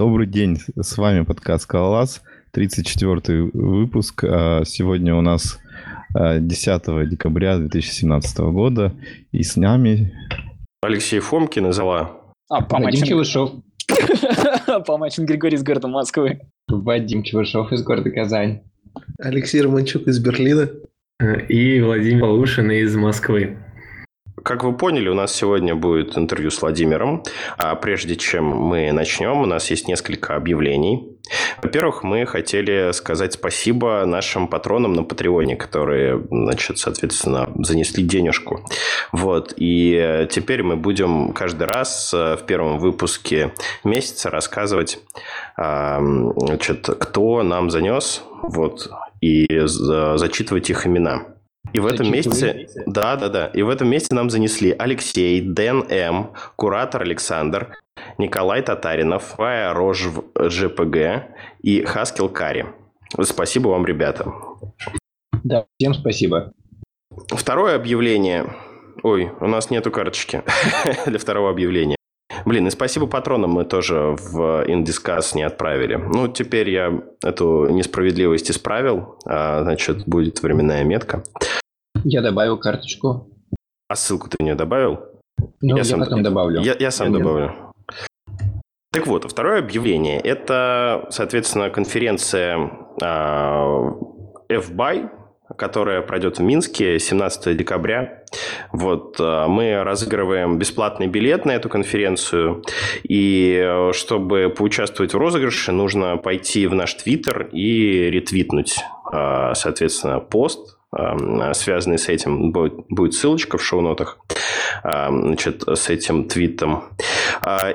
Добрый день, с вами подкаст «Скалолаз», 34 выпуск. А сегодня у нас 10 а, декабря 2017 года, и с нами... Алексей Фомкин из Ала. А, Помачин Чевышев. Помачин Григорий из города Москвы. Вадим Чевышев из города Казань. Алексей Романчук из Берлина. И Владимир Полушин из Москвы. Как вы поняли, у нас сегодня будет интервью с Владимиром. А прежде чем мы начнем, у нас есть несколько объявлений. Во-первых, мы хотели сказать спасибо нашим патронам на Патреоне, которые, значит, соответственно, занесли денежку. Вот. И теперь мы будем каждый раз э, в первом выпуске месяца рассказывать, значит, кто нам занес, вот, и зачитывать их имена. И в этом месяце, да, да, да, и в этом месяце нам занесли Алексей, Дэн М, куратор Александр, Николай Татаринов, Фая Рож ЖПГ и Хаскил Кари. Спасибо вам, ребята. Да, всем спасибо. Второе объявление. Ой, у нас нету карточки для второго объявления. Блин, и спасибо патронам мы тоже в Индискас не отправили. Ну, теперь я эту несправедливость исправил. А, значит, будет временная метка. Я добавил карточку. А ссылку ты не добавил? Ну, я, я сам потом добавлю. Я, я сам я добавлю. Так вот, второе объявление – это, соответственно, конференция э, FBuy, которая пройдет в Минске 17 декабря. Вот, э, мы разыгрываем бесплатный билет на эту конференцию, и э, чтобы поучаствовать в розыгрыше, нужно пойти в наш твиттер и ретвитнуть, э, соответственно, пост, связанный с этим. Будет, ссылочка в шоу-нотах значит, с этим твитом.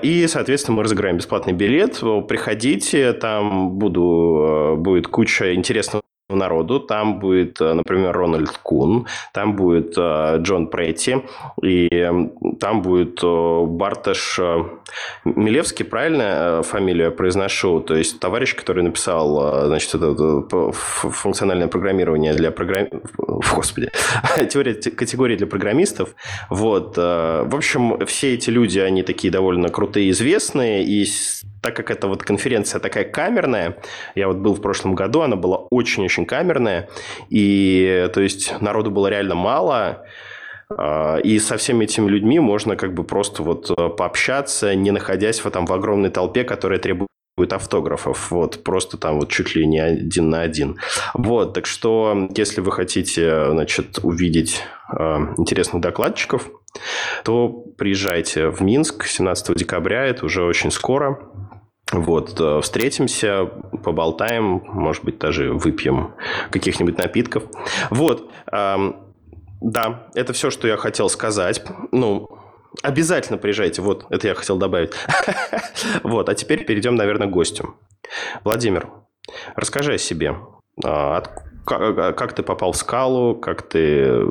И, соответственно, мы разыграем бесплатный билет. Приходите, там буду, будет куча интересного народу. Там будет, э, например, Рональд Кун, там будет э, Джон Претти, и там будет э, Барташ Милевский, правильно фамилию я произношу? То есть, товарищ, который написал, значит, это, функциональное программирование для программ... Господи, теория категории для программистов. Вот. В общем, все эти люди, они такие довольно крутые, известные, и так как эта вот конференция такая камерная, я вот был в прошлом году, она была очень-очень камерная, и то есть народу было реально мало, а, и со всеми этими людьми можно как бы просто вот э, пообщаться, не находясь в, там, в огромной толпе, которая требует автографов, вот, просто там вот чуть ли не один на один. Вот, так что, если вы хотите, значит, увидеть э, интересных докладчиков, то приезжайте в Минск 17 декабря, это уже очень скоро. Вот, э, встретимся, поболтаем, может быть, даже выпьем каких-нибудь напитков. Вот, да, это все, что я хотел сказать. Ну, обязательно приезжайте, вот, это я хотел добавить. Вот, а теперь перейдем, наверное, к гостю. Владимир, расскажи о себе. А, как ты попал в скалу, как ты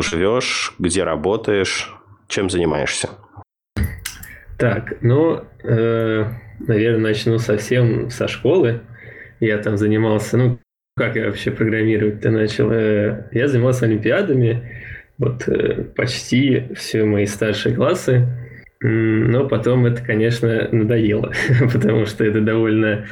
живешь, где работаешь, чем занимаешься? Так, ну, э, наверное, начну совсем со школы. Я там занимался, ну, как я вообще программировать-то начал? Э, я занимался олимпиадами, вот э, почти все мои старшие классы. Но потом это, конечно, надоело, потому что это довольно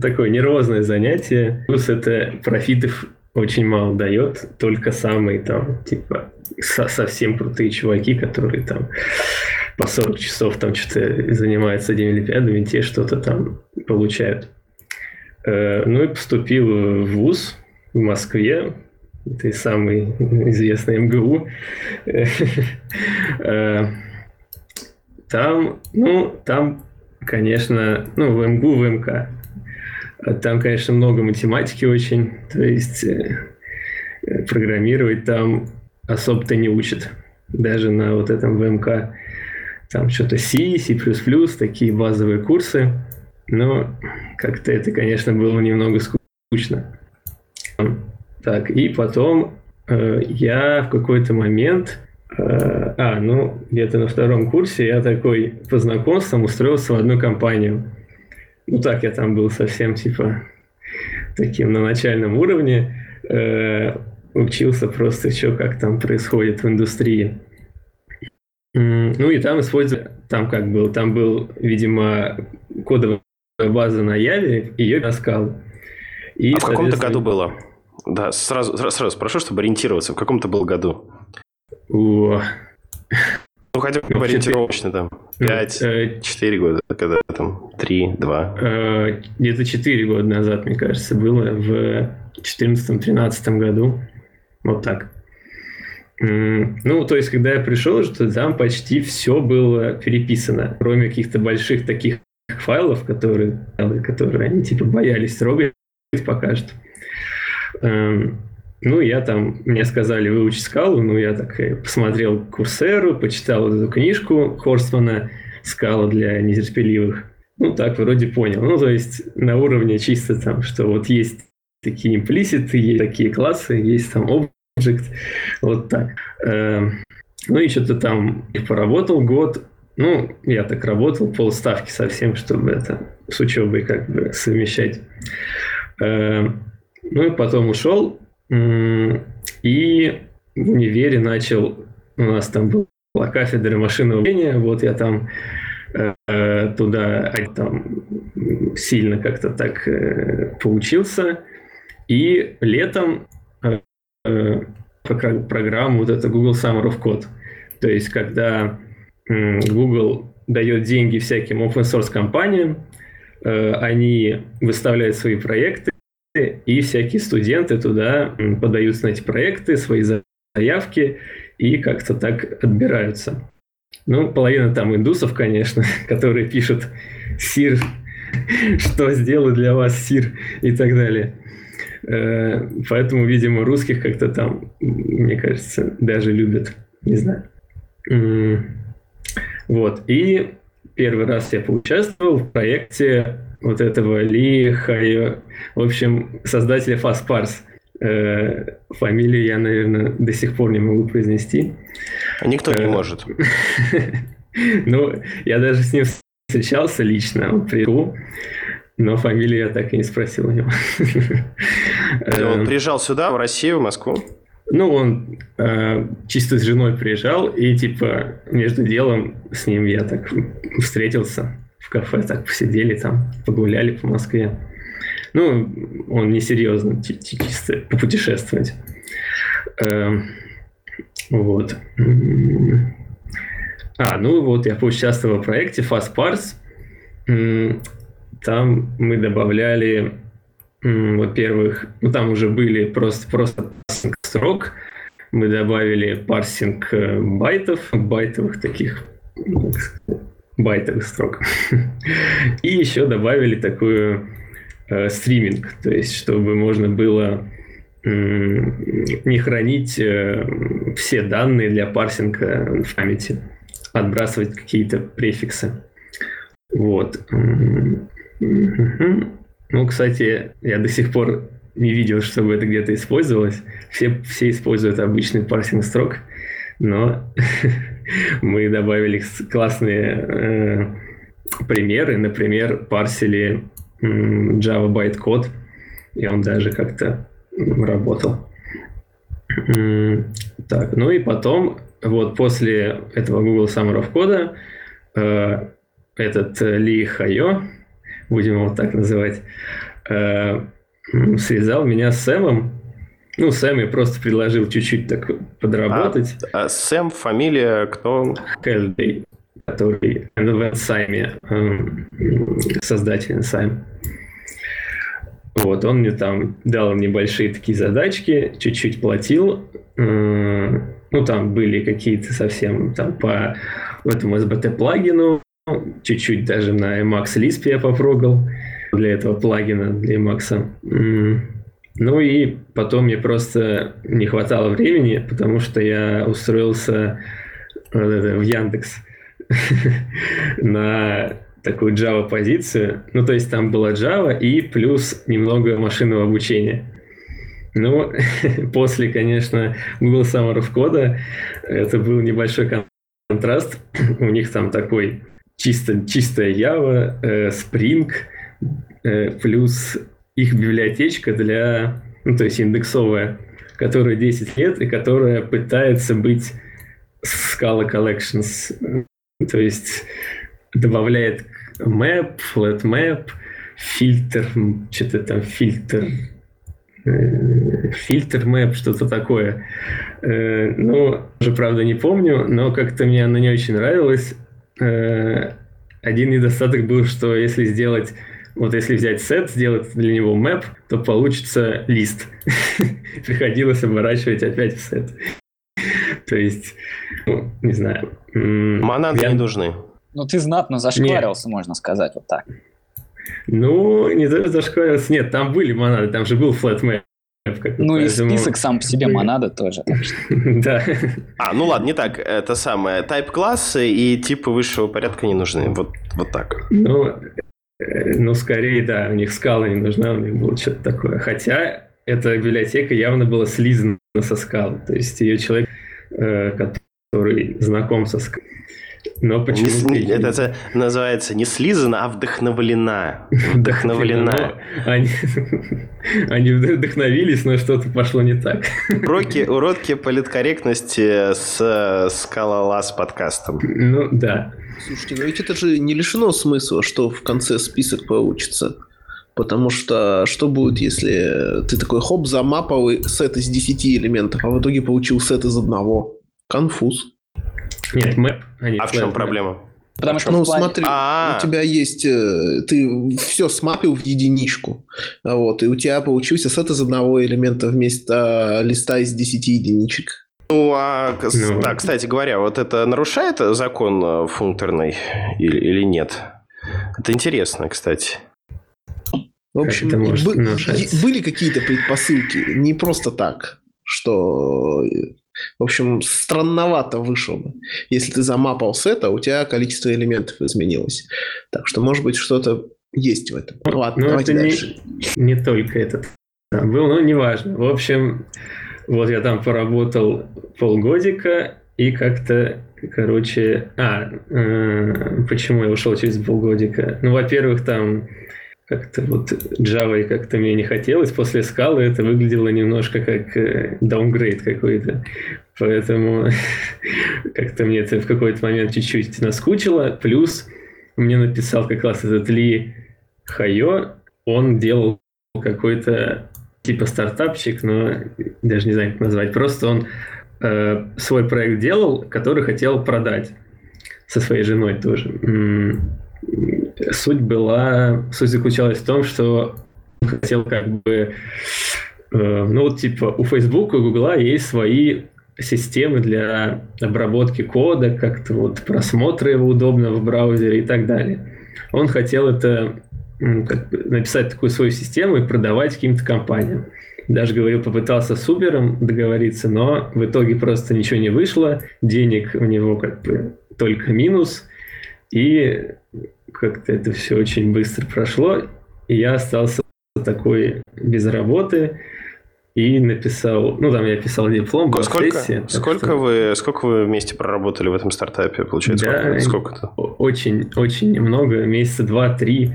такое нервозное занятие. Плюс это профитов очень мало дает, только самые там, типа, со совсем крутые чуваки, которые там по 40 часов там что-то занимаются этими олимпиадами, те что-то там получают. Э, ну и поступил в ВУЗ в Москве, это самый известный МГУ. Э, там, ну, там, конечно, ну, в МГУ, в МК. Там, конечно, много математики очень, то есть э, программировать там особо-то не учат. Даже на вот этом ВМК там что-то C, C++, такие базовые курсы. Но как-то это, конечно, было немного скучно. Так, и потом э, я в какой-то момент, э, а, ну, где-то на втором курсе я такой по знакомствам устроился в одну компанию. Ну, так я там был совсем, типа, таким на начальном уровне. Э, учился просто, что как там происходит в индустрии. Ну и там использовали, там как был, там был, видимо, кодовый база на Яве, ее на скалу. И, а в каком-то году было? Да, сразу, сразу спрошу, чтобы ориентироваться. В каком-то был году? О. Ну, хотя бы ориентировочно там. 5, 4 э, года, когда там 3, 2. Э, где-то 4 года назад, мне кажется, было в 2014-2013 году. Вот так. Ну, то есть, когда я пришел, что там почти все было переписано, кроме каких-то больших таких файлов, которые, которые они типа боялись трогать пока что. Ну, я там, мне сказали выучить скалу, ну, я так посмотрел Курсеру, почитал эту книжку Хорстмана «Скала для нетерпеливых». Ну, так вроде понял. Ну, то есть на уровне чисто там, что вот есть такие имплиситы, есть такие классы, есть там object, вот так. Эм, ну, и что-то там и поработал год. Ну, я так работал, полставки совсем, чтобы это с учебой как бы совмещать. Эм, ну, и потом ушел, и в универе начал, у нас там была кафедра машинного управления, вот я там э, туда там, сильно как-то так э, поучился. И летом э, э программу вот это Google Summer of Code. То есть, когда э, Google дает деньги всяким open source компаниям, э, они выставляют свои проекты, и всякие студенты туда подаются на эти проекты, свои заявки, и как-то так отбираются. Ну, половина там индусов, конечно, которые пишут «Сир, что сделаю для вас, Сир?» и так далее. Э, поэтому, видимо, русских как-то там, мне кажется, даже любят. Не знаю. Вот. И первый раз я поучаствовал в проекте вот этого Ли Хайо, в общем, создателя FastParse. Э, фамилию я, наверное, до сих пор не могу произнести. Никто не э, может. Ну, я даже с ним встречался лично, он приехал, но фамилию я так и не спросил у него. Он приезжал сюда, в Россию, в Москву? Ну, он э, чисто с женой приезжал, и типа между делом с ним я так встретился в кафе, так посидели там, погуляли по Москве. Ну, он несерьезно, чисто попутешествовать. Э, вот. А, ну вот я поучаствовал в проекте Fast Parts. Там мы добавляли во-первых, ну там уже были просто, просто строк, мы добавили парсинг э, байтов, байтовых таких байтовых строк. И еще добавили такую э, стриминг, то есть чтобы можно было э, не хранить э, все данные для парсинга в памяти, отбрасывать какие-то префиксы. Вот. Ну, кстати, я до сих пор не видел, чтобы это где-то использовалось. Все, все используют обычный парсинг строк, но мы добавили классные э, примеры. Например, парсили э, Java bytecode, и он даже как-то работал. Так, ну и потом, вот после этого Google Summer of Code, э, этот Ли Хайо, будем его так называть, э, связал меня с Сэмом. Ну, Сэм я просто предложил чуть-чуть так подработать. А, а Сэм фамилия кто? Кэлдей, который в Энсайме, э, создатель Энсайм. Вот, он мне там дал небольшие такие задачки, чуть-чуть платил. Э, ну, там были какие-то совсем там по этому SBT плагину, чуть-чуть даже на Emacs Lisp я попробовал для этого плагина, для Emacs. Ну и потом мне просто не хватало времени, потому что я устроился в Яндекс на такую Java позицию. Ну, то есть там была Java и плюс немного машинного обучения. Ну, после, конечно, Google Summer of Code это был небольшой контраст. У них там такой чисто, чистая Java, э, Spring, э, плюс их библиотечка для, ну, то есть индексовая, которая 10 лет и которая пытается быть Scala Collections, то есть добавляет map, flat map, фильтр, что-то там фильтр, э, фильтр мэп, что-то такое. Э, ну, уже правда не помню, но как-то мне она не очень нравилась. Э, один недостаток был, что если сделать вот если взять сет, сделать для него мэп, то получится лист. Приходилось оборачивать опять в сет. То есть, ну, не знаю. Монады я... не нужны. Ну, ты знатно зашкварился, нет. можно сказать, вот так. Ну, не только зашкварился, нет, там были монады, там же был flat map. Ну и список сам по себе монада тоже. Да. А, ну ладно, не так. Это самое. Тайп-классы и типы высшего порядка не нужны. Вот, вот так. Ну, ну, скорее, да, у них скала не нужна, у них было что-то такое. Хотя эта библиотека явно была слизана со скалы. То есть ее человек, э, который знаком со скалой, но почему не, это, это называется не слизана, а вдохновлена. Вдохновлена. Они, они вдохновились, но что-то пошло не так. Уроки, уроки политкорректности с Скалолаз подкастом. Ну, да. Слушайте, но ведь это же не лишено смысла, что в конце список получится. Потому что что будет, если ты такой хоп, замапал сет из 10 элементов, а в итоге получил сет из одного? Конфуз. Нет, мэп. А, а в чем проблема? Потому что ну, плане... смотри, А-а-а. у тебя есть, э, ты все смапил в единичку, вот, и у тебя получился сет из одного элемента вместо листа из 10 единичек. Ну, а, ну, да, кстати говоря, вот это нарушает закон э, функторный или, или нет? Это интересно, кстати. В общем, бы, были какие-то предпосылки, не просто так, что в общем, странновато вышло бы. Если ты замапал сет, а у тебя количество элементов изменилось. Так что, может быть, что-то есть в этом. Ну, Ладно, ну, давайте это дальше. Не, не только этот был, но неважно. В общем, вот я там поработал полгодика, и как-то, короче... А, э, почему я ушел через полгодика? Ну, во-первых, там как-то вот Java как-то мне не хотелось. После скалы это выглядело немножко как э, какой-то. Поэтому как-то мне это в какой-то момент чуть-чуть наскучило. Плюс мне написал как раз этот Ли Хайо. Он делал какой-то типа стартапчик, но даже не знаю, как назвать. Просто он э, свой проект делал, который хотел продать со своей женой тоже суть была, суть заключалась в том, что хотел как бы, э, ну вот типа у Facebook и Google есть свои системы для обработки кода, как-то вот просмотра его удобно в браузере и так далее. Он хотел это как бы написать такую свою систему и продавать каким-то компаниям. Даже говорил, попытался с Uber договориться, но в итоге просто ничего не вышло, денег у него как бы только минус, и как-то это все очень быстро прошло, и я остался такой без работы и написал, ну там я писал диплом, сколько, сессия, сколько что... вы сколько вы вместе проработали в этом стартапе, получается? Да, сколько-то? Очень, очень немного, месяца два-три.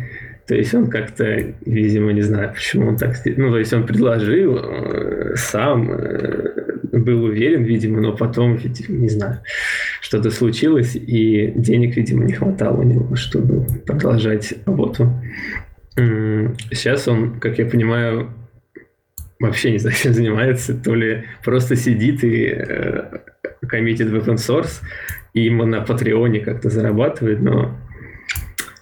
То есть он как-то, видимо, не знаю, почему он так... Ну, то есть он предложил э, сам, э, был уверен, видимо, но потом, видимо, не знаю, что-то случилось, и денег, видимо, не хватало у него, чтобы продолжать работу. Сейчас он, как я понимаю, вообще не знаю, чем занимается, то ли просто сидит и э, коммитит в open source, и на Патреоне как-то зарабатывает, но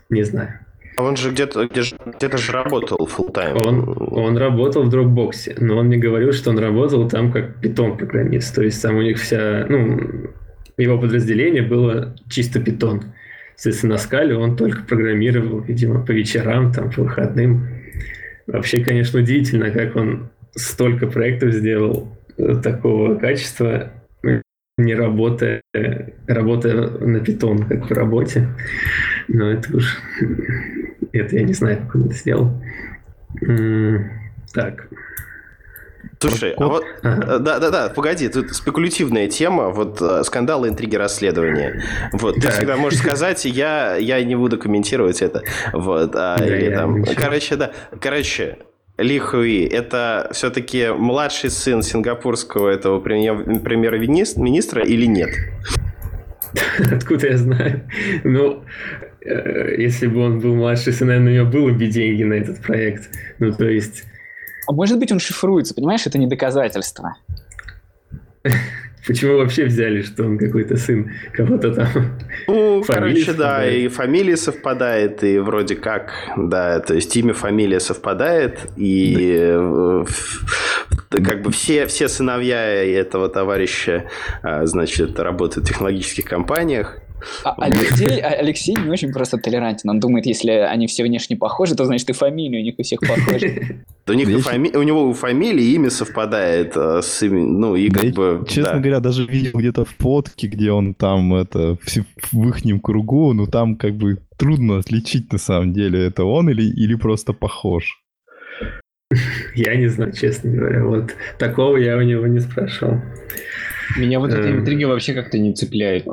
не знаю. А он же где-то где где же работал full time. Он, он работал в Dropbox, но он мне говорил, что он работал там как питон программист. То есть там у них вся, ну, его подразделение было чисто питон. Соответственно, на скале он только программировал, видимо, по вечерам, там, по выходным. Вообще, конечно, удивительно, как он столько проектов сделал э, такого качества, не работая, работая на питон, как в работе. Но это уж... Это я не знаю, как он это сделал. Так. Слушай, а вот, ага. да, да, да, погоди, тут спекулятивная тема, вот э, скандалы, интриги, расследования. Вот, ты всегда можешь сказать, я, я не буду комментировать это. Вот, а, да, или там, короче, да, короче, ли Хуи, это все-таки младший сын сингапурского этого премьер-министра или нет? Откуда я знаю? Ну, э, если бы он был младший сын, наверное, у него было бы деньги на этот проект. Ну, то есть... А может быть, он шифруется, понимаешь? Это не доказательство. Почему вообще взяли, что он какой-то сын кого-то там? Ну, короче, совпадает. да, и фамилия совпадает, и вроде как, да, то есть имя, фамилия совпадает, и. Э, как бы все, все сыновья этого товарища, а, значит, работают в технологических компаниях, а Алексей, а Алексей не очень просто толерантен. Он думает, если они все внешне похожи, то значит и фамилия у них у всех похожи. У, них фами... у него у фамилии имя совпадает а, с именем, ну и как бы... Честно говоря, даже видел где-то фотки, где он там это в их кругу, ну там как бы трудно отличить на самом деле, это он или, или просто похож. Я не знаю, честно говоря. Вот такого я у него не спрашивал. Меня вот эта эм. интрига вообще как-то не цепляет.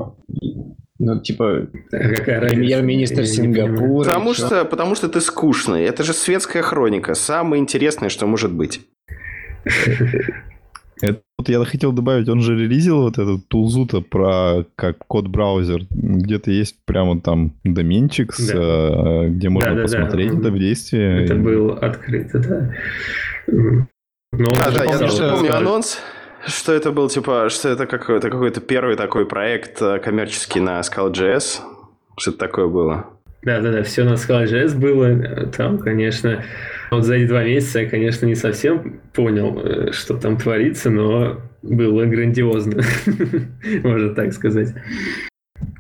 Ну, типа, премьер-министр Сингапура. Потому что, потому что ты скучный. Это же светская хроника. Самое интересное, что может быть. Это вот я хотел добавить, он же релизил вот этот тулзу-то про как код-браузер. Где-то есть прямо там доменчик, с, да. Э, где можно да, посмотреть да, это в действии. Это был открыто, да. Ну, да, да, я даже помню анонс. Что это был, типа, что это какой-то какой-то первый такой проект э, коммерческий на Scala.js? Что-то такое было? Да-да-да, все на Scala.js было. Там, конечно, вот за эти два месяца я, конечно, не совсем понял, э, что там творится, но было грандиозно, можно так сказать.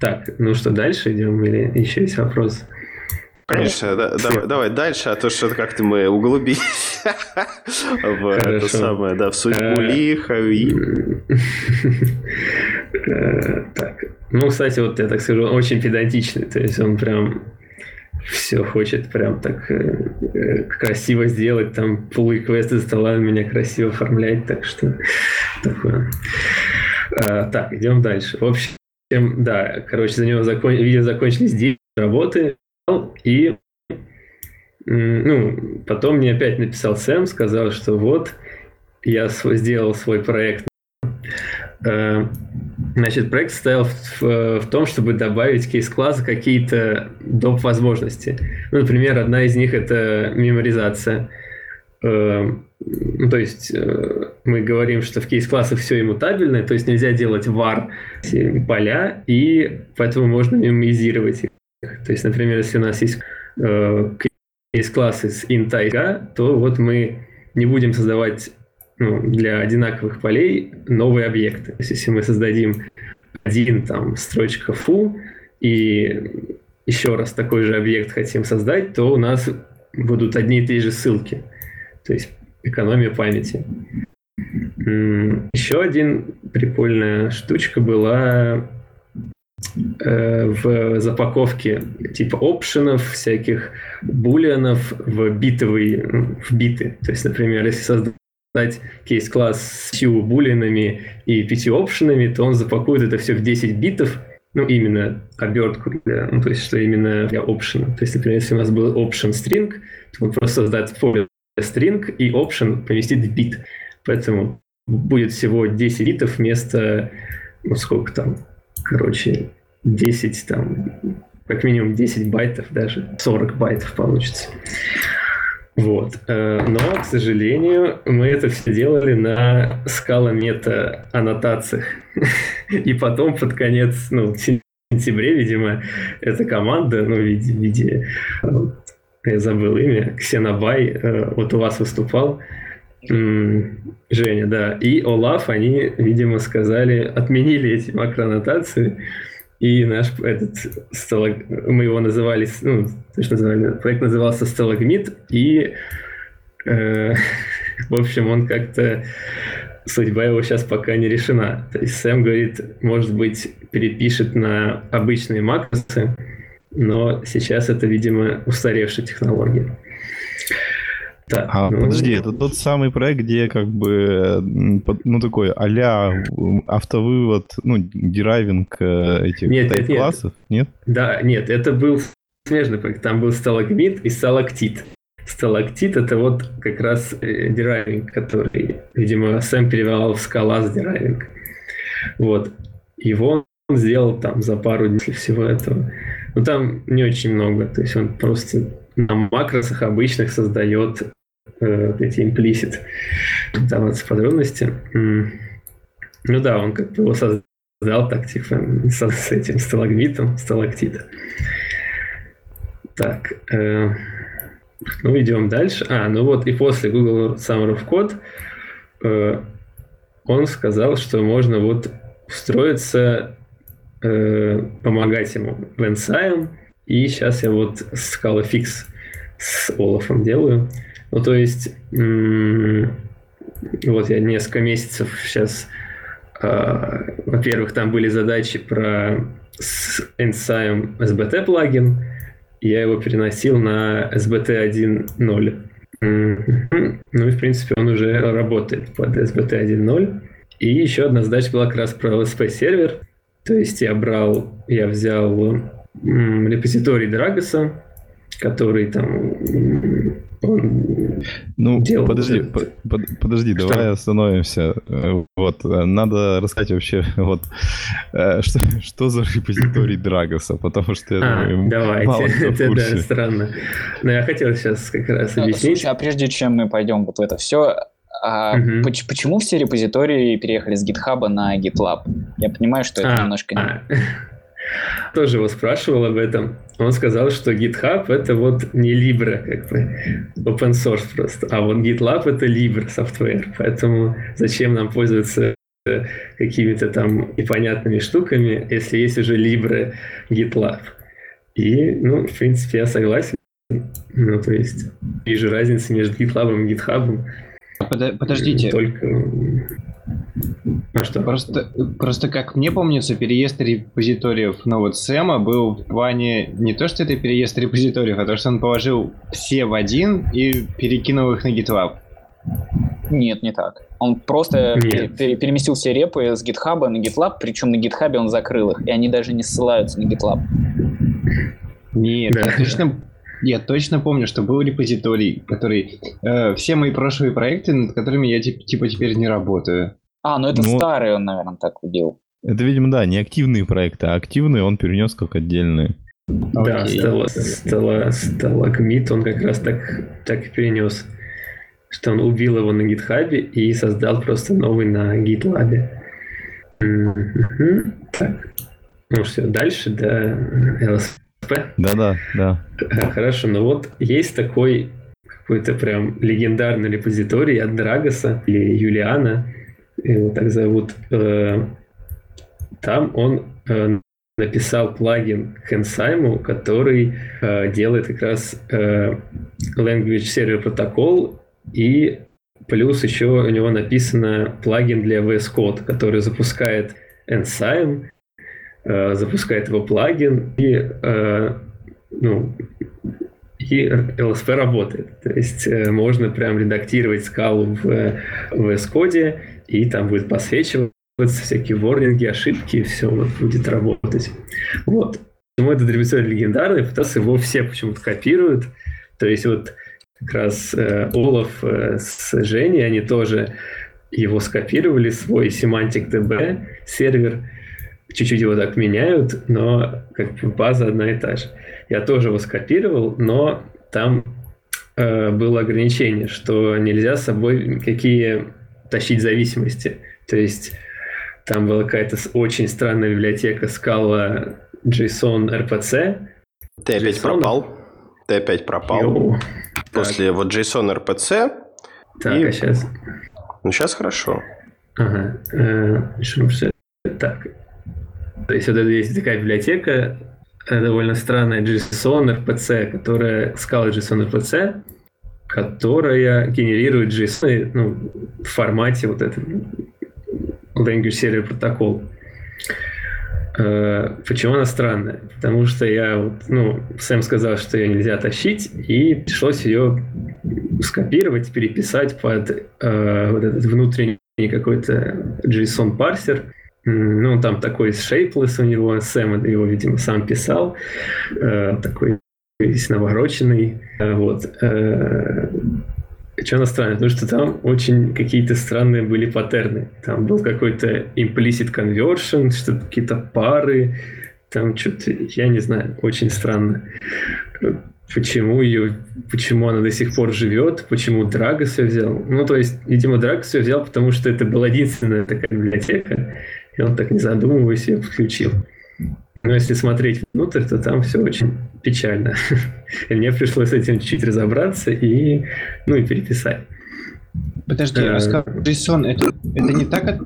Так, ну что, дальше идем или еще есть вопрос? Конечно, да, давай, давай дальше, а то что-то как-то мы углубились в это самое, да, в судьбу э, лиха. Э, так, ну, кстати, вот я так скажу, очень педантичный, то есть он прям все хочет прям так э, красиво сделать, там пулы квесты стола меня красиво оформлять, так что такое. так, идем дальше. В общем, да, короче, за него закон... видео закончились 9 работы, и ну, потом мне опять написал Сэм, сказал, что вот, я сделал свой проект. Э, значит, проект состоял в, в, в том, чтобы добавить кейс-классы какие-то доп. возможности. Ну, например, одна из них – это меморизация. Э, ну, то есть э, мы говорим, что в кейс-классах все иммутабельное, то есть нельзя делать var поля, и поэтому можно меморизировать их. То есть, например, если у нас есть э, кейс-классы с и то вот мы не будем создавать ну, для одинаковых полей новые объекты. То есть, если мы создадим один там строчка foo и еще раз такой же объект хотим создать, то у нас будут одни и те же ссылки. То есть экономия памяти. Еще один прикольная штучка была в запаковке типа опшенов, всяких булианов в битовые, ну, в биты. То есть, например, если создать кейс-класс с 5 булианами и 5 опшенами, то он запакует это все в 10 битов, ну, именно обертку, для, ну, то есть, что именно для опшена. То есть, например, если у нас был option string, то он просто создать поле string и option поместит в бит. Поэтому будет всего 10 битов вместо, ну, сколько там, короче, 10 там, как минимум 10 байтов, даже 40 байтов получится. Вот. Э, но, к сожалению, мы это все делали на Scala meta аннотациях. И потом под конец, ну, в сентябре, видимо, эта команда, ну, в виде, в виде я забыл имя, Xenoby, э, вот у вас выступал, Женя, да, и Олаф, они, видимо, сказали, отменили эти макроаннотации, и наш этот сталаг... мы его называли, ну, точно называли, проект назывался «Сталагмит», и, э, в общем, он как-то, судьба его сейчас пока не решена. То есть Сэм говорит, может быть, перепишет на обычные макросы, но сейчас это, видимо, устаревшая технология. Так, а, ну... Подожди, это тот самый проект, где как бы, ну, такой а-ля автовывод, ну, deriving э, этих нет, нет, классов, нет. нет? Да, нет, это был смежный проект, там был сталагмит и сталактит. Сталактит — это вот как раз э, deriving, который, видимо, Сэм перевел в scalaz deriving. Вот. Его сделал там за пару дней всего этого. Но там не очень много. То есть он просто на макросах обычных создает э, эти имплисит. Там это подробности. Ну да, он как бы его создал так, типа, с, с этим сталагмитом, сталактитом. Так, э, ну идем дальше. А, ну вот и после Google Summer of Code э, он сказал, что можно вот устроиться, э, помогать ему в Ensign. И сейчас я вот Scala Fix с Олафом делаю. Ну, то есть, вот я несколько месяцев сейчас, э, во-первых, там были задачи про Ensign SBT плагин, я его переносил на SBT 1.0. Ну и, в принципе, он уже работает под SBT 1.0. И еще одна задача была как раз про LSP сервер. То есть я брал, я взял репозиторий Драгоса, который там ну, делал подожди, под, под, подожди, что? давай остановимся. Э, вот, э, надо рассказать вообще, вот, э, что, что за репозиторий Драгоса, потому что я а, думаю, давайте, мало это да, странно. Но я хотел сейчас как раз ну, объяснить. Слушай, а прежде чем мы пойдем вот в это все, а угу. почему все репозитории переехали с GitHub на GitLab? Я понимаю, что это а, немножко... А. Тоже его спрашивал об этом. Он сказал, что GitHub это вот не Libre, как бы open source просто, а вот GitLab это Libre software. Поэтому зачем нам пользоваться какими-то там непонятными штуками, если есть уже Libre GitLab. И, ну, в принципе, я согласен. Ну, то есть, вижу разницы между GitLab и GitHub. Подождите. Только... А что? Просто, просто как мне помнится, переезд репозиториев ну вот Сэма был в плане не то, что это переезд репозиториев, а то, что он положил все в один и перекинул их на GitLab. Нет, не так. Он просто Нет. Пере- переместил все репы с GitHub на GitLab, причем на GitHub он закрыл их, и они даже не ссылаются на GitLab. Нет, да. точно я точно помню, что был репозиторий, который... Э, все мои прошлые проекты, над которыми я типа теперь не работаю. А, ну это ну, старый он, наверное, так делал. Это, видимо, да, не активные проекты, а активные он перенес как отдельные. Да, стала, стала, сталагмит он как раз так, так и перенес. Что он убил его на гитхабе и создал просто новый на гитлабе. Так. Ну все, дальше, да, да-да, да. Хорошо, но вот есть такой какой-то прям легендарный репозиторий от Драгоса или Юлиана, его так зовут. Э, там он э, написал плагин Enzyme, который э, делает как раз Language Server Protocol и плюс еще у него написано плагин для VS Code, который запускает Э, запускает его плагин, и, ну, и LSP работает. То есть э, можно прям редактировать скалу в, в VS Code, и там будет посвечиваться всякие ворнинги, ошибки, и все вот будет работать. Вот. Почему этот репозиторий легендарный? Потому что его все почему-то копируют. То есть вот как раз э, Олаф э, с Женей, они тоже его скопировали, свой Semantic DB сервер, чуть-чуть его так меняют, но как бы база одна и та же. Я тоже его скопировал, но там э, было ограничение, что нельзя с собой какие тащить зависимости. То есть там была какая-то очень странная библиотека Scala JSON RPC. Ты опять JSON... пропал. Ты опять пропал. Йоу. После так. вот JSON RPC. Так, и... а сейчас? Ну, сейчас хорошо. Ага. Э, так, то есть вот это есть такая библиотека, э, довольно странная JSON RPC, которая скала JSON RPC, которая генерирует JSON ну, в формате вот этого Language Server Protocol. Uh, почему она странная? Потому что я, ну, Сэм сказал, что ее нельзя тащить, и пришлось ее скопировать, переписать под uh, вот этот внутренний какой-то JSON парсер, ну, там такой shapeless у него, Сэм его, видимо, сам писал, э, такой весь навороченный. Э, вот. Э, Почему она странная? Потому что там очень какие-то странные были паттерны. Там был какой-то implicit conversion, что какие-то пары, там что-то, я не знаю, очень странно. Почему ее, почему она до сих пор живет, почему Драгос ее взял. Ну, то есть, видимо, Драгос ее взял, потому что это была единственная такая библиотека, и он так не задумываясь ее подключил. Но если смотреть внутрь, то там все очень печально. И мне пришлось с этим чуть-чуть разобраться и, ну, и переписать. Подожди, а Скала JSON, это, это не так?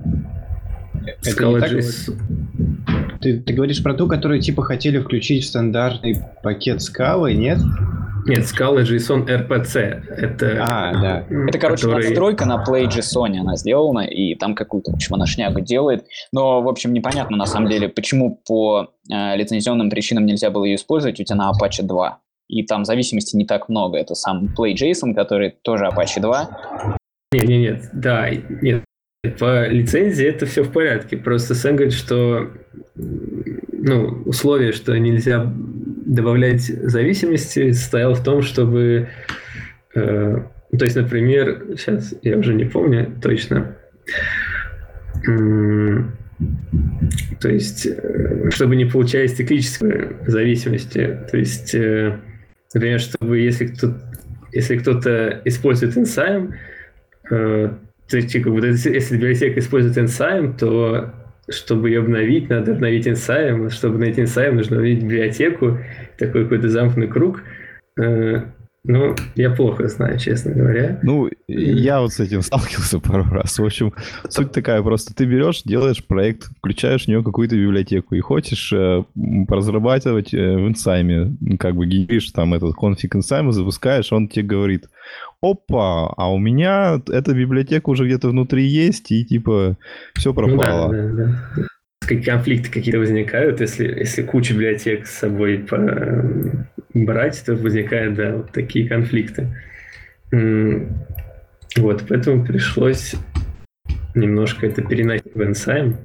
Это не так? Ты, ты говоришь про ту, которую типа хотели включить в стандартный пакет скалы, нет? Нет, скалы JSON RPC. Это, а, да. Это, короче, который... надстройка на Play JSON она сделана, и там какую-то, в общем, она шнягу делает. Но, в общем, непонятно, на самом деле, почему по э, лицензионным причинам нельзя было ее использовать, у тебя на Apache 2. И там зависимости не так много. Это сам Play JSON, который тоже Apache 2. Нет, нет, нет, да, нет. По лицензии это все в порядке. Просто Сэм говорит, что ну, условие, что нельзя добавлять зависимости, состояло в том, чтобы... Э, то есть, например, сейчас я уже не помню точно. То есть, э, чтобы не получались циклические зависимости. То есть, э, например, чтобы если кто если кто-то использует enzyme, э, то есть, как бы, если библиотека использует enzyme, то чтобы ее обновить, надо обновить инсайм. Чтобы найти инсайм, нужно обновить библиотеку. Такой какой-то замкнутый круг. Ну, я плохо знаю, честно говоря. Ну, я вот с этим сталкивался пару раз. В общем, суть такая просто. Ты берешь, делаешь проект, включаешь в него какую-то библиотеку и хочешь э, разрабатывать э, в инсайме. Как бы генеришь там этот конфиг инсайма, запускаешь, он тебе говорит, опа, а у меня эта библиотека уже где-то внутри есть, и типа все пропало. Ну, да, да, да конфликты какие-то возникают, если, если кучу библиотек с собой по, брать, то возникают, да, вот такие конфликты. Вот, поэтому пришлось немножко это переносить в Ensign.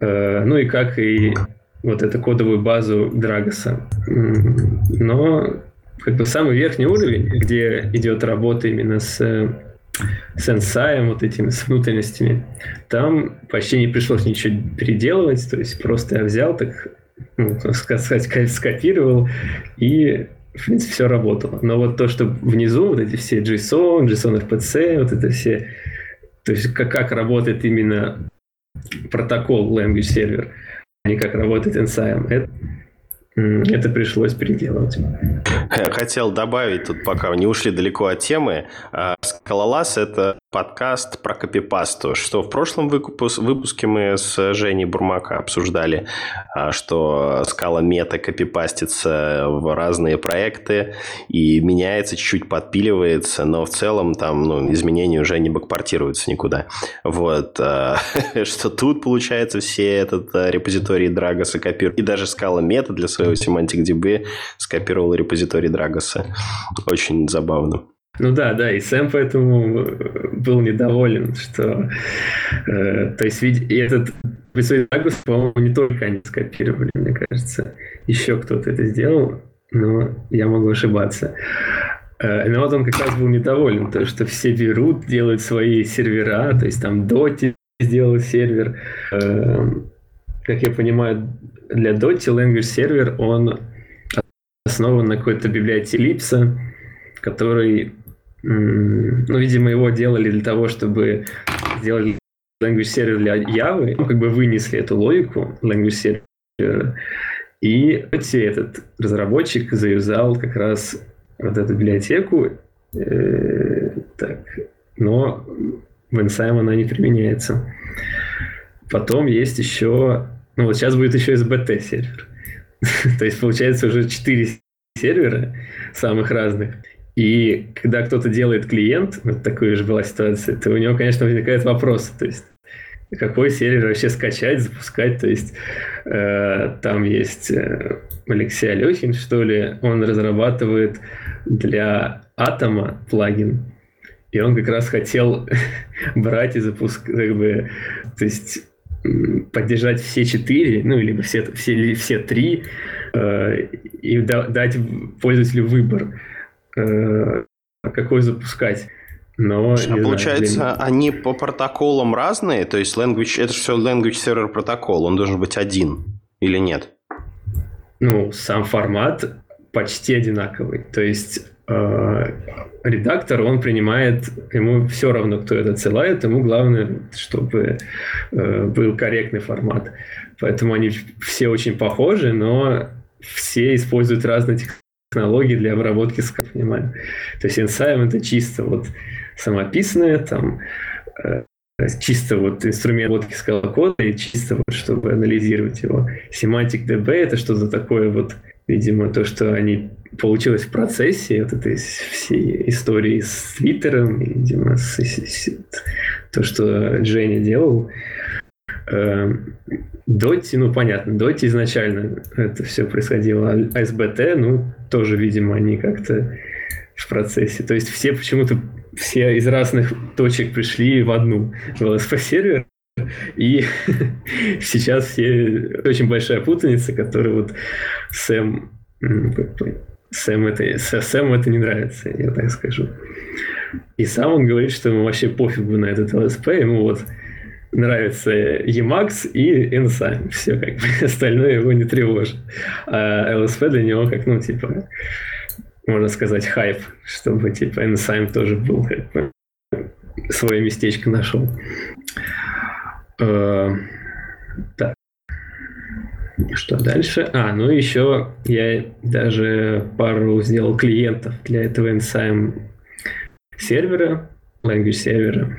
Э, ну и как и вот эту кодовую базу Драгоса. Но как бы самый верхний уровень, где идет работа именно с с инсаем, вот этими, с внутренностями, там почти не пришлось ничего переделывать, то есть просто я взял, так, ну, сказать, скопировал, и, в принципе, все работало. Но вот то, что внизу, вот эти все JSON, JSON RPC, вот это все, то есть как, как работает именно протокол Language Server, а не как работает Ensign, это, это пришлось переделывать. Хотел добавить тут, пока не ушли далеко от темы. Скалолаз – это подкаст про копипасту, что в прошлом выпуске мы с Женей Бурмака обсуждали, а, что скала мета копипастится в разные проекты и меняется, чуть-чуть подпиливается, но в целом там ну, изменения уже не бэкпортируются никуда. Вот. А, что тут, получается, все этот репозиторий Драгоса копируют. И даже скала мета для своего Semantic DB скопировал репозиторий Драгоса. Очень забавно. Ну да, да, и Сэм поэтому э, был недоволен, что... Э, то есть, и этот Драгос, по-моему, не только они скопировали, мне кажется. Еще кто-то это сделал, но я могу ошибаться. Э, но вот он как раз был недоволен, то, что все берут, делают свои сервера, то есть там Доти сделал сервер. Э, как я понимаю, для Doty Language Server он основан на какой-то библиотеке Lipsa, который, ну, видимо, его делали для того, чтобы сделать language server для Java, ну, как бы вынесли эту логику language server, и этот разработчик заюзал как раз вот эту библиотеку, э, так, но в Ensign она не применяется. Потом есть еще ну вот сейчас будет еще SBT сервер. То есть получается уже 4 сервера самых разных. И когда кто-то делает клиент, вот такая же была ситуация, то у него, конечно, возникает вопрос, то есть какой сервер вообще скачать, запускать, то есть э, там есть э, Алексей Алехин, что ли, он разрабатывает для Атома плагин, и он как раз хотел брать и запускать, как бы, то есть поддержать все четыре, ну, либо все, все, все три, э, и да, дать пользователю выбор, какой запускать. но... А получается, знаю, для... они по протоколам разные? То есть language, это же все language server протокол, он должен быть один или нет? Ну, сам формат почти одинаковый. То есть э, редактор, он принимает, ему все равно, кто это отсылает, ему главное, чтобы э, был корректный формат. Поэтому они все очень похожи, но все используют разные технологии для обработки скайп, понимаю. То есть Insign это чисто вот самописное, там э, чисто вот инструмент обработки скала и чисто вот, чтобы анализировать его. Semantic DB это что-то такое вот, видимо, то, что они получилось в процессе вот этой всей истории с Твиттером, видимо, с, с, с, то, что Женя делал. Доти, ну понятно, Доти изначально это все происходило, а СБТ, ну тоже, видимо, они как-то в процессе. То есть все почему-то все из разных точек пришли в одну в LSP сервер, и сейчас все очень большая путаница, которая вот Сэм Сэм это, Сэму это не нравится, я так скажу. И сам он говорит, что ему вообще пофигу на этот ЛСП, ему вот нравится Emacs и Ensign. Все, как бы остальное его не тревожит. А LSP для него как, ну, типа, можно сказать, хайп, чтобы, типа, Ensign тоже был, как бы, свое местечко нашел. Uh, так. Что дальше? А, ну еще я даже пару сделал клиентов для этого Ensign сервера, language сервера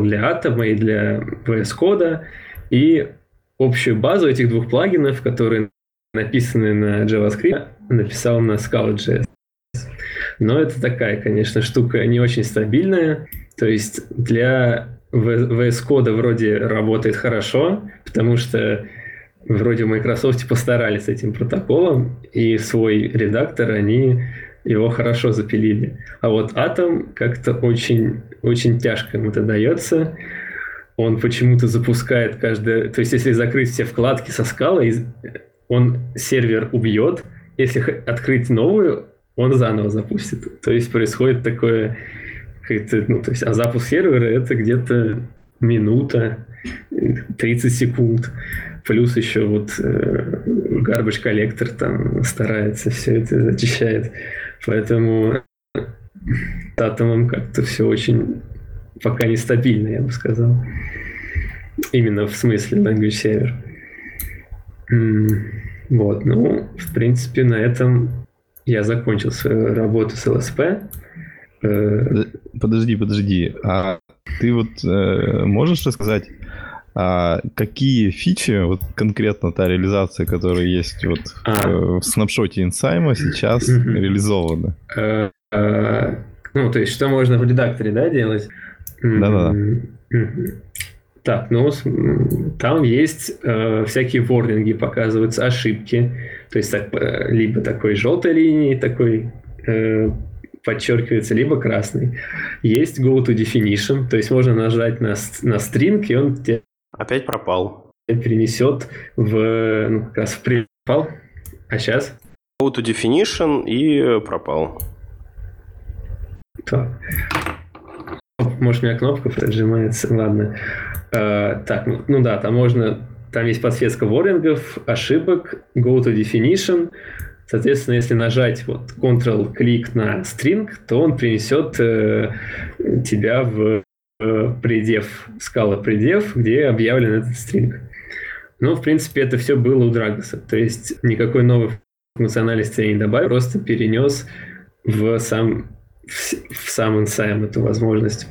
для Atom и для VS Code, и общую базу этих двух плагинов, которые написаны на JavaScript, написал на Scala.js. Но это такая, конечно, штука не очень стабильная. То есть для VS Code вроде работает хорошо, потому что вроде в Microsoft постарались с этим протоколом, и свой редактор они его хорошо запилили. А вот Atom как-то очень, очень тяжко ему это дается. Он почему-то запускает каждое... То есть, если закрыть все вкладки со скалой, он сервер убьет. Если открыть новую, он заново запустит. То есть, происходит такое... Ну, то есть, а запуск сервера это где-то минута, 30 секунд. Плюс еще вот э, garbage коллектор там старается все это зачищает. Поэтому с атомом как-то все очень пока нестабильно, я бы сказал. Именно в смысле language server. Вот, ну, в принципе, на этом я закончил свою работу с ЛСП. Э, подожди, подожди. А ты вот э, можешь рассказать, а какие фичи, вот конкретно та реализация, которая есть вот а. в, в снапшоте Инсайма сейчас mm-hmm. Uh, ну, то есть, что можно в редакторе, да, делать? Да-да. Mm-hmm. Так, ну, там есть э, всякие ворнинги, показываются ошибки. То есть, так, э, либо такой желтой линией, такой э, подчеркивается, либо красный. Есть go to definition, то есть можно нажать на, на string, и он тебе Опять пропал. Перенесет в, ну, как раз в припал. А сейчас? Go to definition и пропал. Так. Может, у меня кнопка поджимается. Ладно. А, так, ну, ну да, там можно... Там есть подсветка ворнингов, ошибок, go to definition. Соответственно, если нажать вот Ctrl-клик на string, то он принесет э, тебя в предев, скала предев, где объявлен этот стринг. Но, в принципе, это все было у Драгоса. То есть никакой новой функциональности я не добавил, просто перенес в сам, в сам инсайм эту возможность.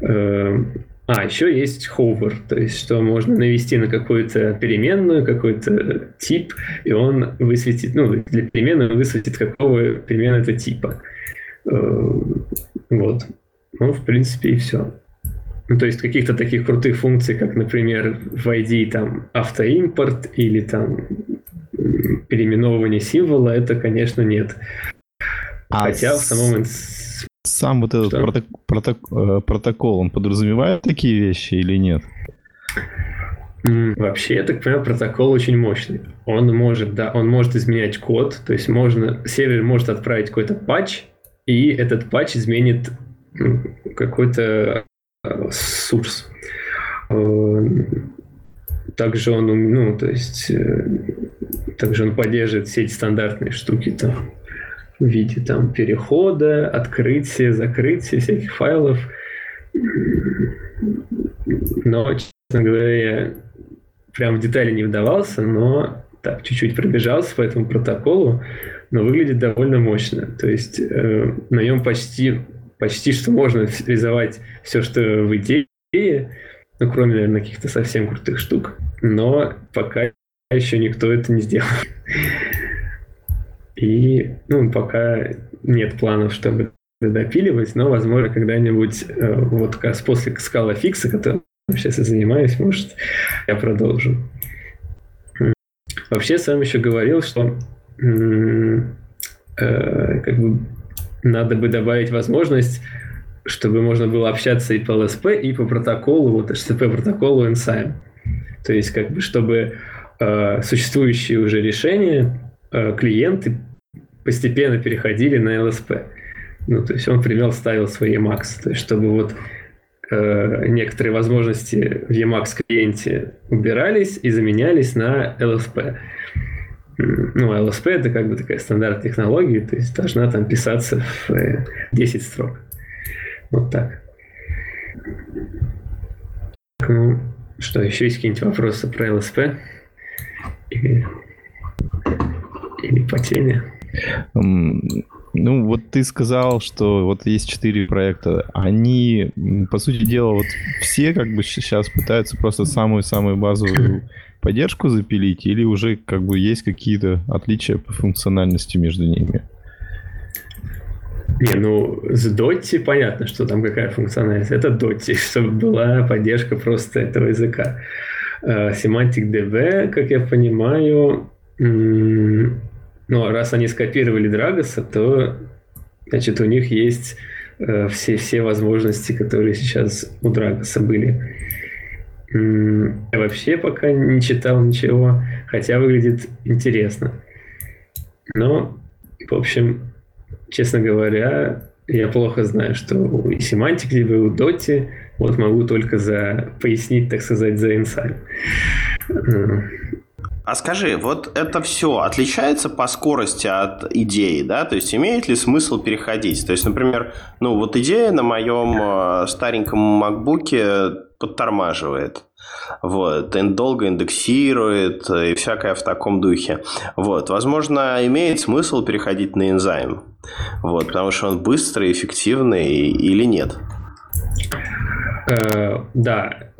Эм, а, еще есть hover, то есть что можно навести на какую-то переменную, какой-то тип, и он высветит, ну, для переменной высветит, какого перемены это типа. Эм, вот. Ну, в принципе, и все. Ну, то есть каких-то таких крутых функций, как, например, в ID там автоимпорт или там переименовывание символа, это, конечно, нет. А Хотя в самом... Сам вот этот проток... Проток... Э, протокол, он подразумевает такие вещи или нет? Вообще, я так понимаю, протокол очень мощный. Он может, да, он может изменять код, то есть можно, сервер может отправить какой-то патч, и этот патч изменит какой-то source. Также он, ну, то есть, также он поддерживает все эти стандартные штуки там в виде там перехода, открытия, закрытия всяких файлов. Но, честно говоря, я прям в детали не вдавался, но так, чуть-чуть пробежался по этому протоколу, но выглядит довольно мощно. То есть э, на нем почти, почти что можно реализовать все, что в идее, ну, кроме, наверное, каких-то совсем крутых штук. Но пока еще никто это не сделал. И, ну, пока нет планов, чтобы допиливать, но, возможно, когда-нибудь, э, вот как раз после скала фикса, которым сейчас и занимаюсь, может, я продолжу. Вообще, сам еще говорил, что э, как бы надо бы добавить возможность, чтобы можно было общаться и по LSP, и по протоколу, вот HTTP протоколу NSIM. То есть, как бы, чтобы э, существующие уже решения э, клиенты постепенно переходили на LSP. Ну, то есть он, например, ставил свои Emacs, то есть чтобы вот э, некоторые возможности в Emacs клиенте убирались и заменялись на LSP. Ну, LSP это как бы такая стандарт технологии, то есть должна там писаться в э, 10 строк. Вот так. Ну, что, еще есть какие-нибудь вопросы про LSP? Или, или по теме? Ну, вот ты сказал, что вот есть четыре проекта. Они, по сути дела, вот все как бы сейчас пытаются просто самую-самую базовую поддержку запилить, или уже как бы есть какие-то отличия по функциональности между ними? Не, ну, с Дотти понятно, что там какая функциональность. Это Дотти, чтобы была поддержка просто этого языка. Semantic DB, как я понимаю, но раз они скопировали Драгоса, то значит, у них есть э, все, все возможности, которые сейчас у Драгоса были. Я вообще пока не читал ничего, хотя выглядит интересно. Но, в общем, честно говоря, я плохо знаю, что и семантик, либо у Доти, вот могу только за пояснить, так сказать, за инсайт. А скажи, вот это все отличается по скорости от идеи, да? То есть имеет ли смысл переходить? То есть, например, ну вот идея на моем э, стареньком MacBook подтормаживает. Вот, долго индексирует и всякое в таком духе. Вот, возможно, имеет смысл переходить на энзайм. Вот, потому что он быстрый, эффективный или нет? Э, да,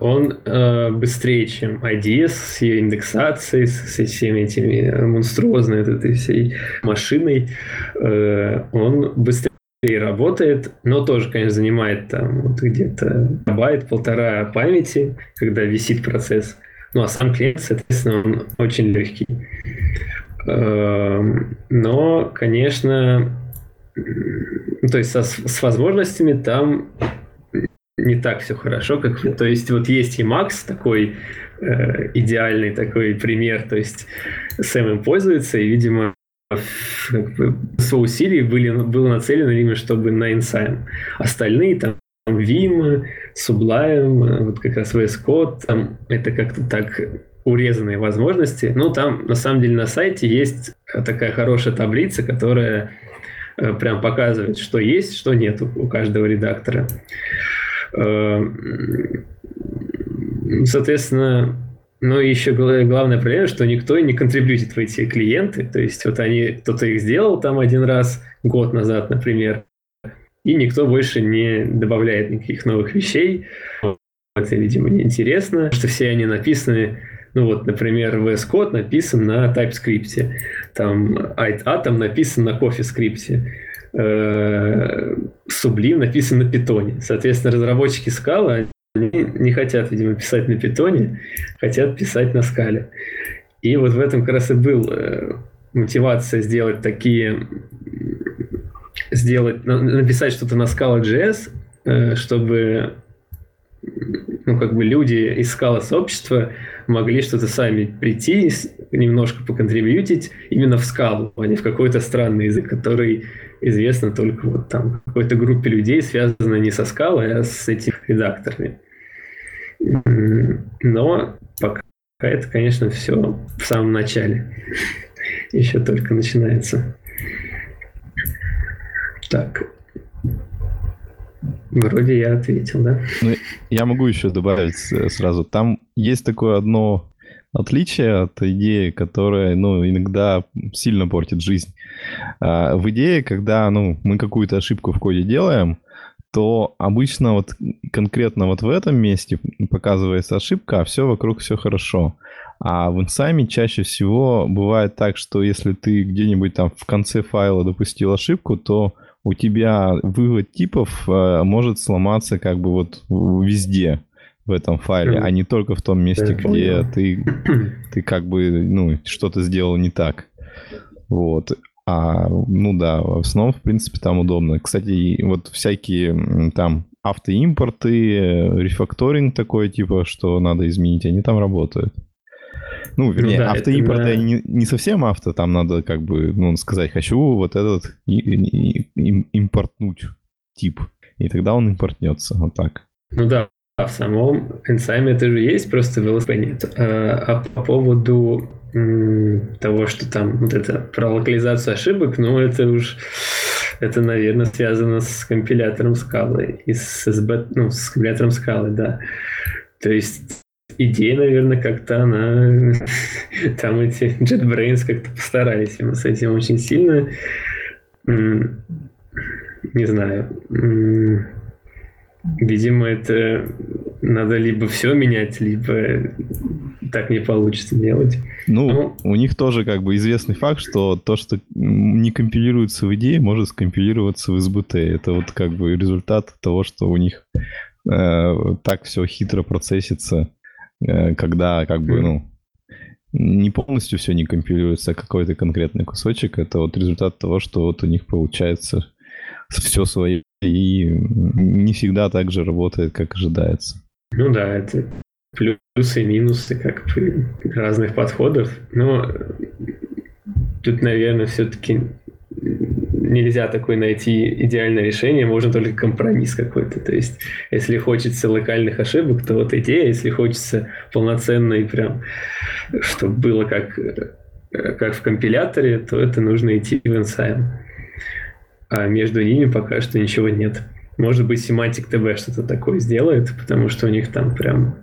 он э, быстрее, чем IDS с ее индексацией, со всеми этими монструозной этой всей машиной. Э, он быстрее работает, но тоже, конечно, занимает там вот где-то байт, полтора памяти, когда висит процесс. Ну, а сам клиент, соответственно, он очень легкий. Э, но, конечно, то есть со, с возможностями там не так все хорошо, как то есть вот есть и Макс такой э, идеальный такой пример, то есть Сэм им пользуется и, видимо, как бы, свои усилия были, было нацелено именно, чтобы на Insign. Остальные там Vim, Sublime, вот как раз VS Code, там это как-то так урезанные возможности. Ну, там, на самом деле, на сайте есть такая хорошая таблица, которая э, прям показывает, что есть, что нет у каждого редактора. Эм, соответственно, но еще главная проблема, что никто не контрибьютит в эти клиенты. То есть вот они, кто-то их сделал там один раз, год назад, например, и никто больше не добавляет никаких новых вещей. Это, видимо, неинтересно, что все они написаны ну вот, например, VS Code написан на TypeScript, там Atom написан на CoffeeScript, э, Sublime написан на питоне. Соответственно, разработчики скалы они не хотят, видимо, писать на питоне, хотят писать на скале. И вот в этом как раз и был э, мотивация сделать такие, сделать, написать что-то на Scala.js, э, чтобы ну, как бы люди из скала сообщества могли что-то сами прийти, немножко поконтрибьютить именно в скалу, а не в какой-то странный язык, который известно только вот там какой-то группе людей, связанной не со скалой, а с этими редакторами. Но пока это, конечно, все в самом начале. Еще только начинается. Так. Вроде я ответил, да? Ну, я могу еще добавить сразу. Там есть такое одно отличие от идеи, которая, ну, иногда сильно портит жизнь. А, в идее, когда, ну, мы какую-то ошибку в коде делаем, то обычно вот конкретно вот в этом месте показывается ошибка, а все вокруг все хорошо. А в инсайме чаще всего бывает так, что если ты где-нибудь там в конце файла допустил ошибку, то у тебя вывод типов э, может сломаться как бы вот везде в этом файле, а не только в том месте, где ты, ты как бы ну, что-то сделал не так. Вот. А, ну да, в основном, в принципе, там удобно. Кстати, вот всякие там автоимпорты, рефакторинг такой, типа, что надо изменить, они там работают. Ну, вернее, ну, да, автоимпорты это... не, не совсем авто, там надо как бы, ну, сказать, хочу вот этот и, и, и, импортнуть тип, и тогда он импортнется, вот так. Ну да, в самом энсайме это же есть, просто в LSP нет. А, а по поводу того, что там вот это про локализацию ошибок, ну, это уж, это, наверное, связано с компилятором скалы и с SB, ну, с компилятором скалы, да. То есть идея, наверное, как-то она... Там эти JetBrains как-то постарались с этим очень сильно. Не знаю. Видимо, это надо либо все менять, либо так не получится делать. Ну, ну, у них тоже как бы известный факт, что то, что не компилируется в идее, может скомпилироваться в SBT. Это вот как бы результат того, что у них э, так все хитро процессится Э, когда как бы, ну, не полностью все не компилируется, а какой-то конкретный кусочек. Это вот результат того, что вот у них получается все свое и не всегда так же работает, как ожидается. Ну да, это плюсы и минусы как бы разных подходов. Но тут, наверное, все-таки нельзя такой найти идеальное решение, можно только компромисс какой-то. То есть, если хочется локальных ошибок, то вот идея, если хочется полноценной прям, чтобы было как, как в компиляторе, то это нужно идти в Ensign. А между ними пока что ничего нет. Может быть, Semantic TB что-то такое сделает, потому что у них там прям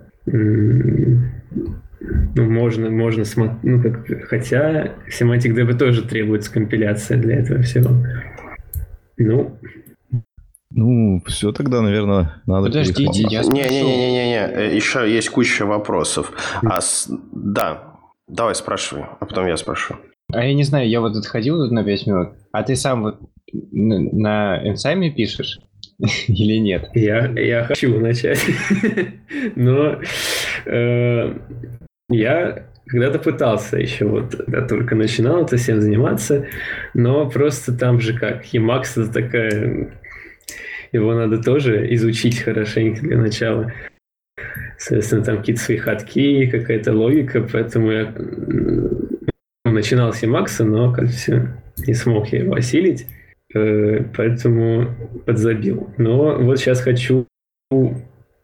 ну, можно, можно смотреть, ну, как, хотя Semantic DB тоже требуется компиляция для этого всего. Ну, ну, все тогда, наверное, надо Подождите, я Не-не-не-не-не, еще есть куча вопросов. А с... Да, давай спрашивай, а потом я спрошу. А я не знаю, я вот отходил тут на 5 минут, а ты сам вот на инсайме пишешь? Или нет? Я, я хочу начать. Но э, я когда-то пытался еще, вот, когда только начинал это всем заниматься, но просто там же как, Emacs это такая, его надо тоже изучить хорошенько для начала. Соответственно, там какие-то свои ходки, какая-то логика, поэтому я начинал с Emacs, но как все не смог я его осилить, поэтому подзабил. Но вот сейчас хочу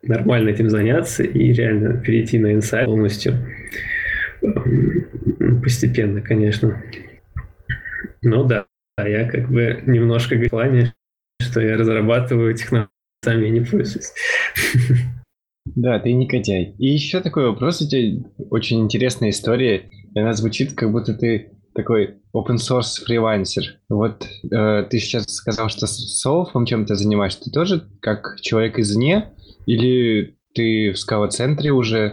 нормально этим заняться и реально перейти на инсайт полностью. Постепенно, конечно. Ну да, а я как бы немножко в плане, что я разрабатываю технологии, сами не пользуюсь. Да, ты негодяй. И еще такой вопрос, у тебя очень интересная история. Она звучит, как будто ты такой open source фрилансер. Вот э, ты сейчас сказал, что с чем-то занимаешься. Ты тоже как человек извне или ты в скала-центре уже?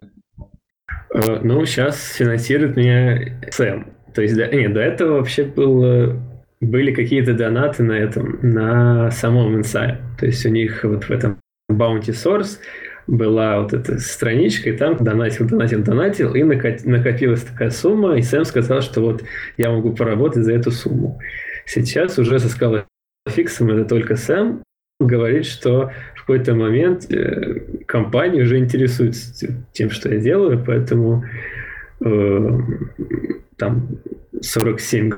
Э, ну, сейчас финансирует меня Сэм. То есть, до, нет, до этого вообще было, были какие-то донаты на этом, на самом инсайде. То есть у них вот в этом Bounty Source была вот эта страничка, и там донатил, донатил, донатил, и накопилась такая сумма, и Сэм сказал, что вот я могу поработать за эту сумму. Сейчас уже со скалой фиксом это только Сэм, говорит, что в какой-то момент э, компания уже интересуется тем, что я делаю, поэтому э, там 47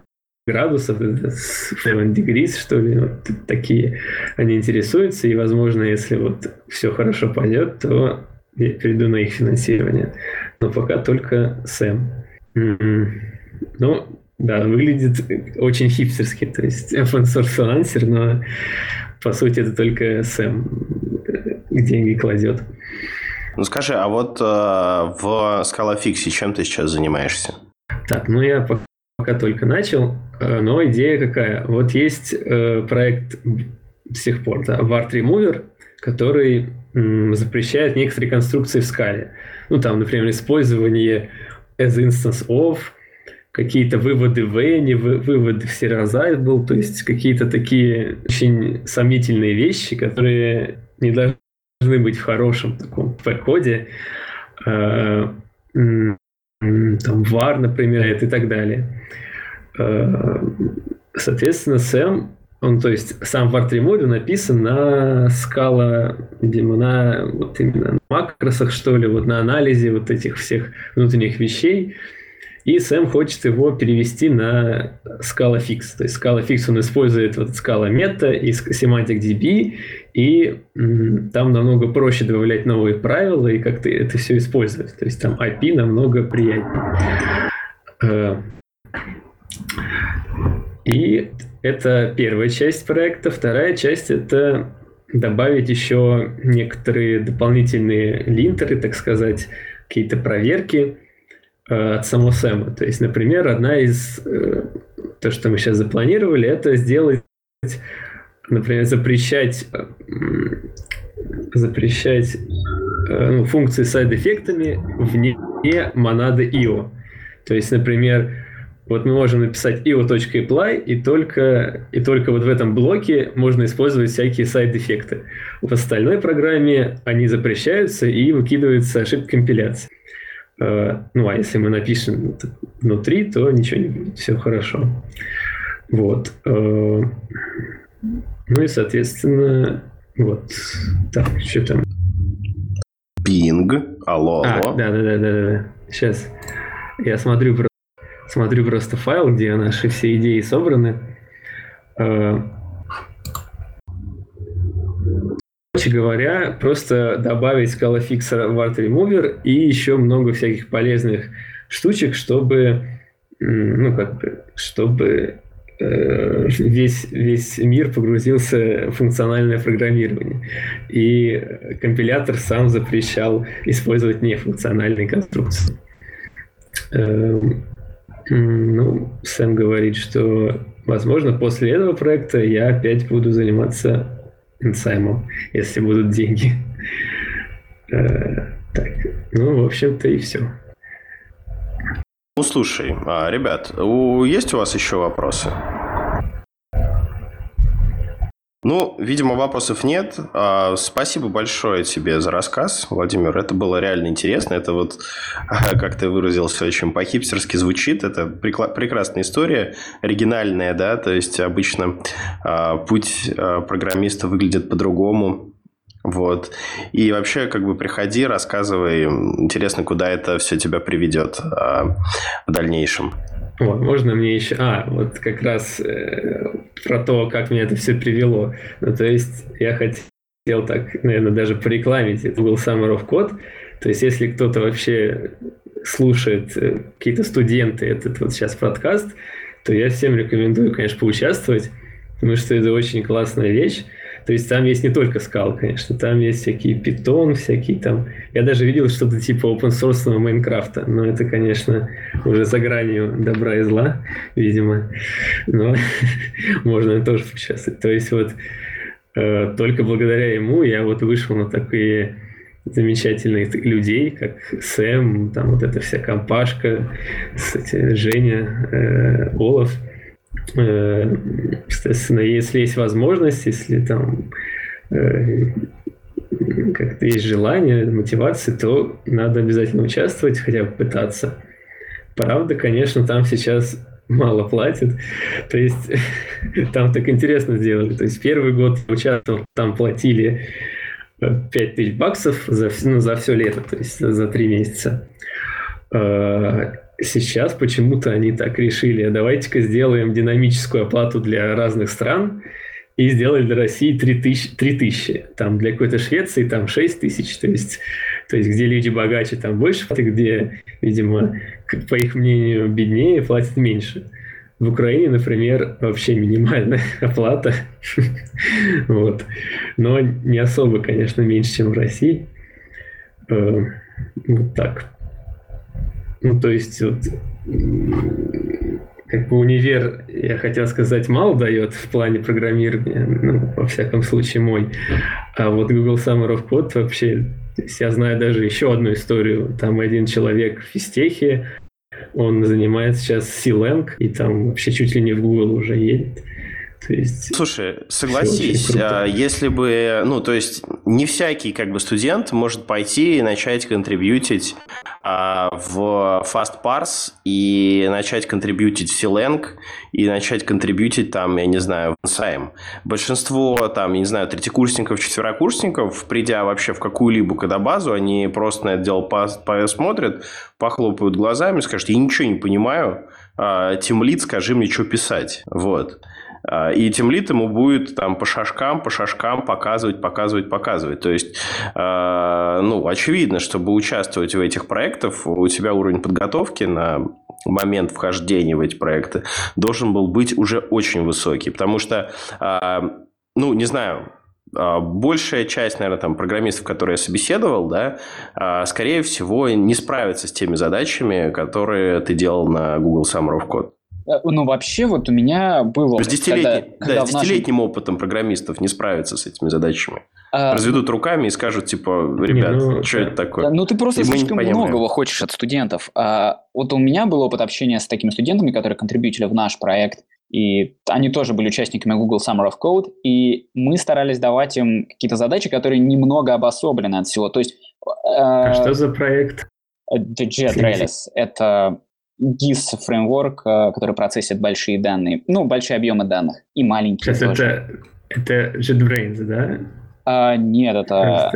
градусов, degrees, что ли, вот такие, они интересуются, и, возможно, если вот все хорошо пойдет, то я перейду на их финансирование. Но пока только Сэм. Mm-hmm. Ну, да, выглядит очень хипстерски, то есть open source фрилансер, но по сути это только Сэм деньги кладет. Ну скажи, а вот э, в ScalaFix чем ты сейчас занимаешься? Так, ну я пока, пока только начал, э, но идея какая? Вот есть э, проект до сих пор, да, Wart Remover, который запрещает некоторые конструкции в скале. Ну там, например, использование as instance of, какие-то выводы в N, выводы в был, то есть какие-то такие очень сомнительные вещи, которые не должны быть в хорошем таком P-коде. Там var, например, и так далее. А, соответственно, Сэм, он, то есть сам var Remote написан на скала, видимо, на вот именно на макросах, что ли, вот на анализе вот этих всех внутренних вещей, и Сэм хочет его перевести на Scala Fix. То есть Scala Fix он использует вот Scala Meta и Semantic DB, и там намного проще добавлять новые правила и как-то это все использовать. То есть там IP намного приятнее. Э, и это первая часть проекта. Вторая часть — это добавить еще некоторые дополнительные линтеры, так сказать, какие-то проверки, от самого Сэма. То есть, например, одна из... Э, то, что мы сейчас запланировали, это сделать, например, запрещать э, запрещать ну, функции с сайд-эффектами вне монады IO. То есть, например, вот мы можем написать io.apply, и только, и только вот в этом блоке можно использовать всякие сайд-эффекты. В остальной программе они запрещаются и выкидывается ошибка компиляции. Э, ну, а если мы напишем внутри, то ничего не будет, все хорошо. Вот. Э, ну и, соответственно, вот. Так, что там? Пинг. Алло, а, алло. Да, да, да, да, да. Сейчас я смотрю, смотрю просто файл, где наши все идеи собраны. Э, Короче говоря, просто добавить ScalaFix в Art Remover и еще много всяких полезных штучек, чтобы, ну, как бы, чтобы э, весь, весь мир погрузился в функциональное программирование. И компилятор сам запрещал использовать нефункциональные конструкции. Э, ну, Сэм говорит, что, возможно, после этого проекта я опять буду заниматься инсаймом, если будут деньги. Э, так, ну, в общем-то, и все. Ну, слушай, а, ребят, есть у вас еще вопросы? Ну, видимо, вопросов нет. А, спасибо большое тебе за рассказ, Владимир. Это было реально интересно. Это вот, как ты выразился, очень по-хипстерски звучит. Это прекрасная история, оригинальная, да, то есть обычно а, путь а, программиста выглядит по-другому. Вот. И вообще, как бы приходи, рассказывай. Интересно, куда это все тебя приведет в дальнейшем. Вот, можно мне еще... А, вот как раз э, про то, как меня это все привело. Ну, то есть я хотел так, наверное, даже порекламить. Это был Summer of Code. То есть если кто-то вообще слушает, э, какие-то студенты этот вот сейчас подкаст, то я всем рекомендую, конечно, поучаствовать, потому что это очень классная вещь. То есть там есть не только скал, конечно, там есть всякие питон, всякие там... Я даже видел что-то типа open source Майнкрафта, но это, конечно, уже за гранью добра и зла, видимо. Но можно тоже поучаствовать. То есть вот э, только благодаря ему я вот вышел на такие замечательных людей, как Сэм, там вот эта вся компашка, кстати, Женя, э, Олаф. Э, естественно, если есть возможность, если там э, как-то есть желание, мотивация, то надо обязательно участвовать, хотя бы пытаться. Правда, конечно, там сейчас мало платят. То есть там так интересно сделали. То есть первый год участвовал, там платили 5 э, баксов за, ну, за все лето, то есть за три месяца. Сейчас почему-то они так решили, давайте-ка сделаем динамическую оплату для разных стран и сделали для России 3 тысячи, 3 тысячи. Там для какой-то Швеции там 6 тысяч, то есть, то есть где люди богаче, там больше, где, видимо, по их мнению, беднее, платят меньше. В Украине, например, вообще минимальная оплата. вот. Но не особо, конечно, меньше, чем в России. Э, вот так. Ну, то есть, вот, как бы универ, я хотел сказать, мало дает в плане программирования, ну, во всяком случае, мой. А вот Google Summer of Code вообще, я знаю даже еще одну историю. Там один человек в физтехе, он занимается сейчас C-Lang, и там вообще чуть ли не в Google уже едет. То есть, Слушай, согласись, а, если бы, ну, то есть не всякий как бы студент может пойти и начать контрибьютить а, в FastParse и начать контрибьютить в Silang и начать контрибьютить там, я не знаю, в Insign. Большинство там, я не знаю, третьекурсников, четверокурсников, придя вообще в какую-либо кодобазу, они просто на это дело посмотрят, похлопают глазами, скажут, я ничего не понимаю, Тимлит, скажи мне, что писать. Вот. А, и темлит ему будет там по шажкам, по шажкам показывать, показывать, показывать. То есть, а, ну, очевидно, чтобы участвовать в этих проектах, у тебя уровень подготовки на момент вхождения в эти проекты должен был быть уже очень высокий. Потому что, а, ну, не знаю, большая часть, наверное, там, программистов, которые я собеседовал, да, скорее всего, не справятся с теми задачами, которые ты делал на Google Summer of Code. Э, ну, вообще, вот у меня было... С десятилетним, когда, да, с десятилетним нашем... опытом программистов не справиться с этими задачами. А... Разведут руками и скажут, типа, ребят, ну, что это такое? Ну, ты просто и слишком многого хочешь от студентов. А, вот у меня был опыт общения с такими студентами, которые контрибьютили в наш проект, и они тоже были участниками Google Summer of Code, и мы старались давать им какие-то задачи, которые немного обособлены от всего. То есть... Э, а что за проект? The Jet Rallies. Это GIS фреймворк, э, который процессит большие данные, ну, большие объемы данных и маленькие. Сейчас это, это JetBrains, да? А, нет, это...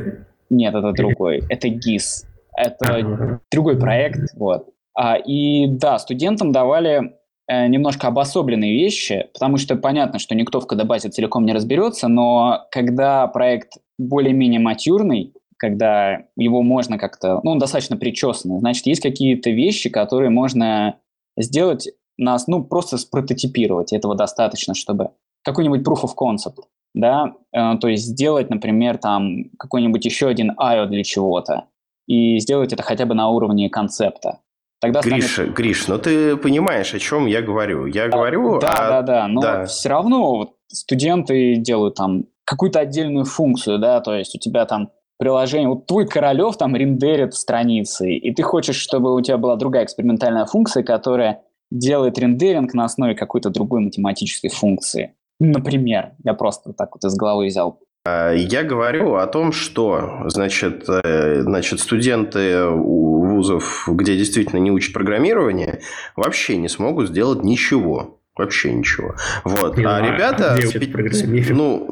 Нет, это другой. Это GIS. Это ага. другой проект, вот. А, и да, студентам давали э, немножко обособленные вещи, потому что понятно, что никто в кодобазе целиком не разберется, но когда проект более-менее матюрный, когда его можно как-то, ну, он достаточно причесанный, значит, есть какие-то вещи, которые можно сделать нас, ну, просто спрототипировать. Этого достаточно, чтобы какой-нибудь proof of concept, да, э, то есть сделать, например, там какой-нибудь еще один IO для чего-то и сделать это хотя бы на уровне концепта. Тогда Гриш, станет... Гриш, ну ты понимаешь, о чем я говорю. Я говорю Да, о... да, да, но да. все равно вот студенты делают там какую-то отдельную функцию, да, то есть у тебя там приложение, вот твой Королев там рендерит страницы, и ты хочешь, чтобы у тебя была другая экспериментальная функция, которая делает рендеринг на основе какой-то другой математической функции. Например, я просто так вот из головы взял. А, я говорю о том, что значит, э, значит, студенты вузов, где действительно не учат программирование, вообще не смогут сделать ничего. Вообще ничего. Вот. Не, а, а ребята... Спи... Ну,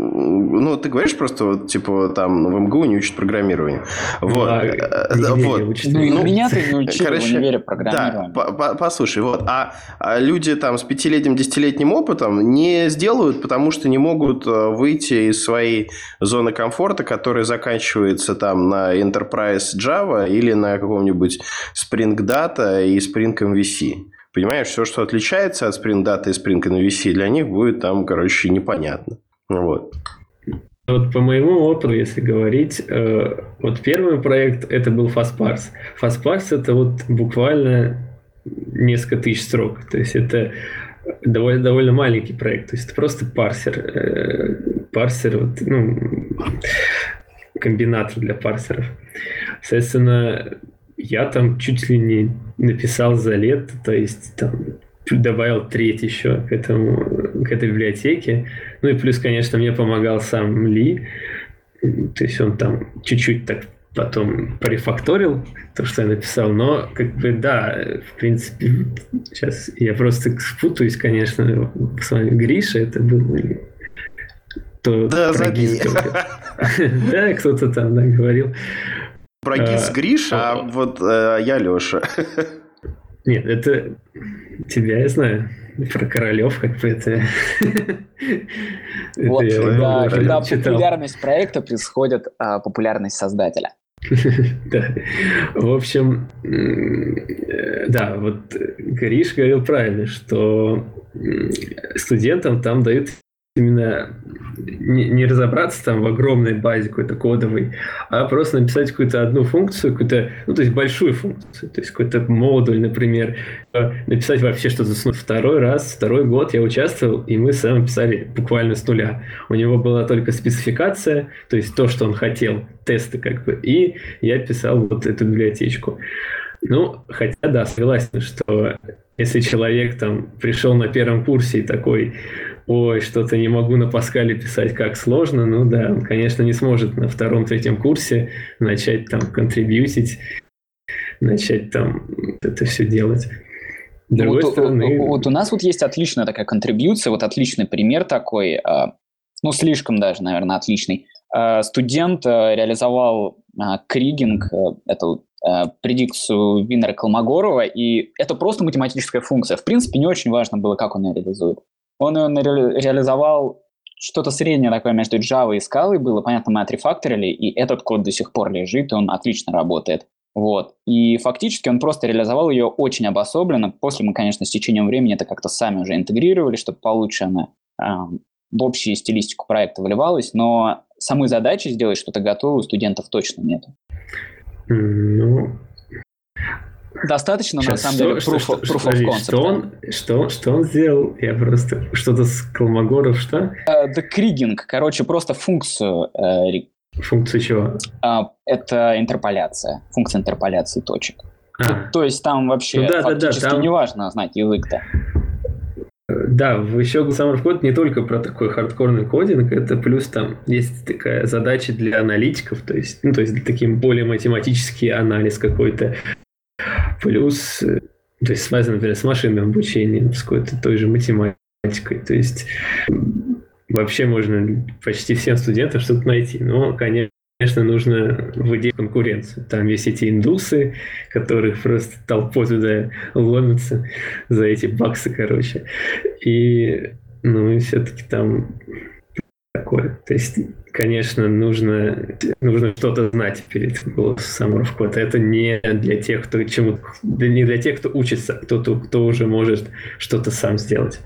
ну, ты говоришь просто, вот, типа, там, в МГУ не учат программирование. Вот. А, не, вот. Ну, ну, меня ты не учил короче, в универе программирование. Да, по послушай, вот. А, а люди там с пятилетним, десятилетним опытом не сделают, потому что не могут э, выйти из своей зоны комфорта, которая заканчивается там на Enterprise Java или на каком-нибудь Spring Data и Spring MVC. Понимаешь, все, что отличается от Spring Data и Spring MVC, для них будет там, короче, непонятно. Вот. Вот по моему опыту, если говорить, э, вот первый проект это был FastParse. FastParse это вот буквально несколько тысяч строк. То есть это довольно, довольно маленький проект. То есть это просто парсер. Э, парсер, вот, ну, комбинатор для парсеров. Соответственно, я там чуть ли не написал за лет, то есть там добавил треть еще к, этому, к этой библиотеке. Ну и плюс, конечно, мне помогал сам Ли. То есть он там чуть-чуть так потом порефакторил то, что я написал, но как бы да, в принципе, сейчас я просто спутаюсь, конечно, с вами Гриша, это был то да. Да, кто-то там да, говорил. Про ГИС а, Гриша, а вот э, я Леша. Нет, это тебя я знаю. Про королев как бы это... Вот, когда популярность проекта происходит а, популярность создателя. Да. В общем, э, да, вот Гриш говорил правильно, что студентам там дают именно не, не разобраться там в огромной базе какой-то кодовой, а просто написать какую-то одну функцию, какую-то, ну, то есть большую функцию, то есть какой-то модуль, например, э, написать вообще что-то с Второй раз, второй год я участвовал, и мы сами писали буквально с нуля. У него была только спецификация, то есть то, что он хотел, тесты как бы, и я писал вот эту библиотечку. Ну, хотя, да, согласен, что если человек там пришел на первом курсе и такой, ой, что-то не могу на Паскале писать, как сложно, ну да, он, конечно, не сможет на втором-третьем курсе начать там контрибьютить, начать там это все делать. С другой вот, стороны... Вот у нас вот есть отличная такая контрибьюция, вот отличный пример такой, а, ну, слишком даже, наверное, отличный. А, студент а, реализовал кригинг, эту предикцию Винера Колмогорова, и это просто математическая функция. В принципе, не очень важно было, как он ее реализует. Он ее реализовал что-то среднее такое между Java и Scala было. Понятно, мы отрефакторили, и этот код до сих пор лежит, и он отлично работает. Вот. И фактически он просто реализовал ее очень обособленно. После мы, конечно, с течением времени это как-то сами уже интегрировали, чтобы получше она э, в общую стилистику проекта вливалась. Но самой задачи сделать что-то готовое у студентов точно нет. Ну, Достаточно, Сейчас, на самом деле, proof, что, proof of concept. Что он, что, что он сделал? Я просто... Что-то с Колмогоров, что? Uh, the Krigging. Короче, просто функцию... Uh, Функцию чего? Uh, это интерполяция. Функция интерполяции точек. А. То, то есть там вообще ну, да, фактически да, да, там... не важно знать язык-то. Да, еще Summer Code не только про такой хардкорный кодинг, это плюс там есть такая задача для аналитиков, то есть, ну, то есть таким более математический анализ какой-то Плюс, э, то есть связано, например, с машинным обучением, с какой-то той же математикой. То есть вообще можно почти всем студентам что-то найти. Но, конечно, нужно выделить конкуренцию. Там есть эти индусы, которых просто толпой туда ломятся за эти баксы, короче. И, ну, и все-таки там такое. То есть, конечно, нужно, нужно что-то знать перед голосом of Это не для тех, кто чему не для тех, кто учится, а кто, кто, уже может что-то сам сделать.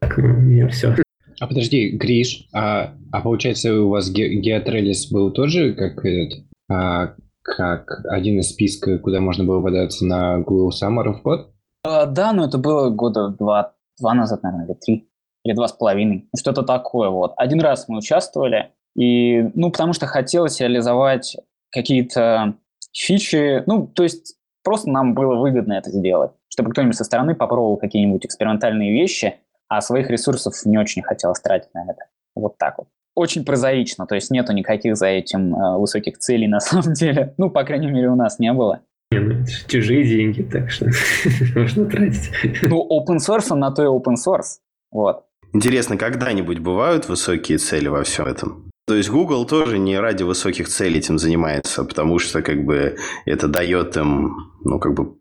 Так, ну, у меня все. А подожди, Гриш, а, а получается у вас Геотрелис был тоже как этот, а, как один из списка, куда можно было податься на Google Summer of Code? А, да, но это было года два, два назад, наверное, или три или два с половиной, что-то такое вот. Один раз мы участвовали, и, ну, потому что хотелось реализовать какие-то фичи, ну, то есть просто нам было выгодно это сделать, чтобы кто-нибудь со стороны попробовал какие-нибудь экспериментальные вещи, а своих ресурсов не очень хотелось тратить на это. Вот так вот. Очень прозаично, то есть нету никаких за этим э, высоких целей на самом деле. Ну, по крайней мере, у нас не было. Не, ну, чужие деньги, так что можно тратить. Ну, open source, он на то и open source. Вот. Интересно, когда-нибудь бывают высокие цели во всем этом? То есть Google тоже не ради высоких целей этим занимается, потому что как бы это дает им, ну как бы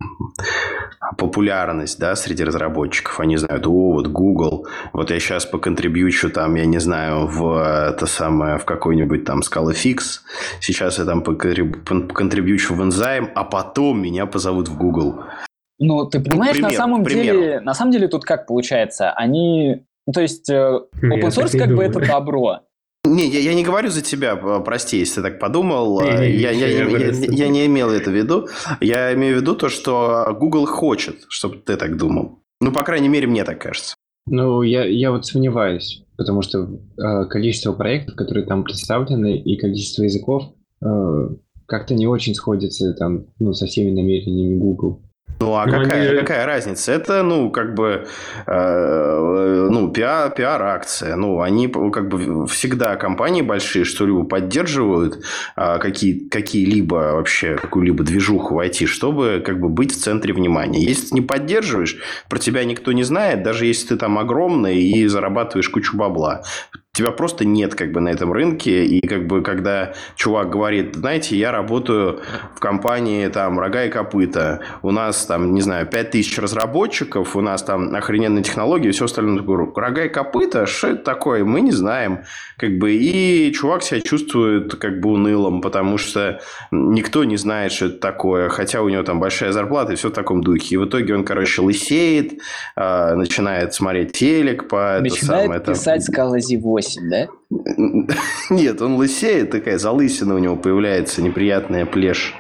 популярность, да, среди разработчиков. Они знают, о, вот Google, вот я сейчас поконтрибьючу там, я не знаю, в это самое, в какой-нибудь там ScalaFix, сейчас я там поконтрибьючу в Enzyme, а потом меня позовут в Google. Ну, ты понимаешь, пример, на самом деле, на самом деле тут как получается? Они ну, то есть э, open source как бы это добро. Не, я, я не говорю за тебя, прости, если ты так подумал. Не, не, я, я, я, я, я не имел это в виду. Я имею в виду то, что Google хочет, чтобы ты так думал. Ну, по крайней мере, мне так кажется. Ну, я, я вот сомневаюсь, потому что э, количество проектов, которые там представлены, и количество языков э, как-то не очень сходятся там, ну, со всеми намерениями Google. Ну, а ну, какая, они... какая разница? Это, ну, как бы, э, ну, пиар, пиар-акция. Ну, они, как бы, всегда компании большие что-либо поддерживают, э, какие, какие-либо вообще, какую-либо движуху войти, чтобы, как бы, быть в центре внимания. Если ты не поддерживаешь, про тебя никто не знает, даже если ты там огромный и зарабатываешь кучу бабла тебя просто нет как бы на этом рынке. И как бы когда чувак говорит, знаете, я работаю в компании там рога и копыта, у нас там, не знаю, 5000 разработчиков, у нас там охрененные технологии все остальное. Такой, рога и копыта, что это такое? Мы не знаем. Как бы, и чувак себя чувствует как бы унылым, потому что никто не знает, что это такое, хотя у него там большая зарплата и все в таком духе. И в итоге он, короче, лысеет, а, начинает смотреть телек по... Начинает это самое, писать там... Скалази 8 8, да? Нет, он лысеет, такая залысина у него появляется, неприятная плешь.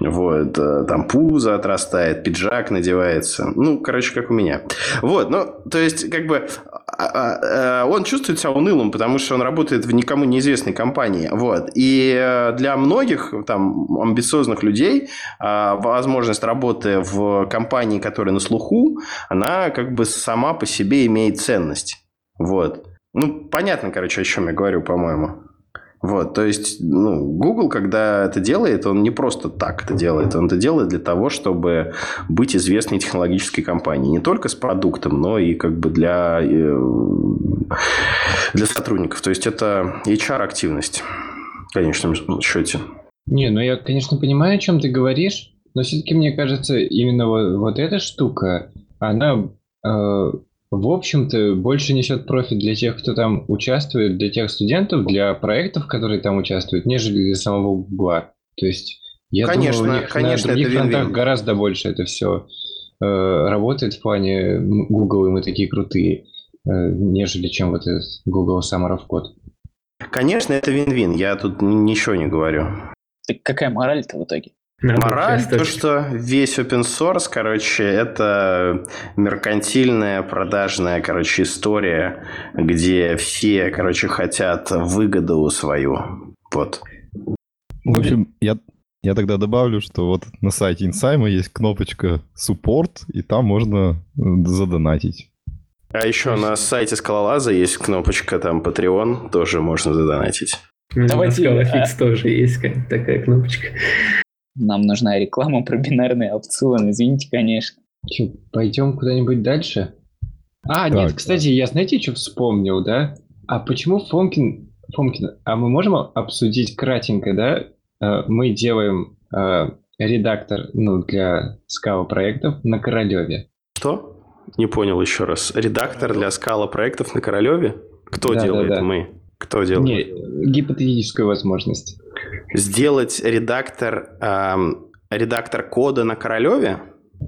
Вот, э, там пузо отрастает, пиджак надевается. Ну, короче, как у меня. Вот, ну, то есть, как бы, а, а, э, он чувствует себя унылым, потому что он работает в никому неизвестной компании. Вот. И э, для многих там амбициозных людей возможность работы в компании, которая на слуху, она как бы сама по себе имеет ценность. Вот. Ну, понятно, короче, о чем я говорю, по-моему. Вот, то есть, ну, Google, когда это делает, он не просто так это делает, он это делает для того, чтобы быть известной технологической компанией. Не только с продуктом, но и как бы для, э, для сотрудников. То есть, это HR-активность в конечном счете. Не, ну я, конечно, понимаю, о чем ты говоришь, но все-таки мне кажется, именно вот, вот эта штука, она э, в общем-то, больше несет профит для тех, кто там участвует, для тех студентов, для проектов, которые там участвуют, нежели для самого Гугла. То есть, я конечно, думаю, у них конечно, на других фронтах гораздо больше это все э, работает в плане Google, и мы такие крутые, э, нежели чем вот этот Google Summer of Code. Конечно, это вин-вин, я тут ничего не говорю. Так какая мораль-то в итоге? Надо Мораль, то, что весь open source, короче, это меркантильная, продажная, короче, история, где все, короче, хотят выгоду свою. Вот. В общем, я, я тогда добавлю, что вот на сайте Инсайма есть кнопочка support, и там можно э, задонатить. А еще на сайте Скалолаза есть кнопочка там Patreon, тоже можно задонатить. Давайте. На Scalafix тоже есть такая кнопочка. Нам нужна реклама про бинарные опционы. Извините, конечно. Че, пойдем куда-нибудь дальше? А, так, нет, кстати, я знаете, что вспомнил, да? А почему Фомкин... Фомкин, а мы можем обсудить кратенько, да? Э, мы делаем э, редактор ну, для скала проектов на Королеве. Что? Не понял еще раз. Редактор для скала проектов на Королеве? Кто да, делает? Да, да. Мы. Кто делает? Не, гипотетическую возможность. Сделать редактор, эм, редактор кода на Королеве?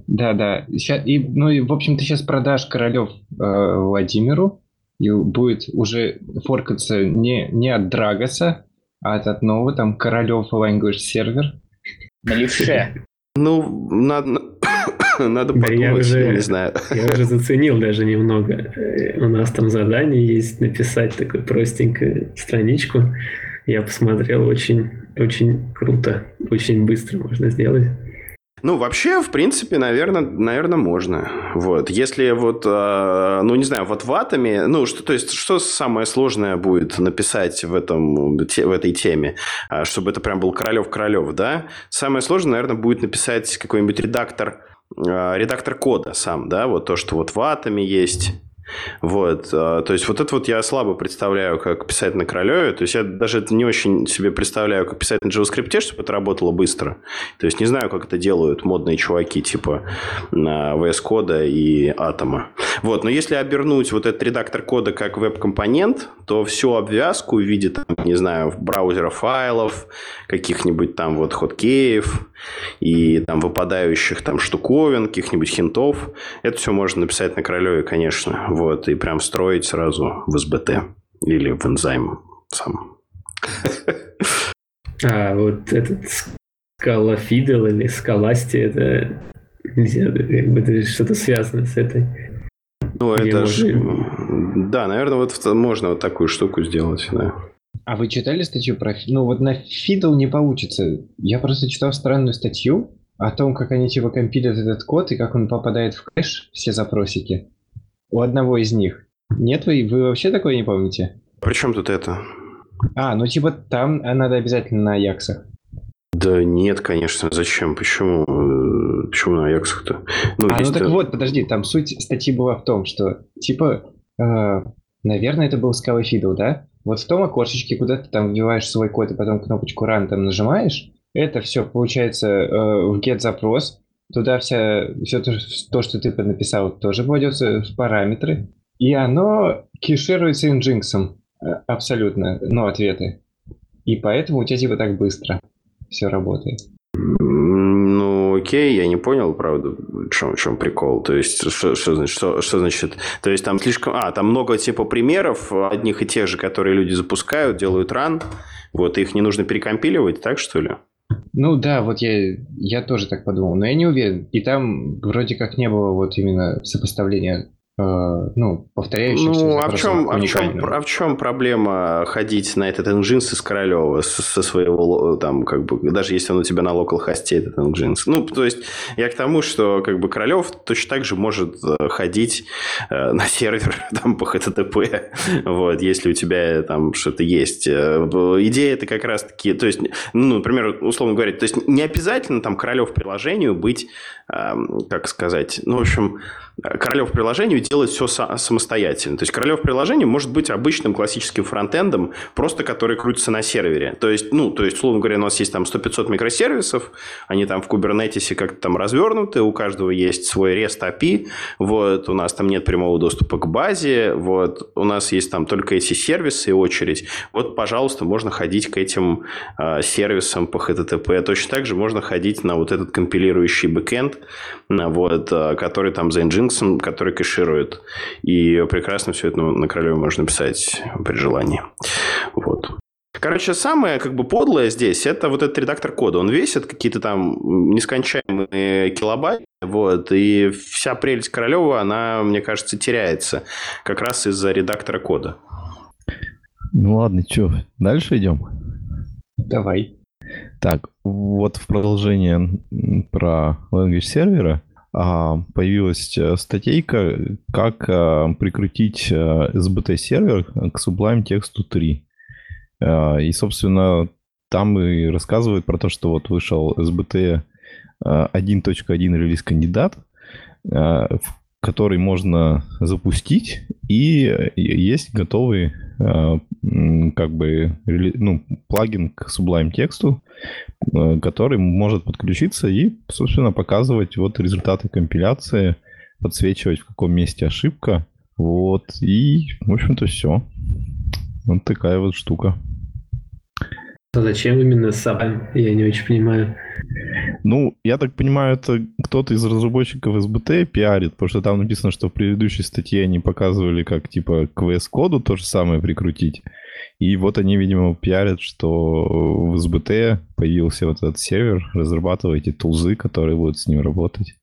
Да, да. Сейчас, и, ну и, в общем, ты сейчас продашь Королев э, Владимиру, и будет уже форкаться не, не от Драгоса, а от одного там Королев Language Server. На левше. Ну, надо, надо подумать, я, уже, не знаю. Я уже заценил даже немного. Э, у нас там задание есть написать такую простенькую страничку. Я посмотрел, очень, очень круто, очень быстро можно сделать. Ну, вообще, в принципе, наверное, наверное, можно. Вот. Если вот, э, ну, не знаю, вот в атоме, ну, что, то есть, что самое сложное будет написать в, этом, в этой теме, а, чтобы это прям был Королев-Королев, да? Самое сложное, наверное, будет написать какой-нибудь редактор, э, редактор кода сам, да, вот то, что вот в атоме есть, вот, а, то есть вот это вот я слабо представляю, как писать на Королеве. То есть я даже это не очень себе представляю, как писать на JavaScript, чтобы это работало быстро. То есть не знаю, как это делают модные чуваки типа на VS Code и Атома. Вот, но если обернуть вот этот редактор кода как веб-компонент, то всю обвязку в виде, там, не знаю, браузера файлов, каких-нибудь там вот хоткеев и там выпадающих там штуковин, каких-нибудь хинтов, это все можно написать на Королеве, конечно. Вот, и прям строить сразу в SBT или в энзайм сам. А вот этот скалофидел или скаласти, это нельзя, как бы это что-то связано с этой. Ну, это же... Да, наверное, вот можно вот такую штуку сделать, да. А вы читали статью про... Ну, вот на фидл не получится. Я просто читал странную статью, о том, как они типа компилят этот код и как он попадает в кэш, все запросики, у одного из них. Нет, вы, вы вообще такое не помните? При чем тут это? А, ну типа там надо обязательно на Аяксах. Да нет, конечно. Зачем? Почему? Э, почему на Аяксах-то? Ну, а, ну так вот, подожди, там суть статьи была в том, что, типа, э, наверное, это был Scala Fiddle, да? Вот в том окошечке, куда ты там вбиваешь свой код и потом кнопочку Run там нажимаешь, это все получается э, в get запрос, туда вся, все то, то, что ты написал, тоже вводится в параметры, и оно кешируется инжинксом э, абсолютно, ну, ответы. И поэтому у тебя типа так быстро все работает. Окей, я не понял, правда, в чем, в чем прикол. То есть, что, что, значит, что, что значит? То есть, там слишком... А, там много типа примеров, одних и тех же, которые люди запускают, делают ран. Вот, их не нужно перекомпиливать, так что ли? Ну да, вот я, я тоже так подумал, но я не уверен. И там вроде как не было вот именно сопоставления ну, повторяющихся. Ну, а в, чем, а, в чем, а в чем проблема ходить на этот Nginx из Королева со своего, там, как бы, даже если он у тебя на локал хосте этот Nginx? Ну, то есть, я к тому, что, как бы, Королев точно так же может э, ходить э, на сервер, там, по HTTP, вот, если у тебя там что-то есть. Идея это как раз-таки, то есть, ну, например, условно говоря, то есть, не обязательно там Королев приложению быть, как сказать, ну, в общем, Королев приложению делать все самостоятельно. То есть Королев приложение может быть обычным классическим фронтендом, просто который крутится на сервере. То есть, ну, то есть, условно говоря, у нас есть там 100-500 микросервисов, они там в Kubernetes как-то там развернуты, у каждого есть свой REST API, вот, у нас там нет прямого доступа к базе, вот, у нас есть там только эти сервисы и очередь. Вот, пожалуйста, можно ходить к этим э, сервисам по HTTP. Точно так же можно ходить на вот этот компилирующий бэкэнд, вот, э, который там за Nginx, который кэширует. И прекрасно все это на Королеве можно писать при желании. Вот. Короче, самое как бы подлое здесь, это вот этот редактор кода. Он весит какие-то там нескончаемые килобайты, вот, и вся прелесть Королева, она, мне кажется, теряется как раз из-за редактора кода. Ну ладно, что, дальше идем? Давай. Так, вот в продолжение про language сервера появилась э, статейка, как а, прикрутить SBT сервер к Sublime Text 3. И, собственно, там и рассказывают про то, что вот вышел SBT 1.1 релиз кандидат, который можно запустить, и есть готовый как бы ну, плагин к Sublime тексту, который может подключиться и, собственно, показывать вот результаты компиляции, подсвечивать, в каком месте ошибка. Вот, и, в общем-то, все. Вот такая вот штука. А зачем именно Sublime? Я не очень понимаю. Ну, я так понимаю, это кто-то из разработчиков SBT пиарит, потому что там написано, что в предыдущей статье они показывали, как типа к VS-коду то же самое прикрутить. И вот они, видимо, пиарят, что в SBT появился вот этот сервер, разрабатываете тулзы, которые будут с ним работать.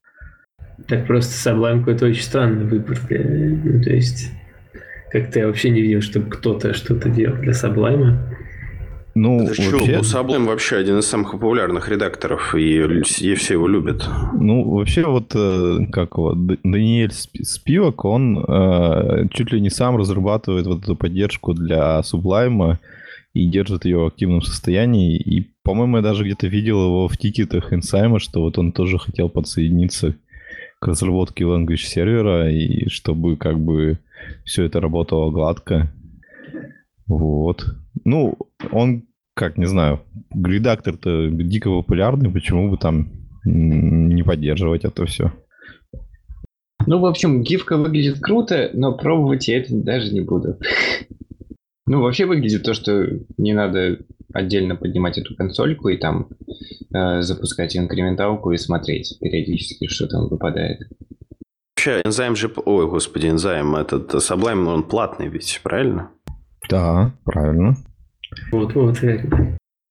Так просто Sublime какой-то очень странный выбор. Ну, то есть, как-то я вообще не видел, чтобы кто-то что-то делал для Sublime. Ну, вообще... что, Sublime вообще один из самых популярных редакторов, и, и все его любят. Ну, вообще, вот э, как его, Даниэль Спивак, он э, чуть ли не сам разрабатывает вот эту поддержку для Sublime и держит ее в активном состоянии. И, по-моему, я даже где-то видел его в тикетах Инсайма, что вот он тоже хотел подсоединиться к разработке language сервера, и чтобы как бы все это работало гладко. Вот. Ну, он, как, не знаю, редактор-то дико популярный, почему бы там не поддерживать это все? Ну, в общем, гифка выглядит круто, но пробовать я это даже не буду. Ну, вообще выглядит то, что не надо отдельно поднимать эту консольку и там э, запускать инкременталку и смотреть периодически, что там выпадает. Вообще, энзайм же... Ой, господи, энзайм, этот Sublime, он платный ведь, правильно? Да, правильно. Вот-вот,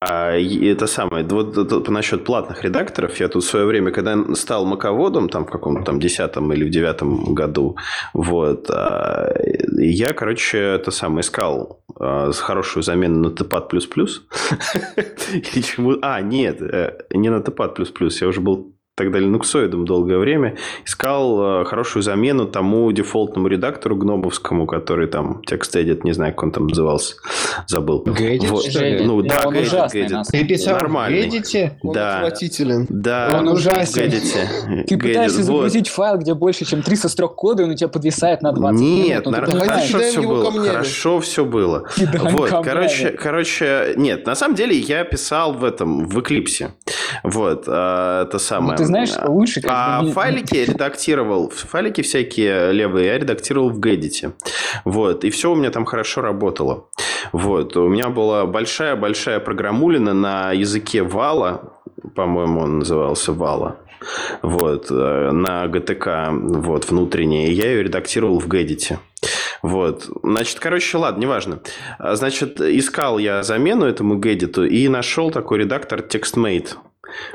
А, это самое, вот, вот насчет платных редакторов, я тут в свое время, когда стал маководом, там в каком-то там десятом или в девятом году, вот, а, я, короче, это самое искал а, хорошую замену на TPAD++. А, нет, э, не на TPAD++, я уже был тогда линуксоидом долгое время, искал э, хорошую замену тому дефолтному редактору гномовскому, который там текст edit, не знаю, как он там назывался, забыл. Gadget, вот. что ли? Ну, да, да Gadget, Gadget. Ты писал Нормальный. Gadget? Он да. отвратителен. Да, Он ужасен. Gadget. Ты пытаешься Gadget, вот. загрузить файл, где больше, чем 300 строк кода, и он у тебя подвисает на 20 Нет, минут. Ну, нар- хорошо все было. камнями. Хорошо все было. Кидаем Вот, камнями. короче, короче, нет, на самом деле я писал в этом, в Эклипсе. Вот, а, это самое. Ну, ты знаешь, лучше как А бы файлики я редактировал, файлики всякие левые я редактировал в Gedit. Вот, и все у меня там хорошо работало. Вот, у меня была большая-большая программулина на языке Вала, по-моему, он назывался Вала. Вот, э, на GTK, вот, внутренней. и Я ее редактировал в Gedit. Вот. Значит, короче, ладно, неважно. А, Значит, искал я замену этому Gedit и нашел такой редактор TextMate.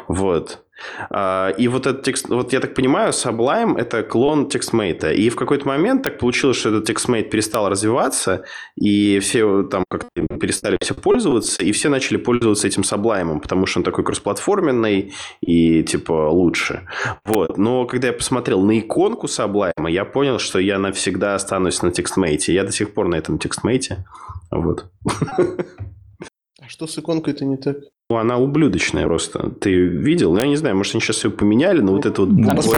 Вот. А, И вот этот текст, вот я так понимаю, Sublime это клон TextMate. И в какой-то момент так получилось, что этот TextMate перестал развиваться, и все там как-то перестали все пользоваться, и все начали пользоваться этим Sublime, потому что он такой кроссплатформенный и типа лучше. Вот. Но когда я посмотрел на иконку Sublime, я понял, что я навсегда останусь на TextMate. Я до сих пор на этом TextMate. Вот. А что с иконкой-то не так? Ну, она ублюдочная просто. Ты видел? Я не знаю, может, они сейчас ее поменяли, но вот это вот Она буква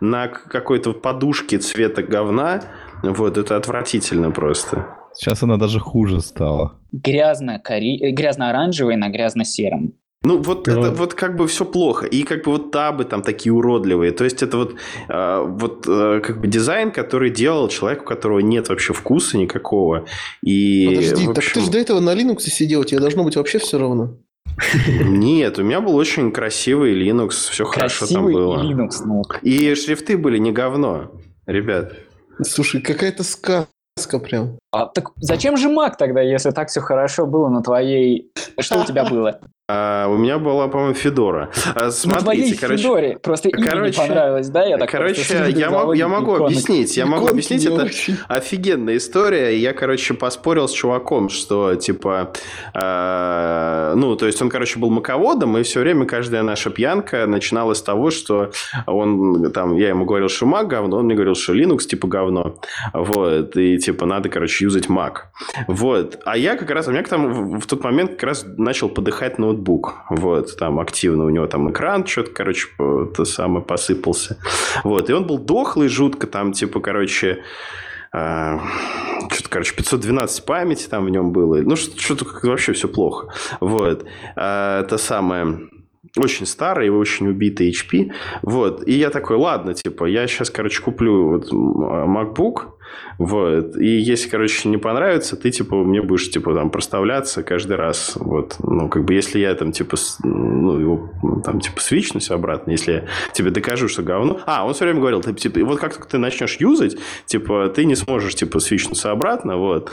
на- какой-то подушке цвета говна, вот, это отвратительно просто. Сейчас она даже хуже стала. э, грязно-оранжевый на грязно-сером. Ну, вот Ну. это вот как бы все плохо. И как бы вот табы там такие уродливые. То есть, это вот, э, вот э, как бы дизайн, который делал человек, у которого нет вообще вкуса никакого. И, Подожди, в так ты общем, же до этого на Linux сидел, тебе должно быть вообще все равно. Нет, у меня был очень красивый Linux, все хорошо там Красивый было. Linux, ну. И шрифты были не говно, ребят. Слушай, какая-то сказка прям. А так зачем же Mac тогда, если так все хорошо было на твоей... Что у тебя было? А, у меня была, по-моему, Федора. А, на смотрите, твоей короче, Федоре. Просто имя короче- не понравилось, да? Я так короче, я за могу, я могу иконок. объяснить, я могу Иконки объяснить, это очень. офигенная история. Я, короче, поспорил с чуваком, что, типа, э, ну, то есть он, короче, был маководом, и все время каждая наша пьянка начиналась с того, что он, там, я ему говорил, что Mac говно, он мне говорил, что Linux, типа, говно. Вот, и, типа, надо, короче, юзать Mac. Вот. А я как раз, у меня там в, тот момент как раз начал подыхать ноутбук. Вот, там активно у него там экран что-то, короче, то самое посыпался. Вот, и он был дохлый жутко, там, типа, короче, а, что-то, короче, 512 памяти там в нем было. Ну, что- что-то вообще все плохо. Вот. А, Это самое очень старый, очень убитый HP. Вот. И я такой, ладно, типа, я сейчас, короче, куплю вот MacBook, вот. И если, короче, не понравится, ты, типа, мне будешь, типа, там, проставляться каждый раз. Вот. Ну, как бы, если я там, типа, ну, его, ну, там, типа, свичнусь обратно, если я тебе докажу, что говно. А, он все время говорил, ты, типа, вот как только ты начнешь юзать, типа, ты не сможешь, типа, свичнуться обратно, вот.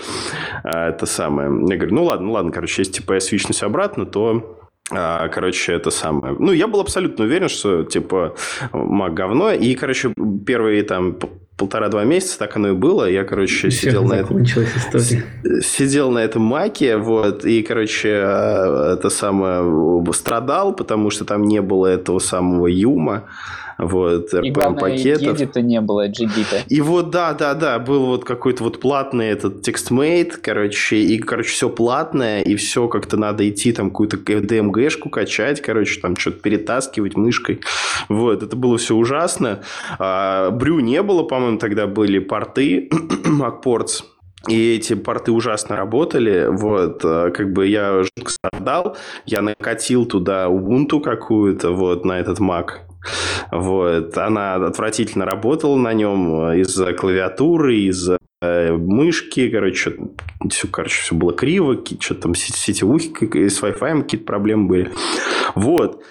А, это самое. Я говорю, ну, ладно, ладно, короче, если, типа, я свичнусь обратно, то Короче, это самое. Ну, я был абсолютно уверен, что, типа, Mac говно. И, короче, первые там полтора-два месяца так оно и было. Я, короче, Всё, сидел на этом история. сидел на этом маке, вот, и, короче, э, это самое, страдал, потому что там не было этого самого юма, вот, И RPM-пакетов. едита не было, GD-то. И вот, да, да, да, был вот какой-то вот платный этот TextMate, короче, и, короче, все платное, и все как-то надо идти, там, какую-то DMG-шку качать, короче, там, что-то перетаскивать мышкой. Вот, это было все ужасно. А, Брю не было, по-моему, тогда были порты, MacPorts, и эти порты ужасно работали. Вот, а, как бы я жутко страдал. Я накатил туда Ubuntu какую-то, вот, на этот Mac. Вот. Она отвратительно работала на нем из-за клавиатуры, из-за э, мышки, короче, все, короче, все было криво, что-то там сетевухи, с Wi-Fi какие-то проблемы были. Вот.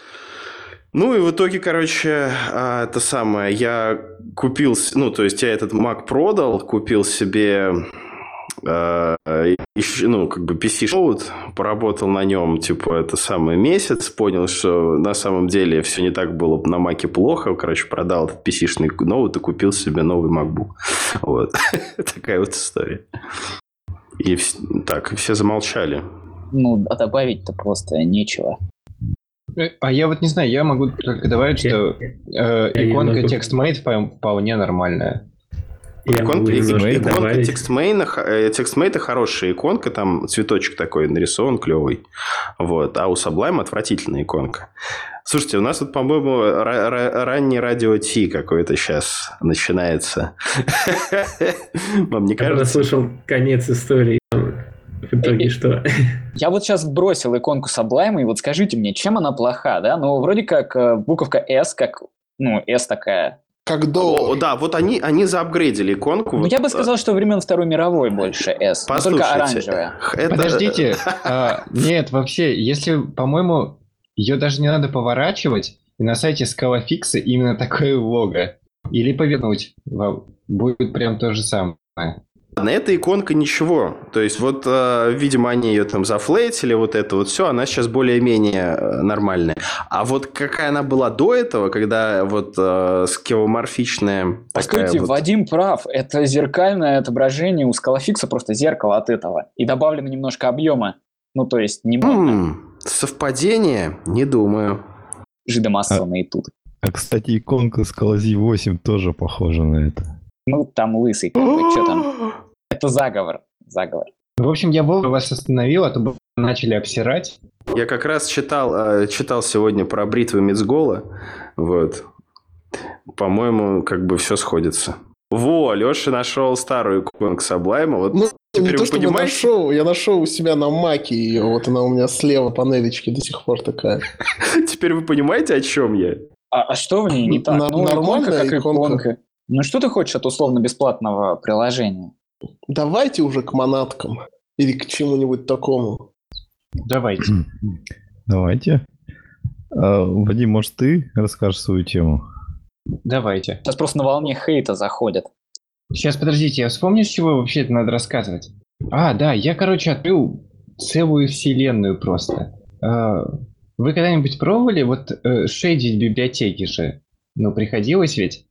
Ну и в итоге, короче, а, это самое, я купил, ну, то есть я этот Mac продал, купил себе э, еще, ну, как бы PC Showed, поработал на нем, типа, это самый месяц, понял, что на самом деле все не так было на Маке плохо, короче, продал этот PC-шный ноут и купил себе новый MacBook. Вот. Такая вот история. И так, все замолчали. Ну, а добавить-то просто нечего. Э, а я вот не знаю, я могу только добавить, что э, иконка TextMate вполне нормальная. Иконка, иконка текстмейна, э, текстмейта хорошая иконка, там цветочек такой нарисован клевый. Вот. А у Sublime отвратительная иконка. Слушайте, у нас тут, по-моему, ранний радио Ти какой-то сейчас начинается. Вам не кажется? Я слышал конец истории. В итоге что? Я вот сейчас бросил иконку Sublime, и вот скажите мне, чем она плоха, да? Ну, вроде как э, буковка S, как, ну, S такая, как до... О, да, вот они, они заапгрейдили иконку. Ну, вот, я бы сказал, что времен Второй мировой больше S, только оранжевая. Это... Подождите, а, нет, вообще, если, по-моему, ее даже не надо поворачивать, и на сайте Scalaфикса именно такое лого. Или повернуть, будет прям то же самое. На эта иконка ничего. То есть, вот, э, видимо, они ее там зафлейтили, вот это вот все, она сейчас более-менее э, нормальная. А вот какая она была до этого, когда вот э, скеоморфичная... Постойте, вот... Вадим прав. Это зеркальное отображение у скалофикса, просто зеркало от этого. И добавлено немножко объема. Ну, то есть, не м-м, Совпадение? Не думаю. Жидомасса а, тут. А, кстати, иконка Скалази 8 тоже похожа на это. Ну, там лысый, как бы, что там? Это заговор. Заговор. В общем, я вовремя вас остановил, а то бы начали обсирать. Я как раз читал, э, читал сегодня про бритвы Мицгола. Вот. По-моему, как бы все сходится. Во, Леша нашел старую иконку Саблайма. Вот ну, теперь не то, чтобы понимаете? нашел, я нашел у себя на маке ее. Вот она у меня слева панелечки до сих пор такая. Теперь вы понимаете, о чем я? А, а что в ней не так? ну, нормальная иконка, как иконка. иконка. Ну что ты хочешь от условно-бесплатного приложения? Давайте уже к монаткам. Или к чему-нибудь такому. Давайте. Давайте. А, Вадим, может, ты расскажешь свою тему? Давайте. Сейчас просто на волне хейта заходят. Сейчас, подождите, я вспомню, с чего вообще это надо рассказывать. А, да, я, короче, открыл целую вселенную просто. А, вы когда-нибудь пробовали вот э, шейдить библиотеки же? Ну, приходилось ведь?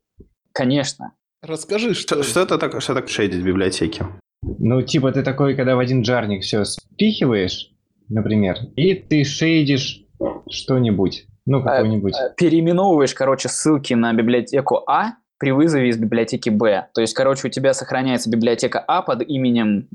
Конечно. Расскажи, что... Что, это так, что так шейдить в библиотеке? Ну, типа ты такой, когда в один жарник все спихиваешь, например, и ты шейдишь что-нибудь. Ну, какой-нибудь. Э, переименовываешь, короче, ссылки на библиотеку А при вызове из библиотеки Б. То есть, короче, у тебя сохраняется библиотека А под именем,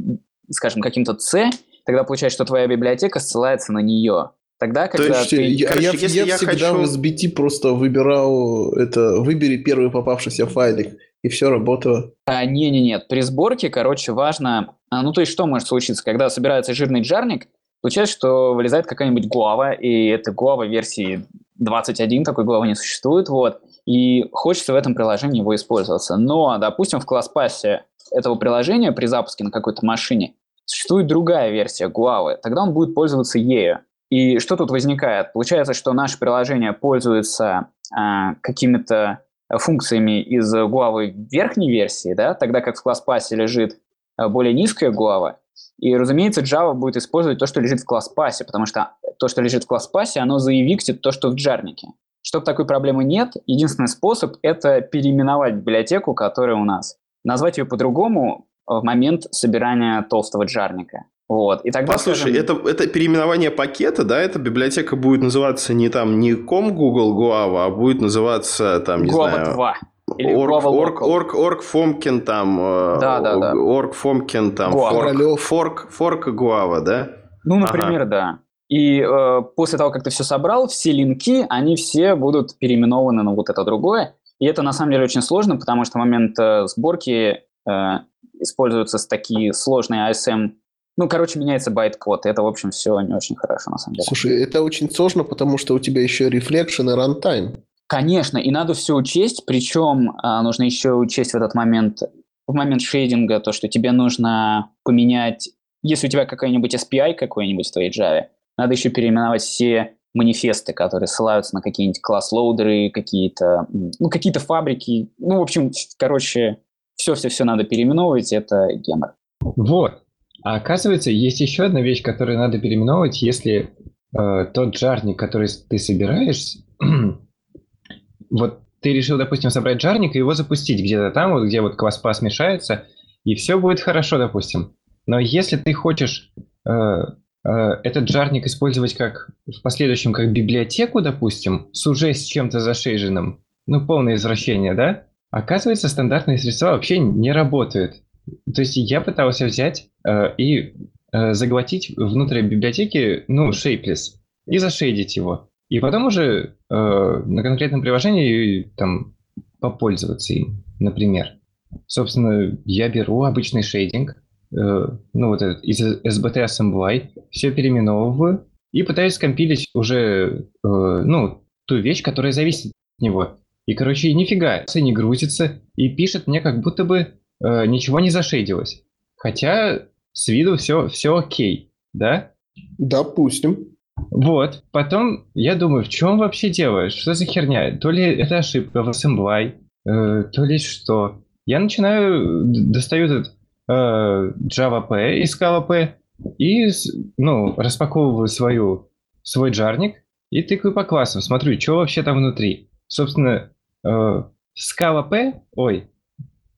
скажем, каким-то С, тогда получается, что твоя библиотека ссылается на нее. Тогда, когда То есть, ты... Я, Короче, я, я, я всегда хочу... в SBT просто выбирал это, выбери первый попавшийся файлик, и все работало. А, не-не-нет, при сборке, короче, важно... А, ну, то есть, что может случиться? Когда собирается жирный джарник, получается, что вылезает какая-нибудь гуава, и это гуава версии 21, такой гуава не существует, вот, и хочется в этом приложении его использоваться. Но, допустим, в класс-пассе этого приложения при запуске на какой-то машине существует другая версия гуавы, тогда он будет пользоваться ею. И что тут возникает? Получается, что наше приложение пользуется э, какими-то функциями из Guava верхней версии, да, тогда как в класс-пассе лежит а, более низкая Guava. И, разумеется, Java будет использовать то, что лежит в класс-пассе, потому что то, что лежит в класс-пассе, оно заевиктит то, что в джарнике. Чтобы такой проблемы нет, единственный способ – это переименовать библиотеку, которая у нас. Назвать ее по-другому в момент собирания толстого джарника. Вот. И тогда, Послушай, скажем... это, это переименование пакета, да, эта библиотека будет называться не там не com Google Guava, а будет называться там, не Guava знаю... 2. Или орг, орг, орг, орг Фомкин там, э, да, да, да. орг Фомкин там, форк, форк, форк Гуава, да? Ну, например, ага. да. И э, после того, как ты все собрал, все линки, они все будут переименованы на вот это другое. И это на самом деле очень сложно, потому что в момент э, сборки э, используются такие сложные ASM ну, короче, меняется байт-код. Это, в общем, все не очень хорошо, на самом деле. Слушай, это очень сложно, потому что у тебя еще reflection и runtime. Конечно, и надо все учесть, причем а, нужно еще учесть в этот момент, в момент shading а, то, что тебе нужно поменять, если у тебя какой-нибудь SPI какой-нибудь в твоей Java, надо еще переименовать все манифесты, которые ссылаются на какие-нибудь class-loader ы, какие-то, ну, какие-то фабрики. Ну, в общем, короче, все-все-все надо переименовывать, это гемор. Вот. А оказывается, есть еще одна вещь, которую надо переименовывать, если э, тот жарник, который ты собираешь, вот ты решил, допустим, собрать жарник и его запустить где-то там, вот где вот кваспа смешается, и все будет хорошо, допустим. Но если ты хочешь э, э, этот жарник использовать как в последующем как библиотеку, допустим, с уже с чем-то зашейженным, ну, полное извращение, да? Оказывается, стандартные средства вообще не работают. То есть я пытался взять э, и э, заглотить внутрь библиотеки, ну, shapeless, и зашейдить его. И потом уже э, на конкретном приложении там попользоваться им, например. Собственно, я беру обычный шейдинг, э, ну вот этот из SBT Assembly, все переименовываю и пытаюсь скомпилить уже, э, ну, ту вещь, которая зависит от него. И, короче, нифига, не грузится и пишет мне, как будто бы э, ничего не зашейдилось. Хотя с виду все, все окей, да? Допустим. Вот, потом я думаю, в чем вообще дело? Что за херня? То ли это ошибка в assembly, э, то ли что. Я начинаю, достаю этот э, Java P из Scala P и, ну, распаковываю свою, свой джарник и тыкаю по классам, смотрю, что вообще там внутри. Собственно, э, Scala P, ой,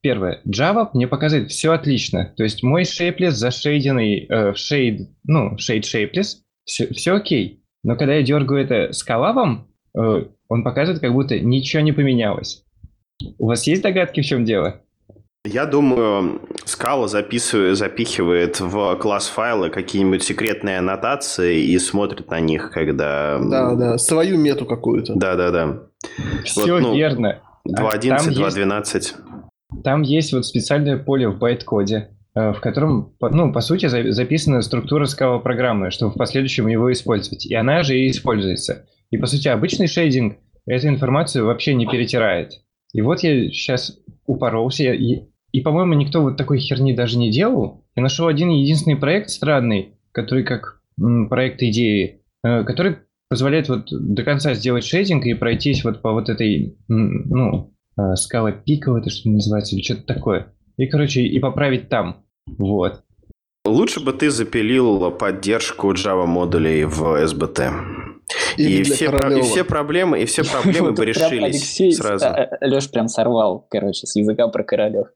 первое, Java мне показывает все отлично. То есть мой shapeless зашейденный э, в shade, ну, shade shapeless, все, все окей. Но когда я дергаю это с коллабом, э, он показывает, как будто ничего не поменялось. У вас есть догадки, в чем дело? Я думаю, Scala записывает, запихивает в класс файлы какие-нибудь секретные аннотации и смотрит на них, когда... Да, да, свою мету какую-то. Да, да, да. Все вот, ну, верно. 2.11, 2.12. Есть, там есть вот специальное поле в байт-коде, Э, в котором, ну, по сути, записана структура скала программы, чтобы в последующем его использовать. И она же и используется. И, по сути, обычный шейдинг эту информацию вообще не перетирает. И вот я сейчас упоролся, и, и по-моему, никто вот такой херни даже не делал. Я нашел один единственный проект странный, который как м, проект идеи, э, который позволяет вот до конца сделать шейдинг и пройтись вот по вот этой, м, ну, э, скала пиков, это что называется, или что-то такое. И, короче, и поправить там. Вот. Лучше бы ты запилил поддержку Java модулей в SBT. И, и, все, и все проблемы, и все проблемы бы решились сразу. А, а, Леш прям сорвал, короче, с языка про королев.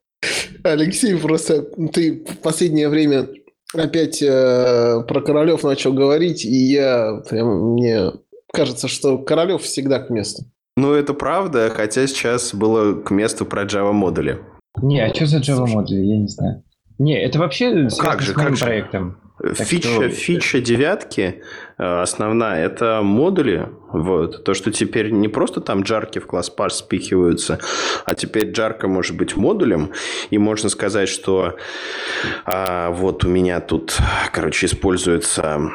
Алексей, просто ты в последнее время опять э, про королев начал говорить, и я прям мне кажется, что королев всегда к месту. Ну, это правда, хотя сейчас было к месту про Java модули. Не, а что за Java модули? Я не знаю. Не, это вообще как же, с моим как проектом. фича, что... фича девятки э, основная – это модули. Вот. То, что теперь не просто там джарки в класс пар спихиваются, а теперь джарка может быть модулем. И можно сказать, что а, вот у меня тут, короче, используется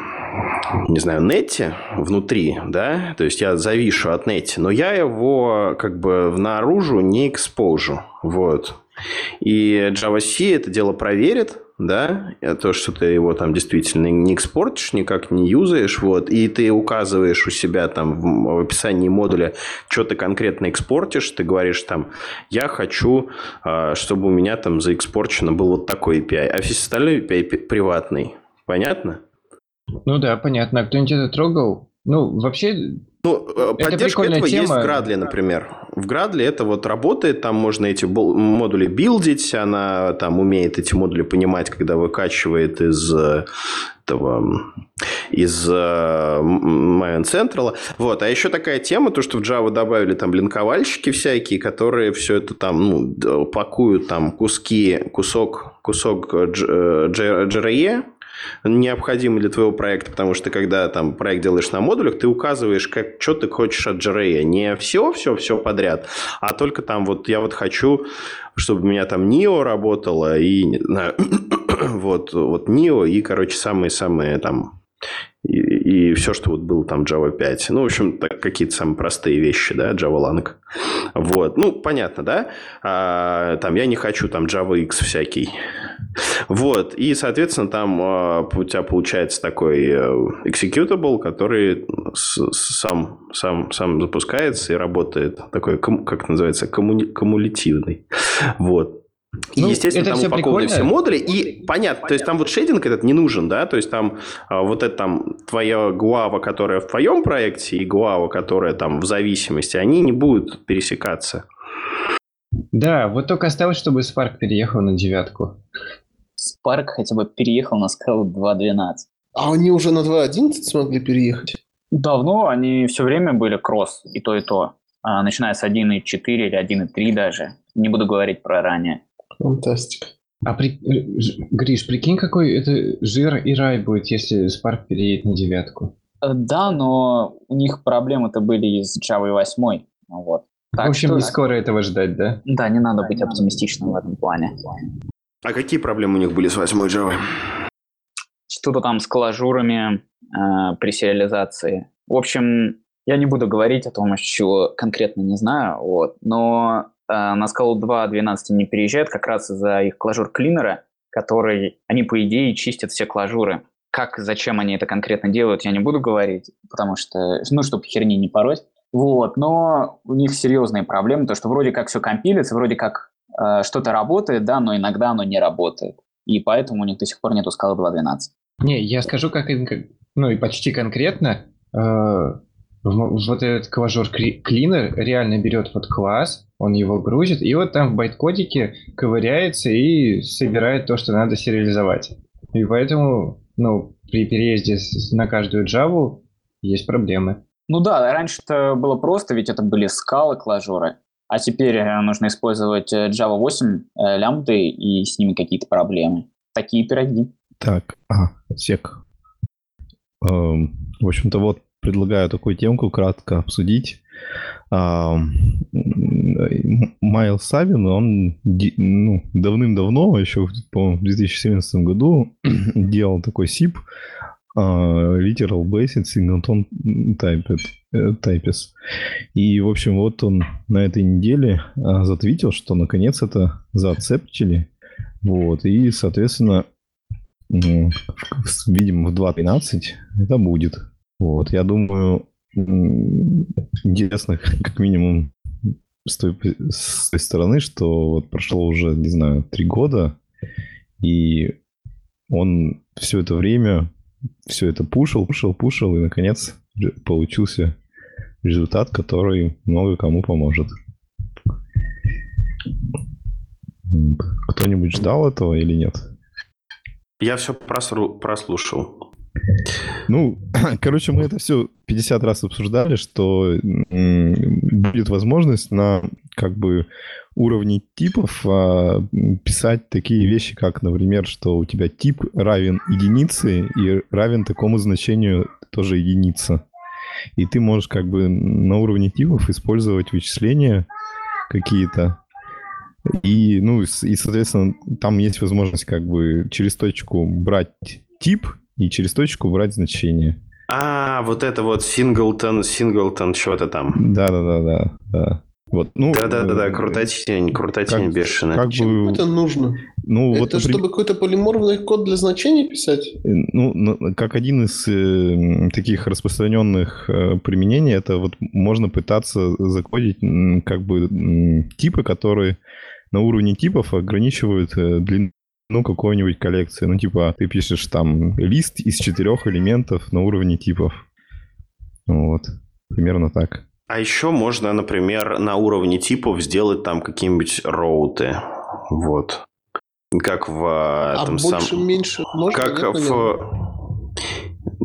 не знаю, нете внутри, да, то есть я завишу от нете, но я его как бы наружу не экспожу, вот. И Java-C это дело проверит, да, то, что ты его там действительно не экспортишь, никак не юзаешь, вот, и ты указываешь у себя там в, описании модуля, что ты конкретно экспортишь, ты говоришь там, я хочу, а, чтобы у меня там заэкспорчено был вот такой API, а весь остальной API приватный. Понятно? Ну да, понятно. А кто-нибудь это трогал? Ну, вообще, ну, э, поддержка это этого тема. есть в Градле, например. В Градле это вот работает, там можно эти модули билдить, она там умеет эти модули понимать, когда выкачивает из э, этого из uh, Maven Central. Вот. А еще такая тема, то, что в Java добавили там линковальщики всякие, которые все это там ну, пакуют там куски, кусок, кусок JRE, необходимы для твоего проекта, потому что когда там проект делаешь на модулях, ты указываешь, как, что ты хочешь от JRE. Не все, все, все подряд, а только там вот я вот хочу, чтобы у меня там NIO работало, и, не знаю, вот, вот NIO, и, короче, самые-самые там и, все, что вот было там Java 5. Ну, в общем, так, какие-то самые простые вещи, да, Java Lang. Вот, ну, понятно, да? А, там я не хочу там Java X всякий. Вот, и, соответственно, там а, у тебя получается такой э, executable, который сам, сам, сам запускается и работает. Такой, как называется, коммуни- кумулятивный. Вот. И, ну, естественно, там упакованы все модули. И понятно, то есть там вот шейдинг этот не нужен, да? То есть там а, вот это там твоя глава, которая в твоем проекте, и глава, которая там в зависимости, они не будут пересекаться. Да, вот только осталось, чтобы Spark переехал на девятку. Spark хотя бы переехал на скалу 2.12. А они уже на 2.11 смогли переехать? Давно, они все время были кросс, и то, и то. А, начиная с 1.4 или 1.3 даже. Не буду говорить про ранее. Фантастика. А при... Э, Гриш, прикинь, какой это жир и рай будет, если Spark переедет на девятку. Э, да, но у них проблемы-то были из Java 8. Вот. Так в общем, что... не скоро этого ждать, да? Да, не надо быть оптимистичным в этом плане. А какие проблемы у них были с 8 Java? Что-то там с клажурами э, при сериализации. В общем, я не буду говорить о том, чего конкретно не знаю, вот, но на скалу 2.12 не переезжают как раз из-за их клажур клинера, который, они по идее чистят все клажуры. Как, зачем они это конкретно делают, я не буду говорить, потому что, ну, чтобы херни не пороть. Вот, но у них серьезные проблемы, то что вроде как все компилится, вроде как э, что-то работает, да, но иногда оно не работает. И поэтому у них до сих пор нету скалы 2.12. Не, я скажу как, ну и почти конкретно, э, вот этот клажор клинер реально берет вот класс, он его грузит, и вот там в байткодике ковыряется и собирает то, что надо сериализовать. И поэтому, ну, при переезде на каждую Java есть проблемы. Ну да, раньше это было просто, ведь это были скалы клажоры, а теперь э, нужно использовать э, Java 8 э, лямбды и с ними какие-то проблемы. Такие пироги. Так, а, сек. Эм, в общем-то, вот предлагаю такую темку кратко обсудить. Майл Савин, он ну, давным-давно, еще по в 2017 году, делал такой SIP, uh, Literal Basic Singleton type, Types. И, в общем, вот он на этой неделе uh, затвитил, что наконец это заацептили. Вот, и, соответственно, видимо, в 2.13 это будет. Вот, я думаю, интересно, как минимум, с той, с той стороны, что вот прошло уже, не знаю, три года, и он все это время все это пушил, пушил, пушил, и, наконец, получился результат, который много кому поможет. Кто-нибудь ждал этого или нет? Я все прослушал. Ну, короче, мы это все 50 раз обсуждали, что будет возможность на как бы уровне типов а, писать такие вещи, как, например, что у тебя тип равен единице и равен такому значению тоже единица. И ты можешь как бы на уровне типов использовать вычисления какие-то. И, ну, и, соответственно, там есть возможность как бы через точку брать тип и через точку брать значение. А, вот это вот синглтон, синглтон, что-то там. Да-да-да, да. Вот, ну, Да-да-да, крутотень, крутотень как, бешеная. Как бы... это нужно? Ну, это вот, например... чтобы какой-то полиморфный код для значений писать? Э, ну, как один из э, таких распространенных э, применений, это вот можно пытаться закодить как бы э, типы, которые на уровне типов ограничивают э, длину ну, какой-нибудь коллекции. Ну, типа, ты пишешь там лист из четырех элементов на уровне типов. Вот. Примерно так. А еще можно, например, на уровне типов сделать там какие-нибудь роуты. Вот. Как в а этом больше, сам... меньше можно? Как нет, в...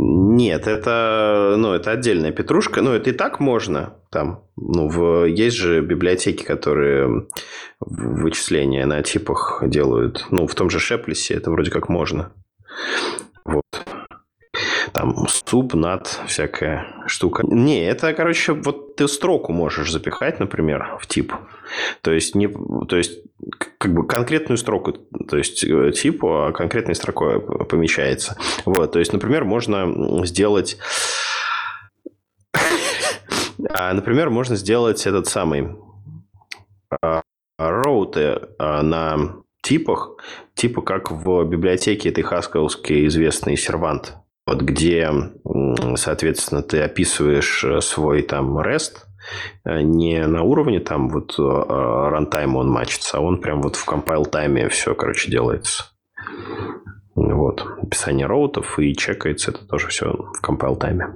Нет, это, ну, это отдельная петрушка. Ну, это и так можно. Там, ну, в... есть же библиотеки, которые вычисления на типах делают. Ну, в том же Шеплисе это вроде как можно. Вот там суп, над, всякая штука. Не, это, короче, вот ты строку можешь запихать, например, в тип. То есть, не, то есть как бы конкретную строку, то есть э, типу, а конкретной строкой помещается. Вот, то есть, например, можно сделать... А, например, можно сделать этот самый а, роуты на типах, типа как в библиотеке этой хаскелской известный Servant вот где, соответственно, ты описываешь э, свой там REST, э, не на уровне там вот runtime а он мачится, а он прям вот в compile time е все, короче, делается. Вот. Описание route ов и чекается это тоже все в compile time е.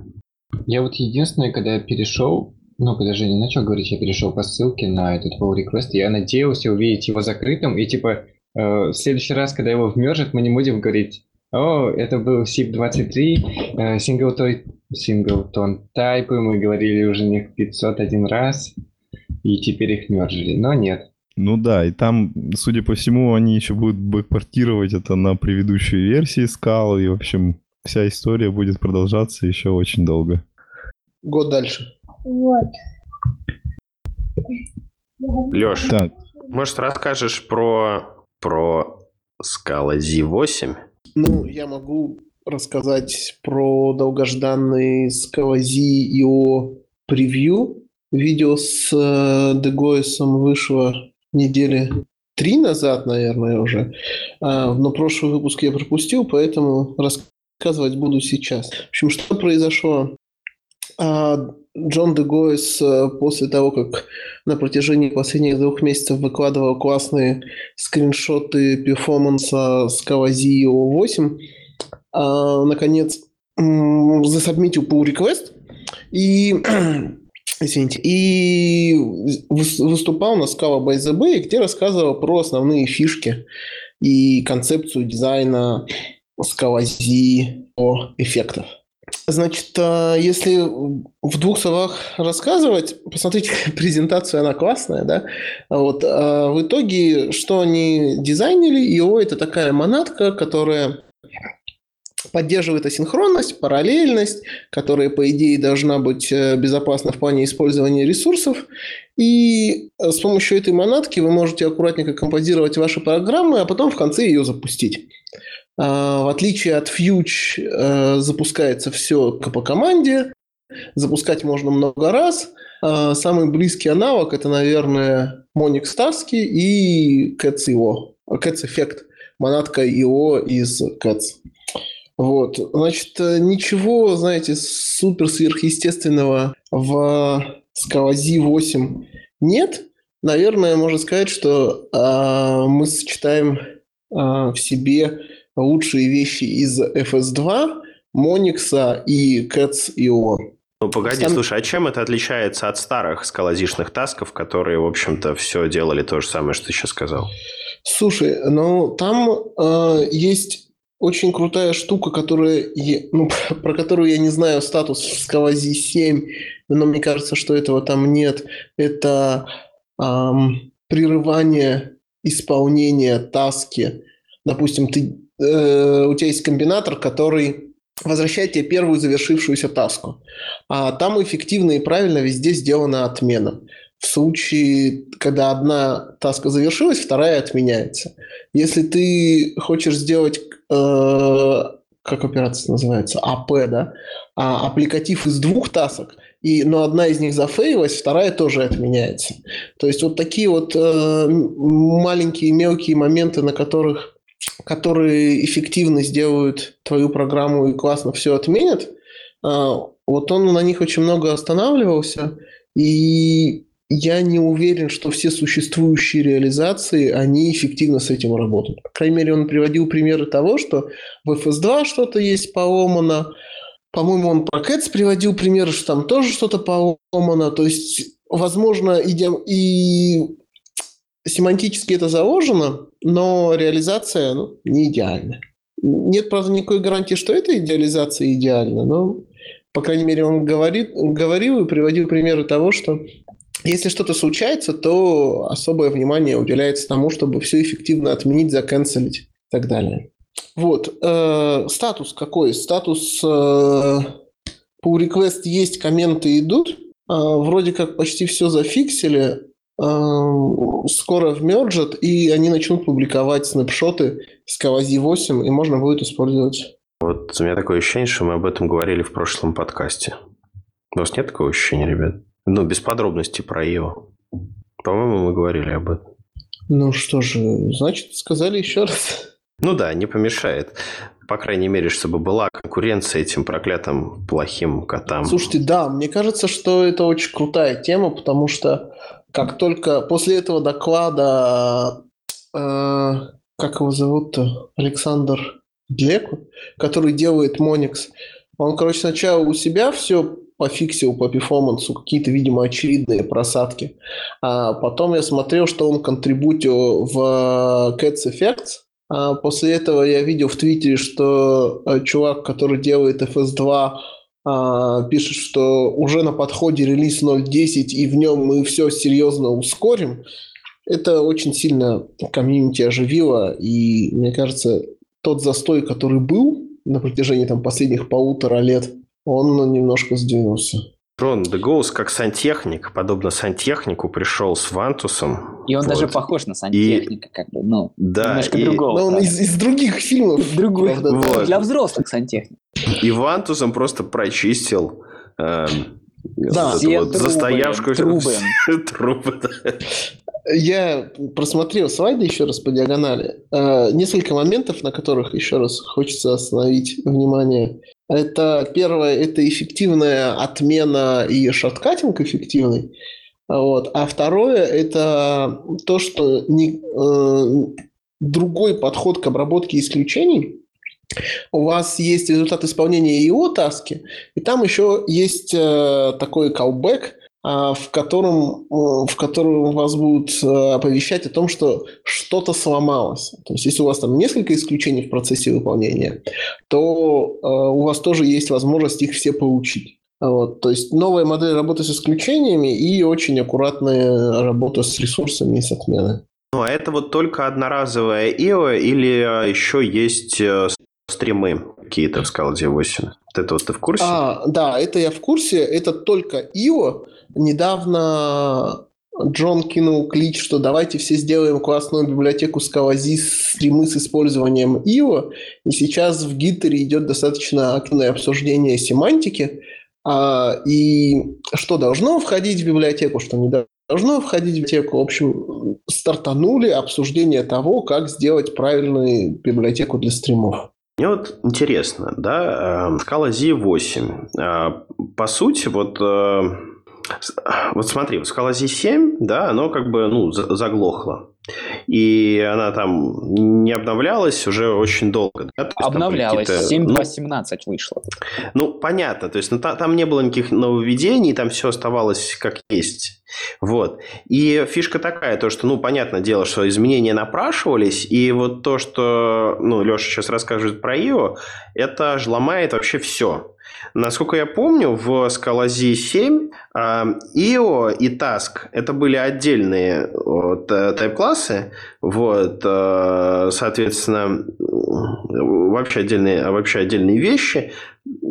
Я вот единственное, когда я перешел, ну, когда Женя начал говорить, я перешел по ссылке на этот pull request, я надеялся увидеть его закрытым, и типа э, в следующий раз, когда его вмержат, мы не будем говорить, о, это был SIP-23, э, синглтон, синглтон тайпы, мы говорили уже них 501 раз, и теперь их мержили, но нет. Ну да, и там, судя по всему, они еще будут бэкпортировать это на предыдущей версии скалы, и, в общем, вся история будет продолжаться еще очень долго. Год дальше. Вот. Леш, так. может, расскажешь про, про Scala Z8? Ну, я могу рассказать про долгожданный Scala Z.io превью. Видео с э, Дегоисом вышло недели три назад, наверное, уже. А, но прошлый выпуск я пропустил, поэтому рассказывать буду сейчас. В общем, что произошло? Джон Дегойс э, после того, как на протяжении последних двух месяцев выкладывал классные скриншоты перформанса с Kawazio 8, а, наконец засобмитил pull request и извините, и выступал на Scala by the Bay, где рассказывал про основные фишки и концепцию дизайна Scala Z эффектов. Значит, а, если в двух словах рассказывать, посмотрите презентацию, она классная, да? Вот. А в итоге, что они дизайнили, IO – это такая монадка, которая поддерживает асинхронность, параллельность, которая, по идее, должна быть э, безопасна в плане использования ресурсов. И с помощью этой монадки вы можете аккуратненько композировать ваши программы, а потом в конце ее запустить. А, в отличие от Fuge э, запускается все по команде, запускать можно много раз. А, самый близкий аналог это, наверное, Monix Starsky и Cats.io, Cats Effect, монадка IO из Cats. Вот, значит, ничего, знаете, супер сверхъестественного в Скалази 8 нет. Наверное, можно сказать, что э, мы сочетаем э, в себе лучшие вещи из FS2, Monix и Cats.io. Ну, погоди, Сам... слушай, а чем это отличается от старых скалазишных тасков, которые, в общем-то, все делали то же самое, что ты сейчас сказал? Слушай, ну, там э, есть очень крутая штука, которая, ну, про которую я не знаю статус в Скалази 7, но мне кажется, что этого там нет. Это эм, прерывание исполнения таски. Допустим, ты э, у тебя есть комбинатор, который возвращает тебе первую завершившуюся таску. А там эффективно и правильно везде сделана отмена. В случае, когда одна таска завершилась, вторая отменяется. Если ты хочешь сделать, э, как операция называется, АП, да, а, аппликатив из двух тасок, и, но одна из них зафейлилась, вторая тоже отменяется. То есть вот такие вот э, маленькие мелкие моменты, на которых которые эффективно сделают твою программу и классно все отменят, а, вот он на них очень много останавливался, и я не уверен, что все существующие реализации, они эффективно с этим работают. По крайней мере, он приводил примеры того, что в FS2 что-то есть поломано, по-моему, он про Cats приводил примеры, что там тоже что-то поломано. То есть, возможно, идем и семантически это заложено, но реализация ну, не идеальна. Нет, правда, никакой гарантии, что эта идеализация идеальна, но, по крайней мере, он говорит, говорил и приводил примеры того, что если что-то случается, то особое внимание уделяется тому, чтобы все эффективно отменить, заканцелить и так далее. Вот. Э, статус какой? Статус э, pull request есть, комменты идут. Э, вроде как почти все зафиксили. Эм, скоро вмержат, и они начнут публиковать снапшоты с Kawasi 8, и можно будет использовать. Вот у меня такое ощущение, что мы об этом говорили в прошлом подкасте. У вас нет такого ощущения, ребят? Ну, без подробностей про его. По-моему, мы говорили об этом. Ну что же, значит, сказали еще раз. Ну да, не помешает. По крайней мере, чтобы была конкуренция этим проклятым плохим котам. Слушайте, да, мне кажется, что это очень крутая тема, потому что как только после этого доклада, э, как его зовут-то, Александр Длеку, который делает Monix, он, короче, сначала у себя все пофиксил по перформансу какие-то, видимо, очевидные просадки. А потом я смотрел, что он контрибутил в Cats Effects. А после этого я видел в Твиттере, что э, чувак, который делает FS2, а, пишет, что уже на подходе релиз 0.10, и в нем мы все серьезно ускорим. Это очень сильно комьюнити оживило, и мне кажется, тот застой, который был на протяжении там, последних полутора лет, он немножко сдвинулся. Рон Ghost как сантехник, подобно сантехнику, пришел с Вантусом. И он вот. даже похож на сантехника, и... как бы, ну, да, немножко и... другого. Но он из, из других фильмов. Другой. Вот. Для взрослых сантехник. И Вантусом просто прочистил э, да. Все вот трубы, застоявшуюся трубы. трубы да. Я просмотрел слайды еще раз по диагонали. Э, несколько моментов, на которых еще раз хочется остановить внимание. Это первое, это эффективная отмена и шорткатинг эффективный. Вот. А второе, это то, что не, э, другой подход к обработке исключений. У вас есть результат исполнения ИО таски, и там еще есть э, такой callback – в котором, э, в котором вас будут э, оповещать о том, что что-то сломалось. То есть, если у вас там несколько исключений в процессе выполнения, то э, у вас тоже есть возможность их все получить. Вот, то есть новая модель работы с исключениями и очень аккуратная работа с ресурсами и с отменой. Ну, а это вот только одноразовая IO или еще есть стримы какие-то в Scala 8? Вот это вот ты в курсе? А, да, это я в курсе. Это только IO, Недавно Джон кинул клич, что давайте все сделаем классную библиотеку Scalazzi стримы с использованием IO. И сейчас в Гиттере идет достаточно активное обсуждение семантики. А, и что должно входить в библиотеку, что не должно входить в библиотеку. В общем, стартанули обсуждение того, как сделать правильную библиотеку для стримов. Мне вот интересно, да, Scala Z8. По сути, вот э, вот смотри, вот скала Z7, да, оно как бы, ну, заглохло. И она там не обновлялась уже очень долго. Да? Обновлялась, 7.2.17 ну, вышло. Ну, понятно, то есть ну, та, там не было никаких нововведений, там все оставалось как есть. Вот. И фишка такая, то, что, ну, понятное дело, что изменения напрашивались, и вот то, что, ну, Леша сейчас расскажет про IO, это же ломает вообще все. Насколько я помню, в Scalazzi 7 IO и Task это были отдельные вот, тайп-классы. Вот, э, соответственно, вообще отдельные, вообще отдельные вещи.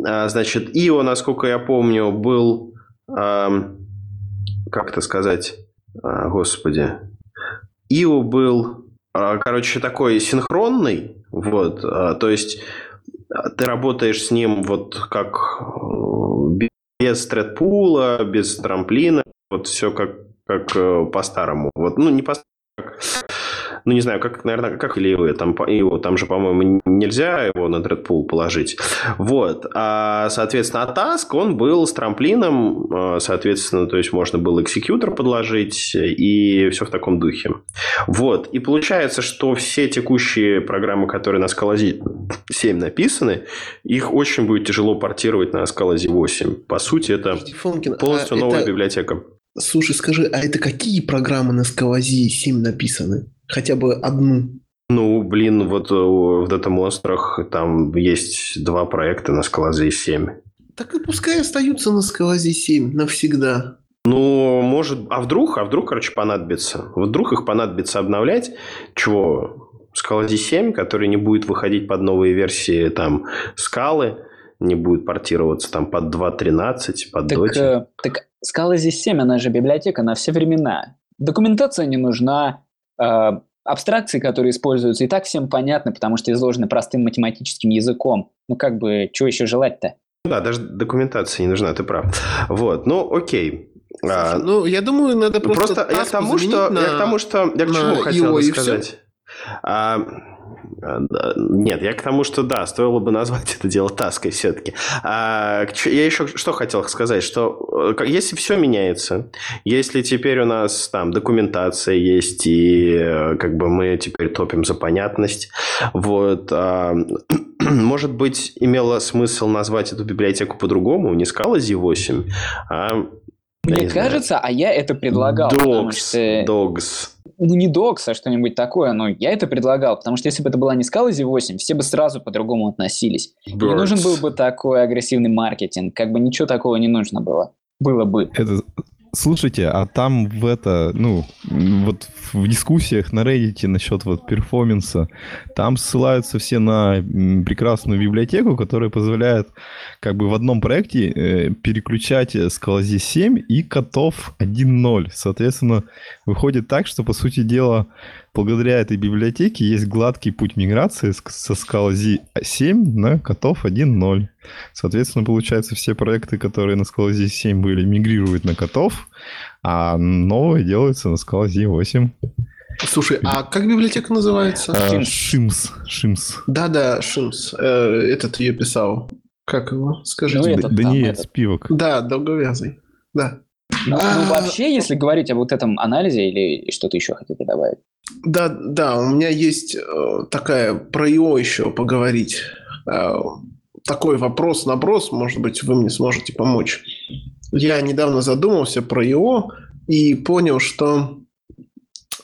А, значит, IO, насколько я помню, был... Как это сказать? А, господи. IO был, а, короче, такой синхронный. Вот, то есть ты работаешь с ним вот как э, без тредпула, без трамплина, вот все как, как э, по-старому. Вот, ну, не по как ну, не знаю, как, наверное, как или вы, там, его, там же, по-моему, нельзя его на Dreadpool положить. Вот. А, соответственно, а Task, он был с трамплином, а, соответственно, то есть можно было экзекьютор подложить и все в таком духе. Вот. И получается, что все текущие программы, которые на Scala 7 написаны, их очень будет тяжело портировать на Scala 8. По сути, это Фонкин, полностью а новая это... библиотека. Слушай, скажи, а это какие программы на Scala 7 написаны? Хотя бы одну? Ну, блин, вот э, в Data Монстрах там есть два проекта на Scalazzi 7. Так и пускай остаются на Scalazzi 7 навсегда. Ну, может, а вдруг, а вдруг, короче, понадобится. Вдруг их понадобится обновлять. Чего? Scalazzi 7, который не будет выходить под новые версии там скалы, не будет портироваться там под 2.13, под так, Dota. Э, так Scalazzi 7, она же библиотека на все времена. Документация не нужна, абстракции, которые используются, и так всем понятно, потому что изложены простым математическим языком. Ну, как бы, что еще желать-то? Да, даже документация не нужна, ты прав. Вот, ну, окей. А, ну, я думаю, надо просто. Просто я к тому, что, на... я к тому, что я к чему хотел бы сказать. А, Нет, я к тому, что да, стоило бы назвать это дело таской все-таки. А, я еще что хотел сказать, что э, если все меняется, если теперь у нас там документация есть, и э, как бы мы теперь топим за понятность, вот, а, может быть, имело смысл назвать эту библиотеку по-другому, не Scala Z8, а мне кажется, знаю. а я это предлагал. Dogs, что... Dogs ну, не докс, а что-нибудь такое, но я это предлагал, потому что если бы это была не Scalzi 8, все бы сразу по-другому относились. Birds. Не нужен был бы такой агрессивный маркетинг, как бы ничего такого не нужно было. Было бы. Это Слушайте, а там в это, ну, вот в дискуссиях на Reddit насчет вот перформанса, там ссылаются все на прекрасную библиотеку, которая позволяет как бы в одном проекте э, переключать Scalzi 7 и котов 1.0. Соответственно, выходит так, что, по сути дела, благодаря этой библиотеке есть гладкий путь миграции со Scalzi 7 на котов 1.0. Соответственно, получается, все проекты, которые на Scalzi 7 были, мигрируют на котов, а новые делаются на Scalzi 8. Слушай, а как библиотека называется? А, Шимс. Шимс. Да-да, Шимс. Э, этот ее писал. Как его? Скажите. Ну, Даниэль Спивок. Да, долговязый. Да. Ну, ну, вообще, если говорить об вот этом анализе или что-то еще хотите добавить? Да, да, у меня есть э, такая про ИО еще поговорить. Э, такой вопрос-наброс, может быть, вы мне сможете помочь. Я недавно задумался про ИО и понял, что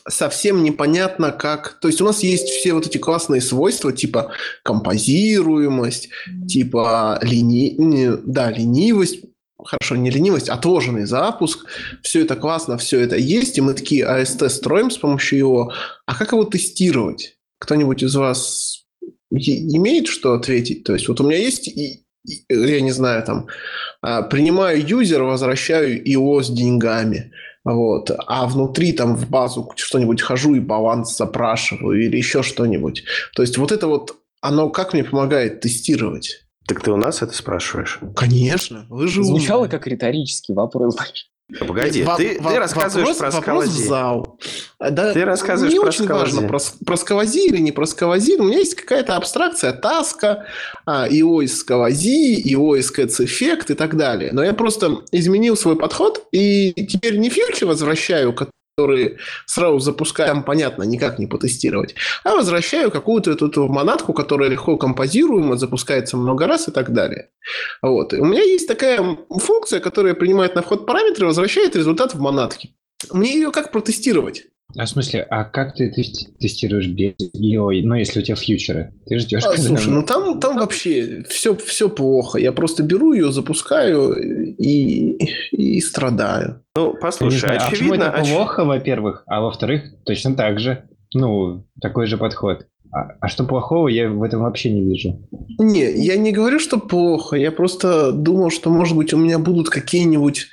совсем непонятно, как... То есть у нас есть все вот эти классные свойства, типа композируемость, типа лини... да, ленивость, хорошо, не ленивость, отложенный запуск. Все это классно, все это есть, и мы такие АСТ строим с помощью его. А как его тестировать? Кто-нибудь из вас имеет что ответить? То есть вот у меня есть, я не знаю, там, а, принимаю юзер, возвращаю его с деньгами. Вот. А внутри там в базу что-нибудь хожу и баланс запрашиваю или еще что-нибудь. То есть вот это вот, оно как мне помогает тестировать? Так ты у нас это спрашиваешь? Конечно, вы же Звучало как риторический вопрос. Погоди, Во- ты, ты рассказываешь вопрос, про вопрос в зал. Да, ты рассказываешь не про очень скалази. важно, про, про скалази или не про скалази. У меня есть какая-то абстракция, таска, а, ИО из скалази, ИО из эффект и так далее. Но я просто изменил свой подход, и теперь не фьючер возвращаю, которые сразу запускаю, там, понятно, никак не потестировать, а возвращаю какую-то эту, эту монадку, которая легко композируема, запускается много раз и так далее. Вот. И у меня есть такая функция, которая принимает на вход параметры возвращает результат в монадке. Мне ее как протестировать? А в смысле, а как ты тестируешь без EO, ну, если у тебя фьючеры? Ты ждешь, а, Слушай, ну там, там вообще все, все плохо. Я просто беру ее, запускаю и, и страдаю. Ну, послушай, знаю, очевидно... А это плохо, во-первых, а во-вторых, точно так же. Ну, такой же подход. А, а что плохого, я в этом вообще не вижу. Не, я не говорю, что плохо. Я просто думал, что, может быть, у меня будут какие-нибудь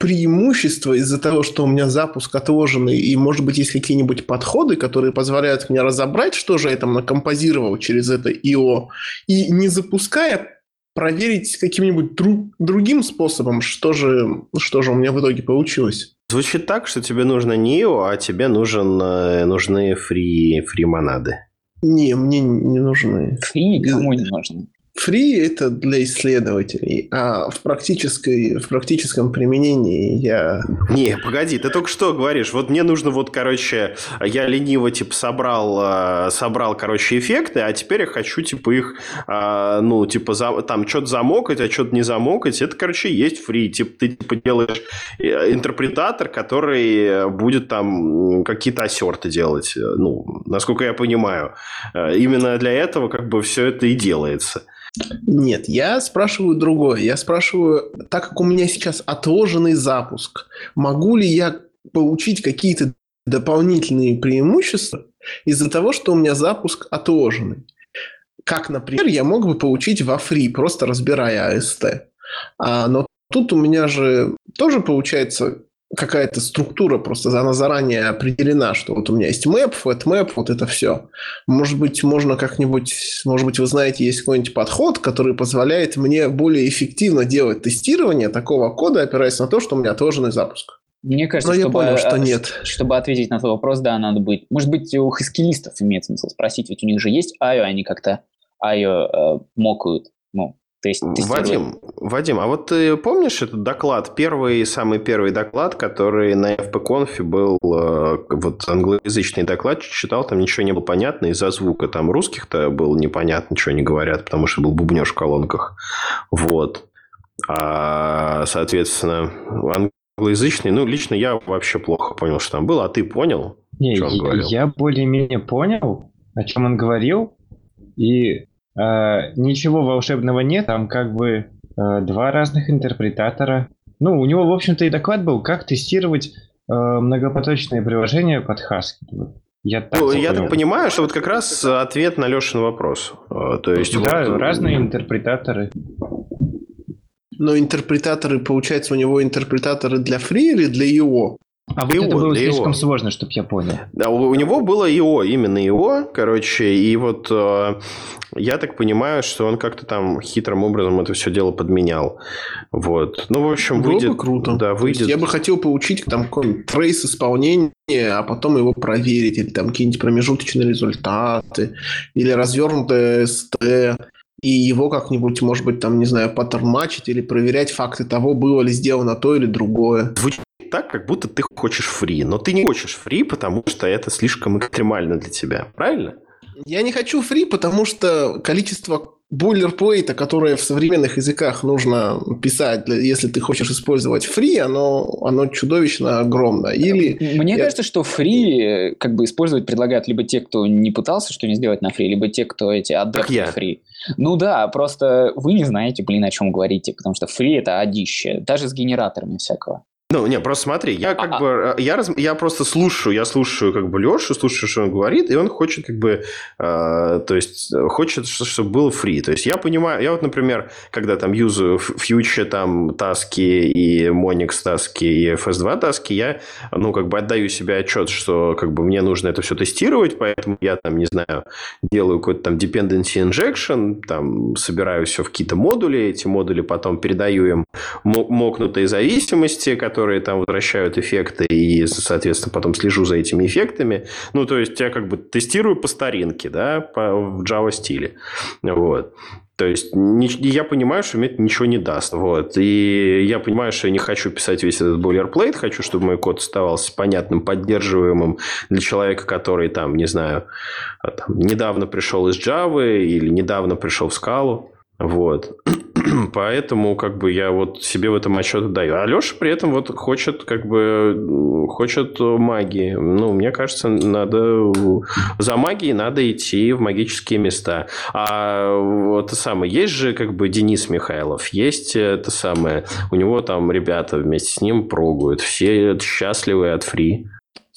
преимущество из-за того, что у меня запуск отложенный, и, может быть, есть какие-нибудь подходы, которые позволяют мне разобрать, что же я там накомпозировал через это ИО, и не запуская, проверить каким-нибудь друг, другим способом, что же, что же у меня в итоге получилось. Звучит так, что тебе нужно не ИО, а тебе нужен, э, нужны фри, фри монады. Не, мне не нужны. Фри никому не нужны. Free – это для исследователей, а в, практической, в практическом применении я... Не, погоди, ты только что говоришь, вот мне нужно вот, короче, я лениво, типа, собрал, э, собрал, короче, эффекты, а теперь я хочу, типа, их, э, ну, типа, за, там, что-то замокать, а что-то не замокать, это, короче, есть free, типа, ты, типа, делаешь э, интерпретатор, который будет там какие-то ассерты делать, ну, насколько я понимаю. Именно для этого, как бы, все это и делается. Нет, я спрашиваю другое. Я спрашиваю, так как у меня сейчас отложенный запуск, могу ли я получить какие-то дополнительные преимущества из-за того, что у меня запуск отложенный? Как, например, я мог бы получить во фри, просто разбирая AST. А, но тут у меня же тоже получается какая-то структура просто, она заранее определена, что вот у меня есть map, map, вот это все. Может быть, можно как-нибудь, может быть, вы знаете, есть какой-нибудь подход, который позволяет мне более эффективно делать тестирование такого кода, опираясь на то, что у меня отложенный запуск. Мне кажется, Но чтобы, понял, что э, нет. чтобы ответить на твой вопрос, да, надо быть. Может быть, у хаскилистов имеет смысл спросить, ведь у них же есть IO, они как-то IO э, мокают. Ну, то есть Вадим, Вадим, а вот ты помнишь этот доклад, первый, самый первый доклад, который на FPConf был, э, вот англоязычный доклад, читал, там ничего не было понятно из-за звука, там русских-то было непонятно, ничего не говорят, потому что был бубнеж в колонках, вот. А, соответственно, англоязычный, ну, лично я вообще плохо понял, что там было, а ты понял, Не, что он говорил? я более-менее понял, о чем он говорил, и э, ничего волшебного нет, там как бы э, два разных интерпретатора. Ну, у него, в общем-то, и доклад был, как тестировать э, многопоточные приложения под Haskell. Я так, Ну, я так понимаю, что вот как раз ответ на Лешин вопрос. Э, То есть, Да, вот- разные интерпретаторы. Но интерпретаторы, получается, у него интерпретаторы для фри или для его? А вот Его, это было для его. слишком сложно, чтобы я понял. Да, у, у него было ИО, именно ИО, короче, и вот э, я так понимаю, что он как-то там хитрым образом это все дело подменял. Вот. Ну, в общем, Было выйдет... бы круто. Да, То есть выйдет... я бы хотел получить там какой-нибудь трейс исполнения, а потом его проверить, или там какие-нибудь промежуточные результаты, или развернутое СТ, и его как-нибудь, может быть, там, не знаю, паттерн-матчить или проверять факты того, было ли сделано то или другое. Звучит так, как будто ты хочешь фри, но ты не хочешь фри, потому что это слишком экстремально для тебя, правильно? Я не хочу фри, потому что количество бойлерплейта, которое в современных языках нужно писать, если ты хочешь использовать фри, оно, оно чудовищно огромно. Или Мне Я- кажется, что фри э, как бы использовать предлагают либо те, кто не пытался что-нибудь сделать на фри, либо те, кто эти адепты я. фри. Ну да, просто вы не знаете, блин, о чем говорите, потому что фри это одище, даже с генераторами всякого. Ну, не, просто смотри, я как бы, э, я, раз- я просто слушаю, я слушаю как бы Лешу, слушаю, что он говорит, и он хочет как бы, э, то есть, э, хочет, чтобы было фри. То есть, я понимаю, я вот, например, когда там юзаю ф- фьючер, там, таски и Monix таски и FS2 таски, я, ну, как бы отдаю себе отчет, что как бы мне нужно это все тестировать, поэтому я там, не знаю, делаю какой-то там dependency injection, там, собираю все в какие-то модули, эти модули потом передаю им мо- мокнутые зависимости, которые там возвращают эффекты, и, соответственно, потом слежу за этими эффектами. Ну, то есть, я как бы тестирую по старинке, да, по, в Java стиле. Вот. То есть, ни- я понимаю, что мне это ничего не даст. Вот. И я понимаю, что я не хочу писать весь этот бойлерплейт, хочу, чтобы мой код оставался понятным, поддерживаемым для человека, который там, не знаю, там, недавно пришел из Java или недавно пришел в скалу. Вот. Поэтому как бы я вот себе в этом отчет даю. А Леша при этом вот хочет как бы хочет магии. Ну, мне кажется, надо за магией надо идти в магические места. А вот это самое, есть же как бы Денис Михайлов, есть это самое, у него там ребята вместе с ним прогуют, все счастливы от фри.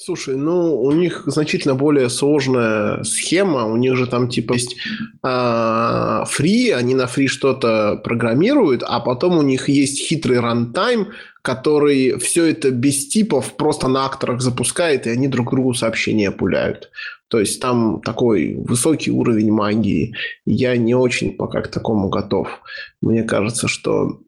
Слушай, ну, у них значительно более сложная схема. У них же там типа есть а, фри, они на фри что-то программируют, а потом у них есть хитрый рантайм, который все это без типов просто на акторах запускает, и они друг другу сообщения пуляют. То есть там такой высокий уровень магии. Я не очень пока к такому готов. Мне кажется, что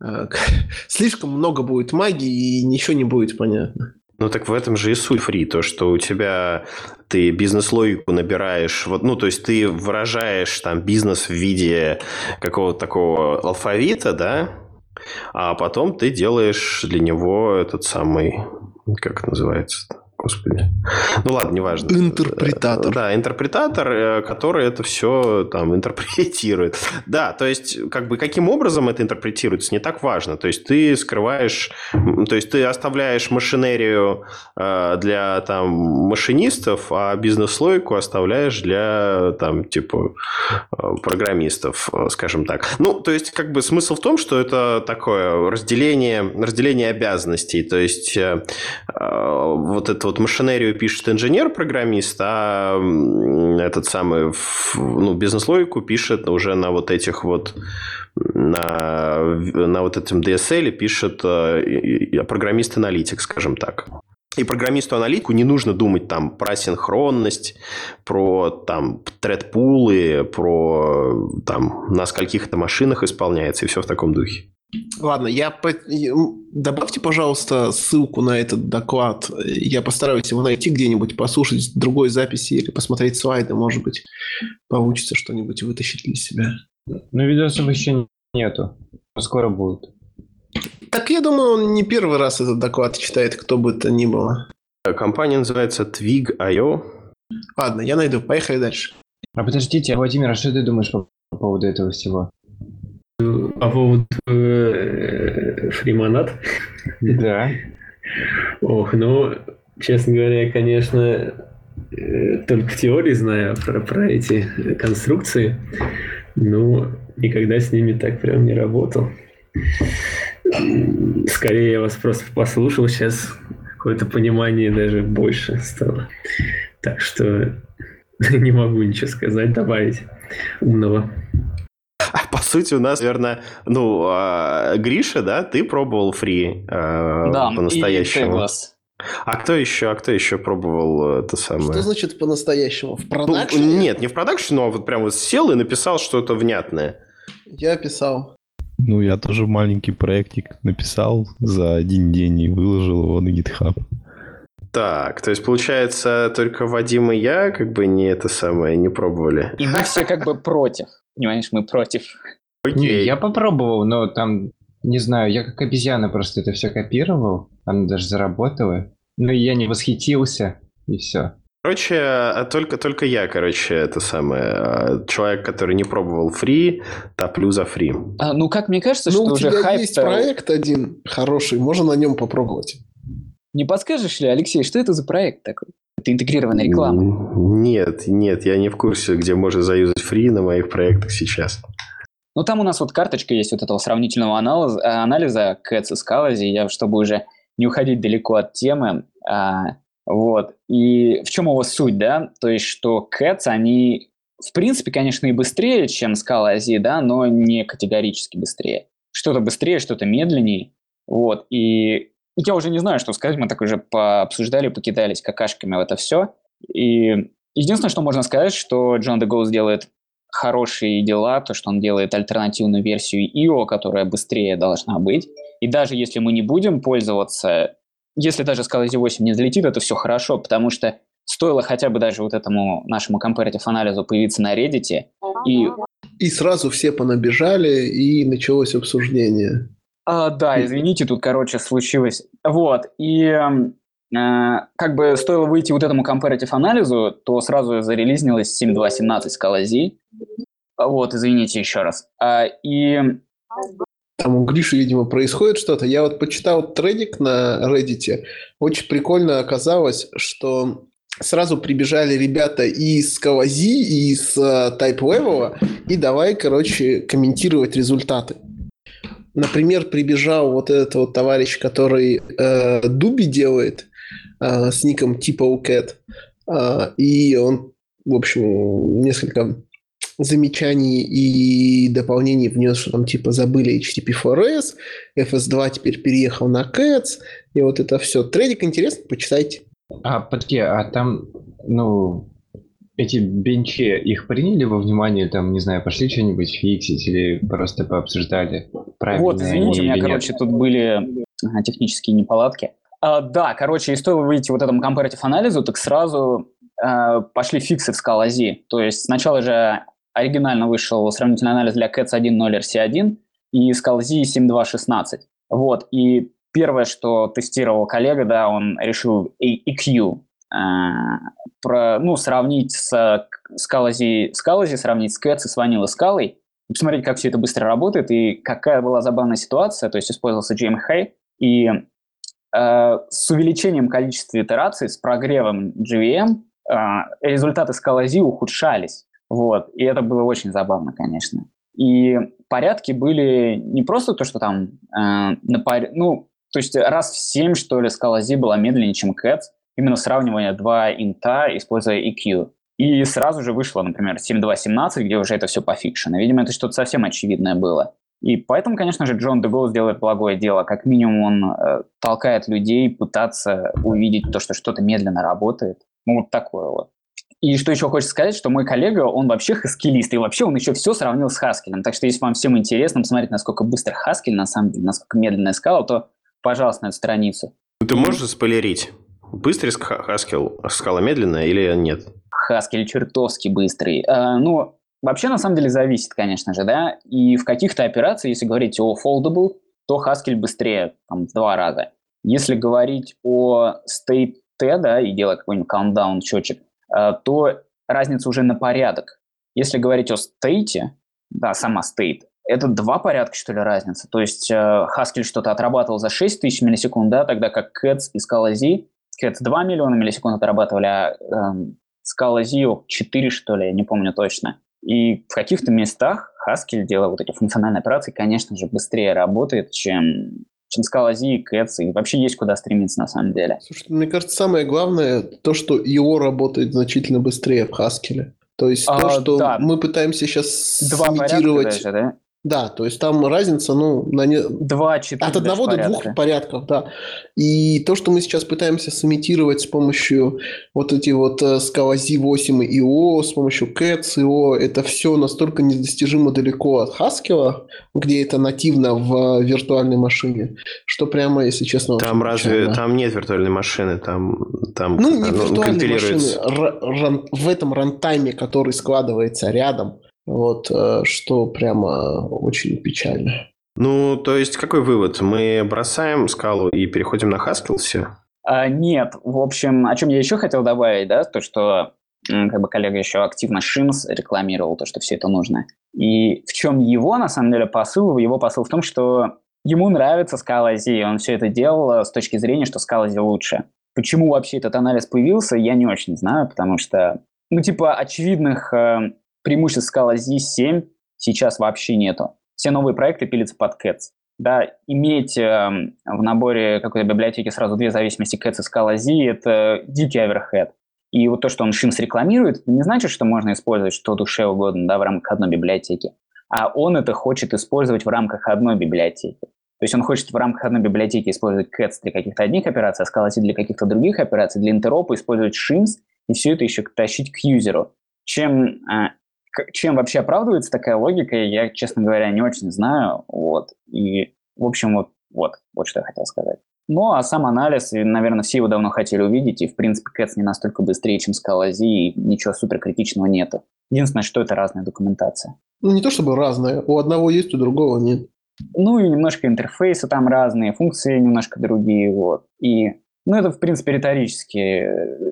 а, слишком много будет магии, и ничего не будет понятно. Ну так в этом же и суть фри, то, что у тебя ты бизнес-логику набираешь, вот, ну то есть ты выражаешь там бизнес в виде какого-то такого алфавита, да, а потом ты делаешь для него этот самый, как это называется Господи. Ну ладно, неважно. Интерпретатор. Да, интерпретатор, э, который это все там интерпретирует. Да, то есть, как бы каким образом это интерпретируется, не так важно. То есть, ты скрываешь, то есть, ты оставляешь машинерию э, для там машинистов, а бизнес-логику оставляешь для там типа э, программистов, скажем так. Ну, то есть, как бы смысл в том, что это такое разделение, разделение обязанностей. То есть, э, э, вот вот машинерию пишет инженер-программист, а этот самый ну, бизнес-логику пишет уже на вот этих вот на, на вот этом DSL пишет э, и программист-аналитик, скажем так. И программисту-аналитику не нужно думать там про синхронность, про там тред-пулы, про там на скольких это машинах исполняется и все в таком духе. Ладно, я по... добавьте, пожалуйста, ссылку на этот доклад. Я постараюсь его найти где-нибудь, послушать другой записи или посмотреть слайды. Может быть, получится что-нибудь вытащить для себя. Ну, видосов еще нету. Скоро будут. Так я думаю, он не первый раз этот доклад читает, кто бы то ни было. Компания называется Twig.io. Ладно, я найду. Поехали дальше. А подождите, Владимир, а что ты думаешь по, по поводу этого всего? По поводу э, фримонат? Да. Ох, ну, честно говоря, конечно, э, только в теории знаю про, про эти конструкции, но никогда с ними так прям не работал. Скорее я вас просто послушал, сейчас какое-то понимание даже больше стало. Так что не могу ничего сказать, добавить умного. По сути у нас, наверное, ну, а, Гриша, да, ты пробовал фри а, да, по-настоящему. И а кто еще, а кто еще пробовал это самое? Что значит по-настоящему? В продакшене? Ну, нет, не в продакшене, но вот прям вот сел и написал что-то внятное. Я писал. Ну, я тоже маленький проектик написал за один день и выложил его на GitHub. Так, то есть, получается, только Вадим и я как бы не это самое, не пробовали. И мы все как бы против. Понимаешь, мы против. Не, я попробовал, но там, не знаю, я как обезьяна просто это все копировал. Оно даже заработало. Но я не восхитился, и все. Короче, а только, только я, короче, это самое, а, человек, который не пробовал фри, топлю за фри. А, ну, как мне кажется, ну, что у тебя уже хайп... есть проект один хороший, можно на нем попробовать. Не подскажешь ли, Алексей, что это за проект такой? Это интегрированная реклама. Нет, нет, я не в курсе, где можно заюзать фри на моих проектах сейчас. Ну, там у нас вот карточка есть вот этого сравнительного анализа, анализа Cats и Scalazi. Я, чтобы уже не уходить далеко от темы, а, вот. И в чем его суть, да? То есть, что Cats, они, в принципе, конечно, и быстрее, чем Scala Azi, да, но не категорически быстрее. Что-то быстрее, что-то медленнее. Вот. И я уже не знаю, что сказать. Мы так уже пообсуждали, покидались какашками в это все. И единственное, что можно сказать, что Джон де Гоус делает хорошие дела, то, что он делает альтернативную версию IO, которая быстрее должна быть. И даже если мы не будем пользоваться если даже Scala Z8 не залетит, это все хорошо, потому что стоило хотя бы даже вот этому нашему comparative анализу появиться на Reddit, и... И сразу все понабежали, и началось обсуждение. А, да, извините, тут, короче, случилось. Вот, и э, как бы стоило выйти вот этому comparative анализу, то сразу зарелизнилось 7.2.17 Scala Z. Вот, извините еще раз. А, и там у Гриши, видимо, происходит что-то. Я вот почитал трейдик на Reddit. Очень прикольно оказалось, что сразу прибежали ребята из Кавази, и из uh, Type Level, и давай, короче, комментировать результаты. Например, прибежал вот этот вот товарищ, который э, Дуби делает э, с ником типа Cat, э, и он, в общем, несколько замечаний и дополнений внес, что там типа забыли HTTP4S, FS2 теперь переехал на Cats, и вот это все. Трейдик интересно, почитайте. А, подки, а там, ну, эти бенчи, их приняли во внимание, там, не знаю, пошли что-нибудь фиксить или просто пообсуждали? Вот, извините, у меня, короче, нет? тут были технические неполадки. А, да, короче, и стоило выйти вот этому comparative анализу, так сразу э, пошли фиксы в скалази. То есть сначала же оригинально вышел сравнительный анализ для CATS 1.0 RC1 и Scalzi 7.2.16. Вот, и первое, что тестировал коллега, да, он решил EQ э, про, ну, сравнить с Scalzi, Scalzi, сравнить с CATS и с Vanilla скалой, посмотреть, как все это быстро работает, и какая была забавная ситуация, то есть использовался GMH, и с увеличением количества итераций, с прогревом GVM, э, результаты Scalzi ухудшались. Вот. И это было очень забавно, конечно. И порядки были не просто то, что там э, на пар... ну, то есть раз в 7, что ли, скала Z была медленнее, чем Cats, именно сравнивание два инта, используя EQ. И сразу же вышло, например, 7.2.17, где уже это все пофикшено. Видимо, это что-то совсем очевидное было. И поэтому, конечно же, Джон Дегол сделает благое дело. Как минимум он э, толкает людей пытаться увидеть то, что что-то медленно работает. Ну, вот такое вот. И что еще хочется сказать, что мой коллега, он вообще хаскилист, и вообще он еще все сравнил с Хаскелем. Так что если вам всем интересно посмотреть, насколько быстро Хаскель, на самом деле, насколько медленная скала, то, пожалуйста, на эту страницу. Ты можешь спойлерить? Быстрый Хаскел, скала медленная или нет? Хаскель чертовски быстрый. А, ну, вообще, на самом деле, зависит, конечно же, да. И в каких-то операциях, если говорить о foldable, то Haskell быстрее, там, в два раза. Если говорить о state T, да, и делать какой-нибудь countdown счетчик, э, то разница уже на порядок. Если говорить о state, да, сама state, это два порядка, что ли, разница. То есть э, Haskell что-то отрабатывал за 6 тысяч миллисекунд, да, тогда как Cats и Scala Z, Cats 2 миллиона миллисекунд отрабатывали, а э, Scala Z 4, что ли, я не помню точно. И в каких-то местах Haskell, делая вот эти функциональные операции, конечно же, быстрее работает, чем чем Z и Cats, и вообще есть куда стремиться на самом деле. Слушай, мне кажется, самое главное то, что его работает значительно быстрее в Haskell. То есть а, то, что да. мы пытаемся сейчас Два имитировать... Даже, да? Да, то есть там разница, ну, на не... Два, четыре от одного до двух порядков, да. И то, что мы сейчас пытаемся сымитировать с помощью вот эти вот э, Scala Z8 и IO, с помощью CATS, IO, это все настолько недостижимо далеко от Haskell, где это нативно в виртуальной машине, что прямо, если честно... Там разве... Там нет виртуальной машины, там... там ну, не виртуальной машины, в этом рантайме, который складывается рядом, вот, э, что прямо очень печально. Ну, то есть, какой вывод? Мы бросаем скалу и переходим на Haskell все? А, нет, в общем, о чем я еще хотел добавить, да, то, что как бы коллега еще активно Шимс рекламировал то, что все это нужно. И в чем его, на самом деле, посыл? Его посыл в том, что ему нравится Scala Z, он все это делал с точки зрения, что Scala Z лучше. Почему вообще этот анализ появился, я не очень знаю, потому что, ну, типа, очевидных э, преимуществ Scala Z7 сейчас вообще нету. Все новые проекты пилятся под Cats. Да, иметь э, в наборе какой-то библиотеки сразу две зависимости Cats и Scala Z – это дикий оверхед. И вот то, что он Shims рекламирует, не значит, что можно использовать что душе угодно да, в рамках одной библиотеки. А он это хочет использовать в рамках одной библиотеки. То есть он хочет в рамках одной библиотеки использовать Cats для каких-то одних операций, а Scala для каких-то других операций, для интеропа использовать Shims и все это еще тащить к юзеру. Чем э, чем вообще оправдывается такая логика, я, честно говоря, не очень знаю. Вот. И, в общем, вот, вот, вот что я хотел сказать. Ну, а сам анализ, и, наверное, все его давно хотели увидеть, и, в принципе, Cats не настолько быстрее, чем Z, и ничего суперкритичного нету. Единственное, что это разная документация. Ну, не то чтобы разная, у одного есть, у другого нет. Ну, и немножко интерфейсы там разные, функции немножко другие, вот. И ну, это, в принципе, риторически,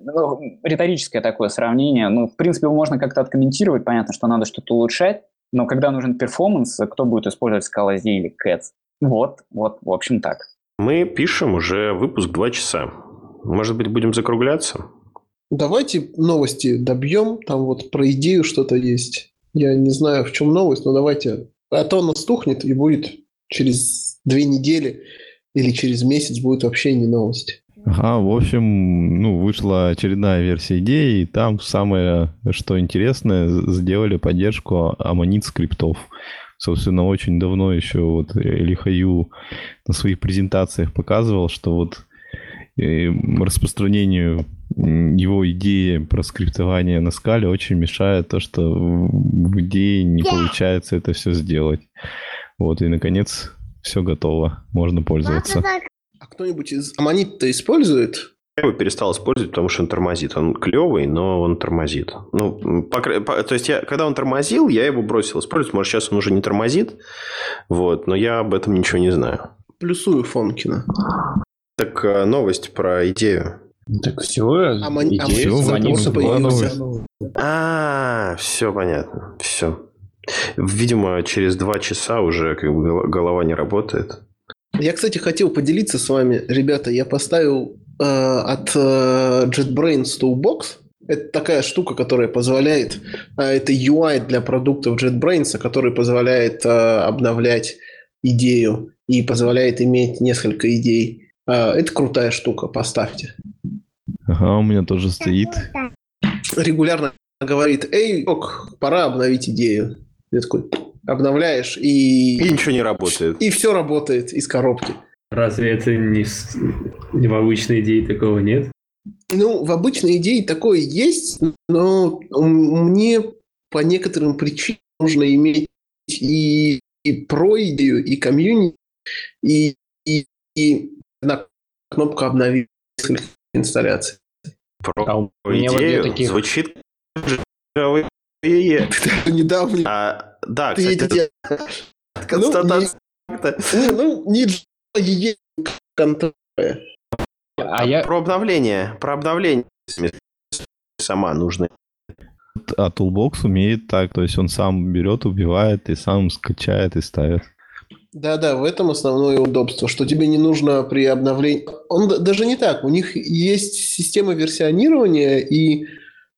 ну, риторическое такое сравнение. Ну, в принципе, его можно как-то откомментировать. Понятно, что надо что-то улучшать. Но когда нужен перформанс, кто будет использовать Scala Z или Cats? Вот, вот, в общем, так. Мы пишем уже выпуск два часа. Может быть, будем закругляться? Давайте новости добьем. Там вот про идею что-то есть. Я не знаю, в чем новость, но давайте. А то она стухнет и будет через две недели или через месяц будет вообще не новость. Ага, в общем, ну, вышла очередная версия идеи, и там самое, что интересное, сделали поддержку аммонит скриптов. Собственно, очень давно еще вот Лихаю на своих презентациях показывал, что вот э, распространению его идеи про скриптование на скале очень мешает то, что в идее не получается это все сделать. Вот, и наконец все готово, можно пользоваться. А кто-нибудь из Аммонит-то использует? Я его перестал использовать, потому что он тормозит. Он клевый, но он тормозит. Ну, по, по, то есть, я, когда он тормозил, я его бросил использовать. Может, сейчас он уже не тормозит. Вот, но я об этом ничего не знаю. Плюсую Фонкина. Так, э, новость про идею. Так все, Аммони... идея все, А, все понятно. Все. Видимо, через два часа уже как бы голова не работает. Я, кстати, хотел поделиться с вами, ребята, я поставил э, от э, JetBrains Toolbox. Это такая штука, которая позволяет, э, это UI для продуктов JetBrains, который позволяет э, обновлять идею и позволяет иметь несколько идей. Э, это крутая штука, поставьте. Ага, у меня тоже стоит. Регулярно говорит, эй, ок, пора обновить идею. Я такой, обновляешь и... И ничего не работает. И все работает из коробки. Разве это не, не в обычной идее такого нет? Ну, в обычной идее такое есть, но мне по некоторым причинам нужно иметь и, и про идею, и комьюнити, и, и, и одна кнопка обновить несколько инсталляций. Про а идею вот таких... звучит недавно. А, да, ты кстати, это... Констатация. Ну, не, ну, не контроль. А я... Про обновление. Про обновление сама нужна. А Toolbox умеет так, то есть он сам берет, убивает и сам скачает и ставит. Да-да, в этом основное удобство, что тебе не нужно при обновлении... Он даже не так, у них есть система версионирования, и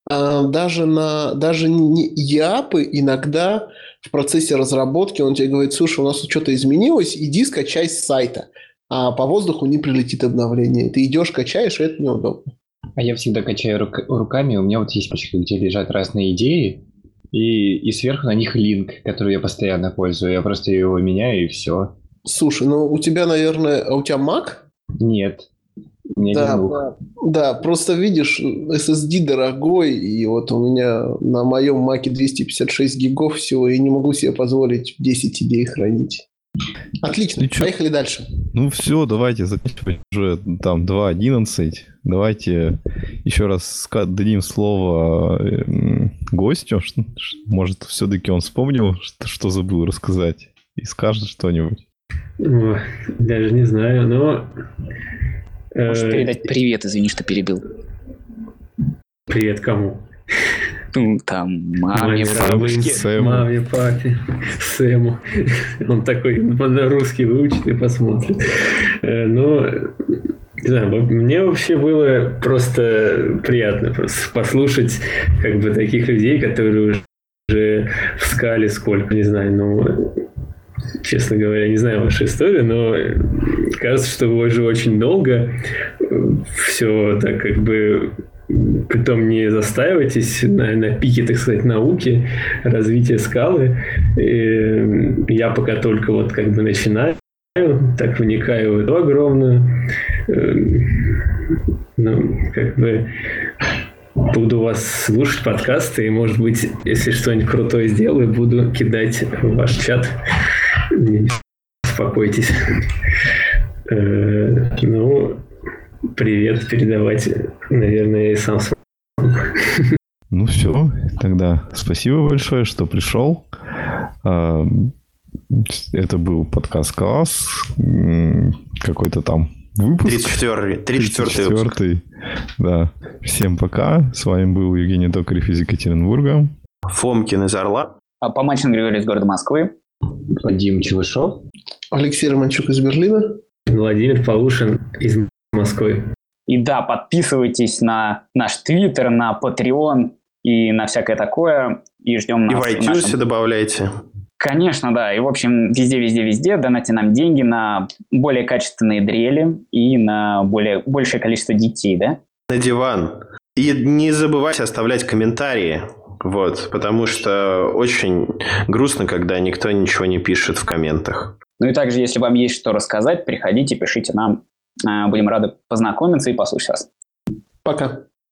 а, даже на даже не ЯПы иногда в процессе разработки он тебе говорит, слушай, у нас что-то изменилось, иди скачай с сайта а по воздуху не прилетит обновление. Ты идешь, качаешь, и это неудобно. А я всегда качаю рук- руками, у меня вот есть пачка, где лежат разные идеи, и, и сверху на них линк, который я постоянно пользую. Я просто его меняю, и все. Слушай, ну у тебя, наверное, а у тебя Mac? Нет. Да, да, да, просто видишь, SSD дорогой, и вот у меня на моем Mac 256 гигов всего, и не могу себе позволить 10 идей хранить. Отлично, ну, поехали дальше. Ну все, давайте заканчивать уже там 2.11. Давайте еще раз дадим слово эм, гостю. Может, все-таки он вспомнил, что, что забыл рассказать, и скажет что-нибудь. Даже не знаю, но... Можешь э, передать привет, извини, что перебил. Привет кому? Ну, там, маме, бабушке. Сэму. Маме, папе, Сэму. Он такой на русский выучит и посмотрит. Э, но не знаю, мне вообще было просто приятно просто послушать как бы таких людей, которые уже в скале сколько, не знаю, ну, честно говоря, не знаю вашу историю, но кажется, что вы уже очень долго все так как бы Притом не застаивайтесь на, на пике, так сказать, науки, развития скалы. И я пока только вот как бы начинаю, так вникаю в эту огромную. Ну, как бы буду вас слушать подкасты, и, может быть, если что-нибудь крутое сделаю, буду кидать в ваш чат. Не успокойтесь. Э, ну, привет передавать, наверное, я сам Ну все, тогда спасибо большое, что пришел. А, это был подкаст «Класс». Какой-то там выпуск. 34-й. 34 34 Да. Всем пока. С вами был Евгений Токарев из Екатеринбурга. Фомкин из Орла. А Помачин Григорий из города Москвы. Вадим Челышов. Алексей Романчук из Берлина. Владимир Полушин из Москвы. И да, подписывайтесь на наш Твиттер, на Patreon и на всякое такое. И ждем нас. И в iTunes нашем... добавляйте. Конечно, да. И, в общем, везде-везде-везде донайте нам деньги на более качественные дрели и на более, большее количество детей, да? На диван. И не забывайте оставлять комментарии. Вот, потому что очень грустно, когда никто ничего не пишет в комментах. Ну и также, если вам есть что рассказать, приходите, пишите нам Э, будем рады познакомиться и послушать вас. Пока.